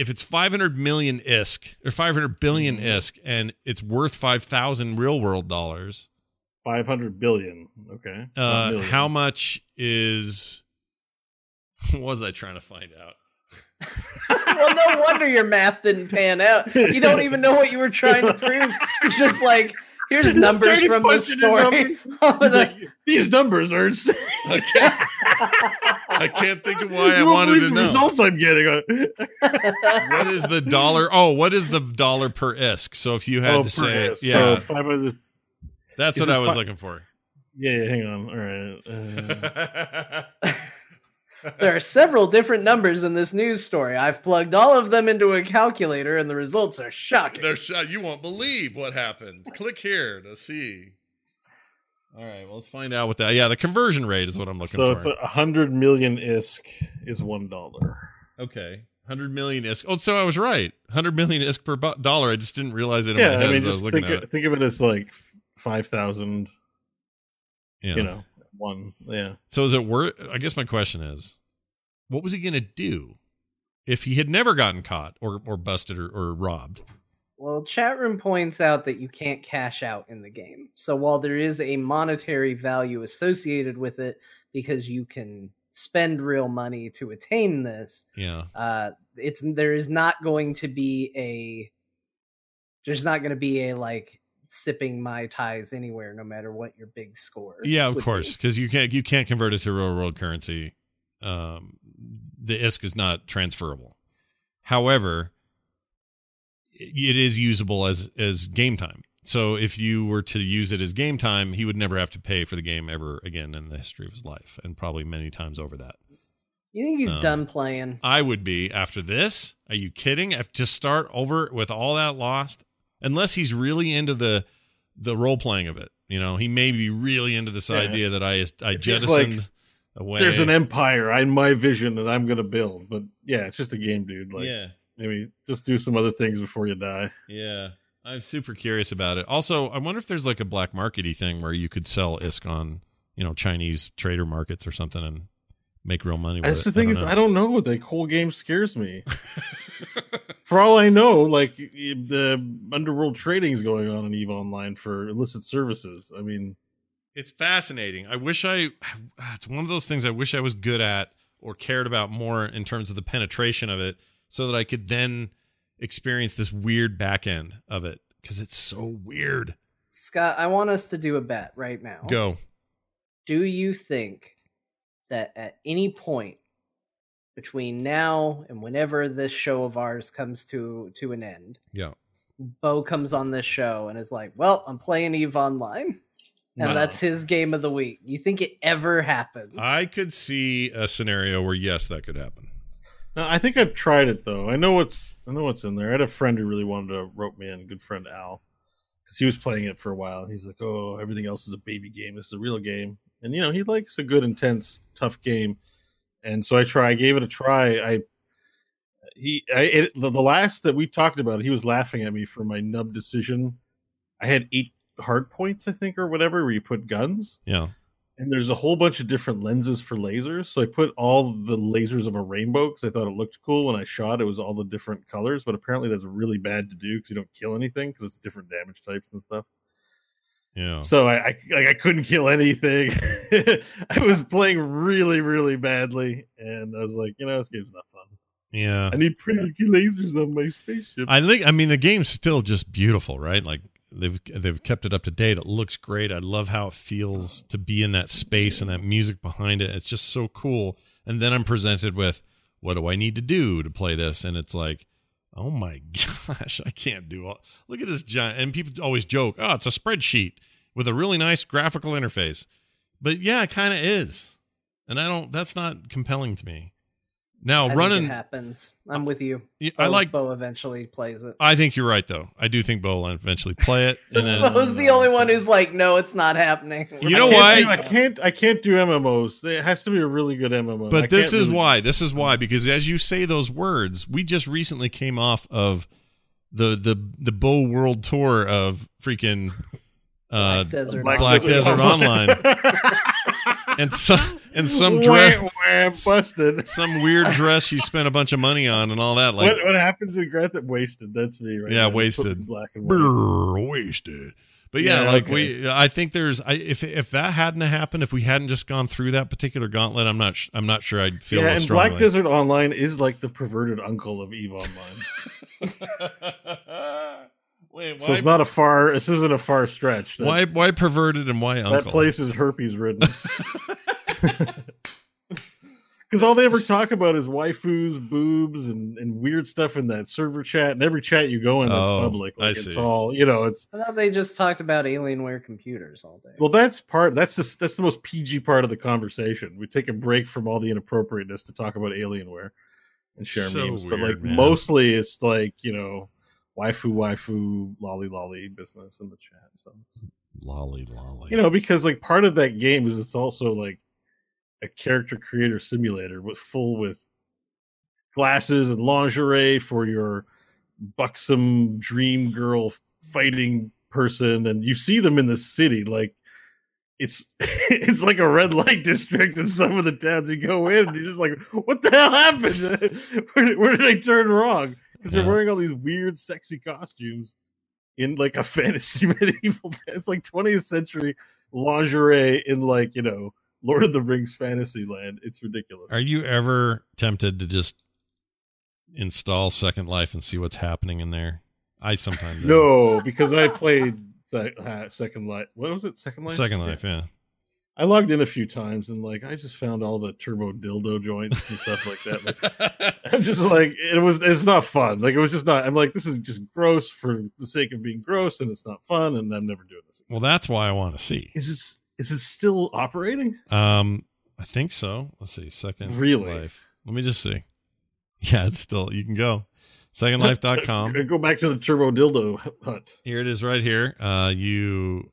if it's 500 million ISK or 500 billion Mm-hmm. ISK and it's worth 5,000 real world dollars, Five hundred billion. Okay. Uh, million. how much is. What was I trying to find out? well, no wonder your math didn't pan out. You don't even know what you were trying to prove. It's just like here's Just numbers from the punching story. Like, These numbers are insane. I can't, I can't think of why I You won't wanted believe to the know. results I'm getting. On. What is the dollar? Oh, what is the dollar per ISK? So if you had Oh, to say, S. yeah, So 500. that's what I was fi- looking for. Yeah, yeah, hang on. All right. Uh, There are several different numbers in this news story. I've plugged all of them into a calculator, and the results are shocking. They're sh- you won't believe what happened. Click here to see. All right, well, let's find out what that. Yeah, the conversion rate is what I'm looking so for. it's a hundred million isk is one dollar. okay, hundred million isk. Oh, so I was right. Hundred million isk per bu- dollar. I just didn't realize it in my Yeah, head I mean, as I was just looking think at of, think of it as like five thousand. Yeah. You know, one. Yeah. So is it worth? I guess my question is, what was he going to do if he had never gotten caught or or busted or, or robbed? Well, chat room points out that you can't cash out in the game. So while there is a monetary value associated with it because you can spend real money to attain this, Yeah. uh it's there is not going to be a there's not going to be a like sipping mai tais anywhere no matter what your big score. Yeah, of course, be. because you can't you can't convert it to real world currency. Um, the ISK is not transferable. However, it is usable as as game time. So if you were to use it as game time, he would never have to pay for the game ever again in the history of his life, and probably many times over that. You think he's Um, done playing? I would be after this. Are you kidding? If to start over with all that lost, unless he's really into the the role playing of it. You know, he may be really into this Yeah. idea that I I If jettisoned like, away. There's an empire in my vision that I'm gonna build, but yeah, it's just a game, dude. Like, yeah, maybe just do some other things before you die. yeah. I'm super curious about it. Also, I wonder if there's like a black markety thing where you could sell ISK on, you know, Chinese trader markets or something and make real money with That's it. the thing I is, know. I don't know. The whole game scares me. for all I know, like the underworld trading is going on in Eve Online for illicit services. I mean, it's fascinating. I wish I it's one of those things I wish I was good at or cared about more in terms of the penetration of it so that I could then experience this weird back end of it cuz it's so weird. Scott, I want us to do a bet right now. Go. Do you think that at any point between now and whenever this show of ours comes to to an end, Yeah. Bo comes on this show and is like, "Well, I'm playing Eve Online," and No. that's his game of the week. You think it ever happens? I could see a scenario where yes, that could happen. no, I think I've tried it though. I know what's I know what's in there. I had a friend who really wanted to rope me in. Good friend Al, because he was playing it for a while. He's like, "Oh, everything else is a baby game. This is a real game." And you know, he likes a good, intense, tough game. And so I try. I gave it a try. I he I it, the, the last that we talked about, he was laughing at me for my nub decision. I had eight hard points, I think, or whatever, where you put guns Yeah. and there's a whole bunch of different lenses for lasers. So I put all the lasers of a rainbow because I thought it looked cool when I shot. It was all the different colors, but apparently that's really bad to do because you don't kill anything because it's different damage types and stuff. Yeah. So I, I like I couldn't kill anything. I was playing really really badly, and I was like, you know, this game's not fun. Yeah. I need pretty lasers on my spaceship. I think I mean the game's still just beautiful, right? Like they've they've kept it up to date. It looks great. I love how it feels to be in that space and that music behind it. It's just so cool. And then I'm presented with what do I need to do to play this? And it's like, oh my gosh, I can't do all. Look at this giant. And people always joke, oh, it's a spreadsheet with a really nice graphical interface. But yeah, it kind of is. And I don't. That's not compelling to me. Now I think running. it happens. I'm with you. Yeah, I Bo- like- Bo eventually plays it. I think you're right, though. I do think Bo will eventually play it, and then Bo's the only one who's like, "No, it's not happening." You know I why? do- I can't. I can't do MMOs. It has to be a really good MMO. I But this is really- why. This is why because as you say those words, we just recently came off of the the the Bo World Tour of freaking uh, Black Desert Black, Online. Desert Online, and some and some dress, wah, busted. some weird dress you spent a bunch of money on and all that. Like, what, what happens in Grand Theft Wasted? That's me, right? Yeah, now. Wasted. Black and white. brr, wasted. But yeah, Yeah, like okay. we, I think there's, I, if if that hadn't happened, if we hadn't just gone through that particular gauntlet, I'm not, sh- I'm not sure I'd feel yeah, and strongly. Black Desert Online is like the perverted uncle of Eve Online. Wait, so it's not a far. This isn't a far stretch. That, why why perverted and why uncle? that place is herpes ridden. Because all they ever talk about is waifus, boobs, and, and weird stuff in that server chat. And every chat you go in that's Oh, public. I Like it's see. all you know. It's I thought they just talked about Alienware computers all day. well, that's part. That's the that's the most PG part of the conversation. We take a break from all the inappropriateness to talk about Alienware and share So memes. but like man. mostly, it's like you know, waifu, waifu, lolly, lolly business in the chat. So lolly lolly. you know, because like part of that game is it's also like a character creator simulator with full with glasses and lingerie for your buxom dream girl fighting person and you see them in the city like it's it's like a red light district in some of the towns you go in and you're just like what the hell happened where, where did i turn wrong because they're wearing all these weird sexy costumes in like a fantasy medieval it's like 20th century lingerie in like you know lord of the rings fantasy land. It's ridiculous. Are you ever tempted to just install Second Life and see what's happening in there? I sometimes no because i played Se- second life. What was it? Second life? Second Life, yeah. I logged in a few times and like I just found all the turbo dildo joints and stuff like that. Like, I'm just like it was. It's not fun. Like it was just not. I'm like this is just gross for the sake of being gross, and it's not fun, and I'm never doing this. well, that's why I want to see. Is it is it still operating? Um, I think so. Let's see. Second Really? Life. Let me just see. Yeah, it's still. You can go. Secondlife.com. Go back to the turbo dildo hut. Here it is right here. Uh, you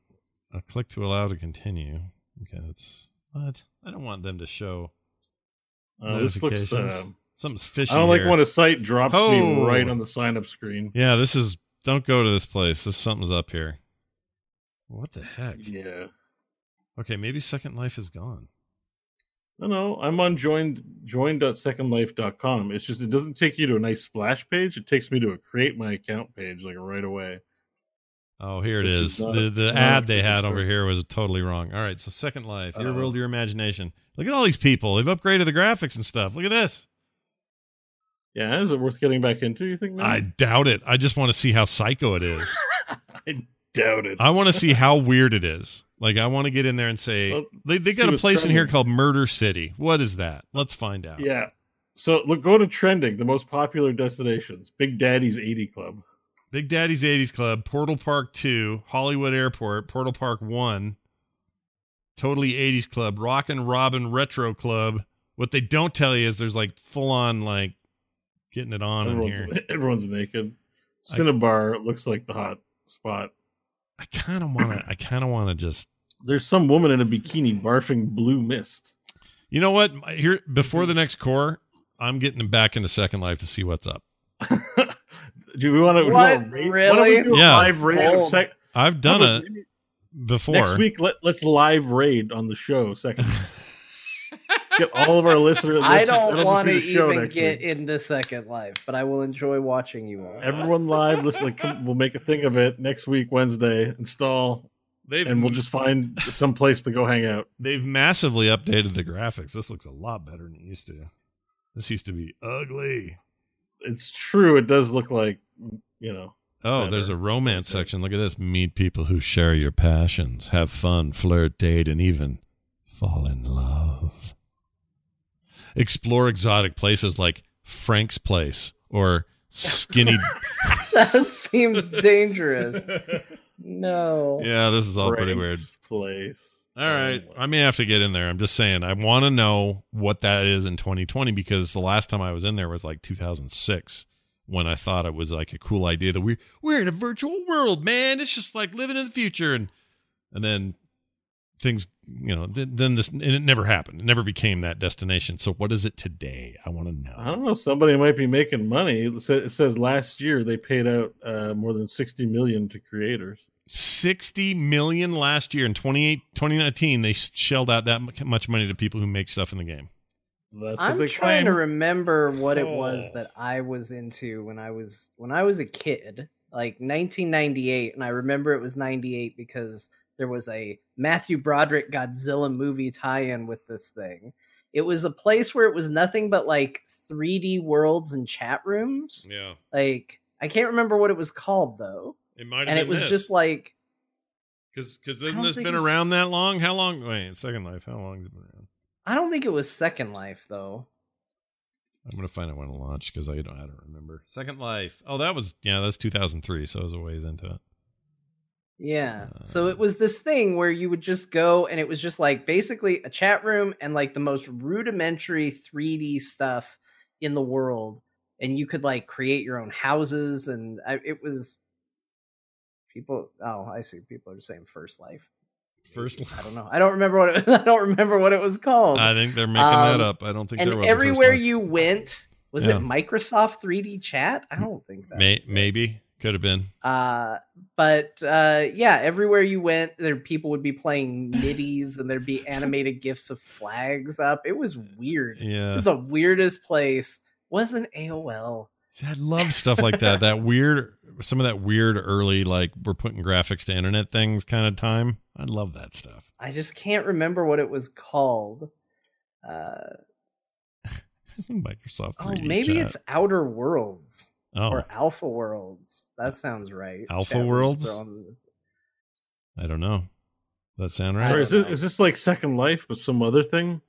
uh, click to allow to continue. Okay, that's what I don't want them to show Uh, this looks. Uh, Something's fishy. I don't like here. when a site drops Oh. me right on the sign up screen. Yeah, this is. Don't go to this place. This something's up here. What the heck? Yeah. Okay, maybe Second Life is gone. No, no, I'm on joined join.secondlife.com. It's just it doesn't take you to a nice splash page. It takes me to a create my account page like right away. Oh, here it is. is not- the the ad they had over here was totally wrong. All right, so Second Life, your world, your imagination. Look at all these people. They've upgraded the graphics and stuff. Look at this. Yeah, is it worth getting back into? You think? Man? I doubt it. I just want to see how psycho it is. I doubt it. I want to see how weird it is. Like I want to get in there and say Well, they they got a place in here called Murder City. What is that? Let's find out. yeah. So look, go to trending. The most popular destinations: Big Daddy's 80 Club. Big Daddy's 80s Club, Portal Park 2, Hollywood Airport, Portal Park 1, Totally 80s Club, Rockin' Robin Retro Club. What they don't tell you is there's like full on like getting it on in Everyone's, here. everyone's naked. I- Cinnabar looks like the hot spot. I kind of want to I kind of want to just There's some woman in a bikini barfing blue mist. You know what? Here before mm-hmm. the next core, I'm getting back into Second Life to see what's up. do we want to? What? Why don't we Really? do a Yeah. live raid of sec- I've done it before. Next week, let, let's live raid on the show. Second, get all of our listeners. I let's just- that'll don't want to the show even get week. into Second Life, but I will enjoy watching you all. everyone live. Listen, like, come, we'll make a thing of it next week, Wednesday. Install, They've and we'll just find some place to go hang out. they've massively updated the graphics. This looks a lot better than it used to. This used to be ugly. It's true. It does look like you know. Oh, Better. there's a romance section. Look at this. Meet people who share your passions, have fun, flirt, date, and even fall in love. Explore exotic places like Frank's Place or Skinny. that seems dangerous. No. yeah, this is all pretty weird. Place. All right. I may have to get in there. I'm just saying, I want to know what that is in 2020 because the last time I was in there was like 2006 when I thought it was like a cool idea that we we're in a virtual world, man. It's just like living in the future, and and then things, you know, th- then this and it never happened. It never became that destination. So what is it today? I want to know. I don't know. Somebody might be making money. It says last year they paid out uh, more than sixty million to creators. 60 million last year in 28 2019 they shelled out that much money to people who make stuff in the game That's what I'm trying claim. to remember what it was Oh. that I was into when I was when I was a kid, like 1998, and I remember it was 98 because there was a Matthew Broderick Godzilla movie tie-in with this thing. It was a place where it was nothing but like 3D worlds and chat rooms. yeah Like I can't remember what it was called though, it might have and it was this. just like Because because I hasn't this been around that long? How long? Wait, Second Life. How long has it been around? I don't think it was Second Life though. I'm gonna find out when it launched because I don't I don't remember. Second Life. Oh, that was yeah, that's 2003, so it was a ways into it. Yeah. So Uh, it was this thing where you would just go and it was just like basically a chat room and like the most rudimentary 3D stuff in the world. And you could like create your own houses and I, it was people. Oh, I see. People are saying First Life. First, I don't know. I don't remember what it, I don't remember what it was called. I think they're making that Um, up. I don't think and there was everywhere you went, was Yeah. it Microsoft 3D Chat? I don't think that. May, maybe could have been. Uh, but uh, yeah, everywhere you went, there people would be playing middies, and there'd be animated gifs of flags up. It was weird. Yeah, It was the weirdest place. Wasn't AOL? See, I love stuff like that. That weird, some of that weird early like we're putting graphics to internet things kind of time. I love that stuff. I just can't remember what it was called. Uh, Microsoft 3D. oh, maybe chat. it's Outer Worlds oh, or Alpha Worlds. That sounds right. Alpha Chat room's Worlds? throwing I don't know. That sound right? Or is this, is this like Second Life, but some other thing?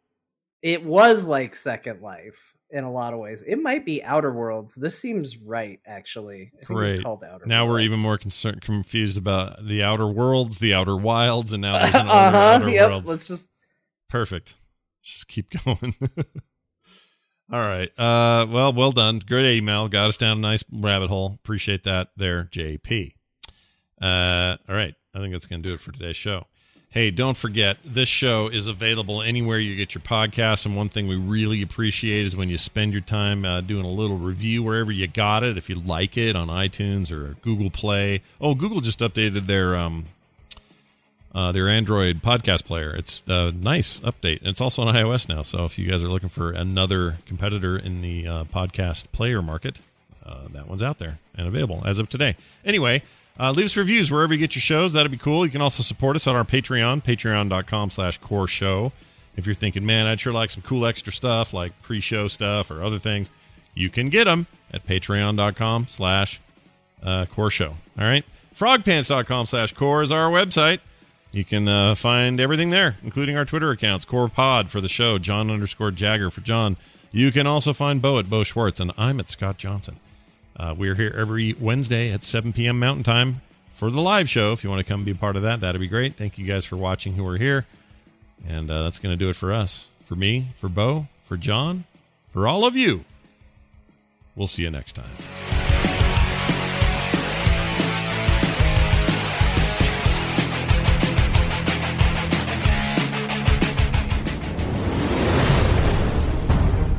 It was like Second Life in a lot of ways. It might be Outer Worlds. This seems right, actually. I Great. Called Outer Now we're even more concerned, confused about the outer worlds, the outer wilds, and now there's an uh-huh, outer, outer yep, worlds. Let's just Perfect. Just keep going. all right. Uh, well, well done. Great email. Got us down a nice rabbit hole. Appreciate that there, JP. Uh, all right. I think that's going to do it for today's show. Hey, don't forget, this show is available anywhere you get your podcasts. And one thing we really appreciate is when you spend your time uh, doing a little review wherever you got it. If you like it on iTunes or Google Play. Oh, Google just updated their um, uh, their Android podcast player. It's a nice update. And it's also on iOS now. So if you guys are looking for another competitor in the uh, podcast player market, uh, that one's out there and available as of today. Anyway, uh, leave us reviews wherever you get your shows. That'd be cool. You can also support us on our Patreon, patreon.com slash core show. If you're thinking, man, I'd sure like some cool extra stuff like pre-show stuff or other things, you can get them at patreon.com slash uh, core show. All right. Frogpants.com slash core is our website. You can uh, find everything there, including our Twitter accounts, Core Pod for the show, John underscore Jagger for John. You can also find Bo at Bo Schwarz, and I'm at Scott Johnson. Uh, we're here every Wednesday at 7 p.m. Mountain Time for the live show. If you want to come be a part of that, that'd be great. Thank you guys for watching who are here. And uh, that's going to do it for us. For me, for Bo, for John, for all of you. We'll see you next time.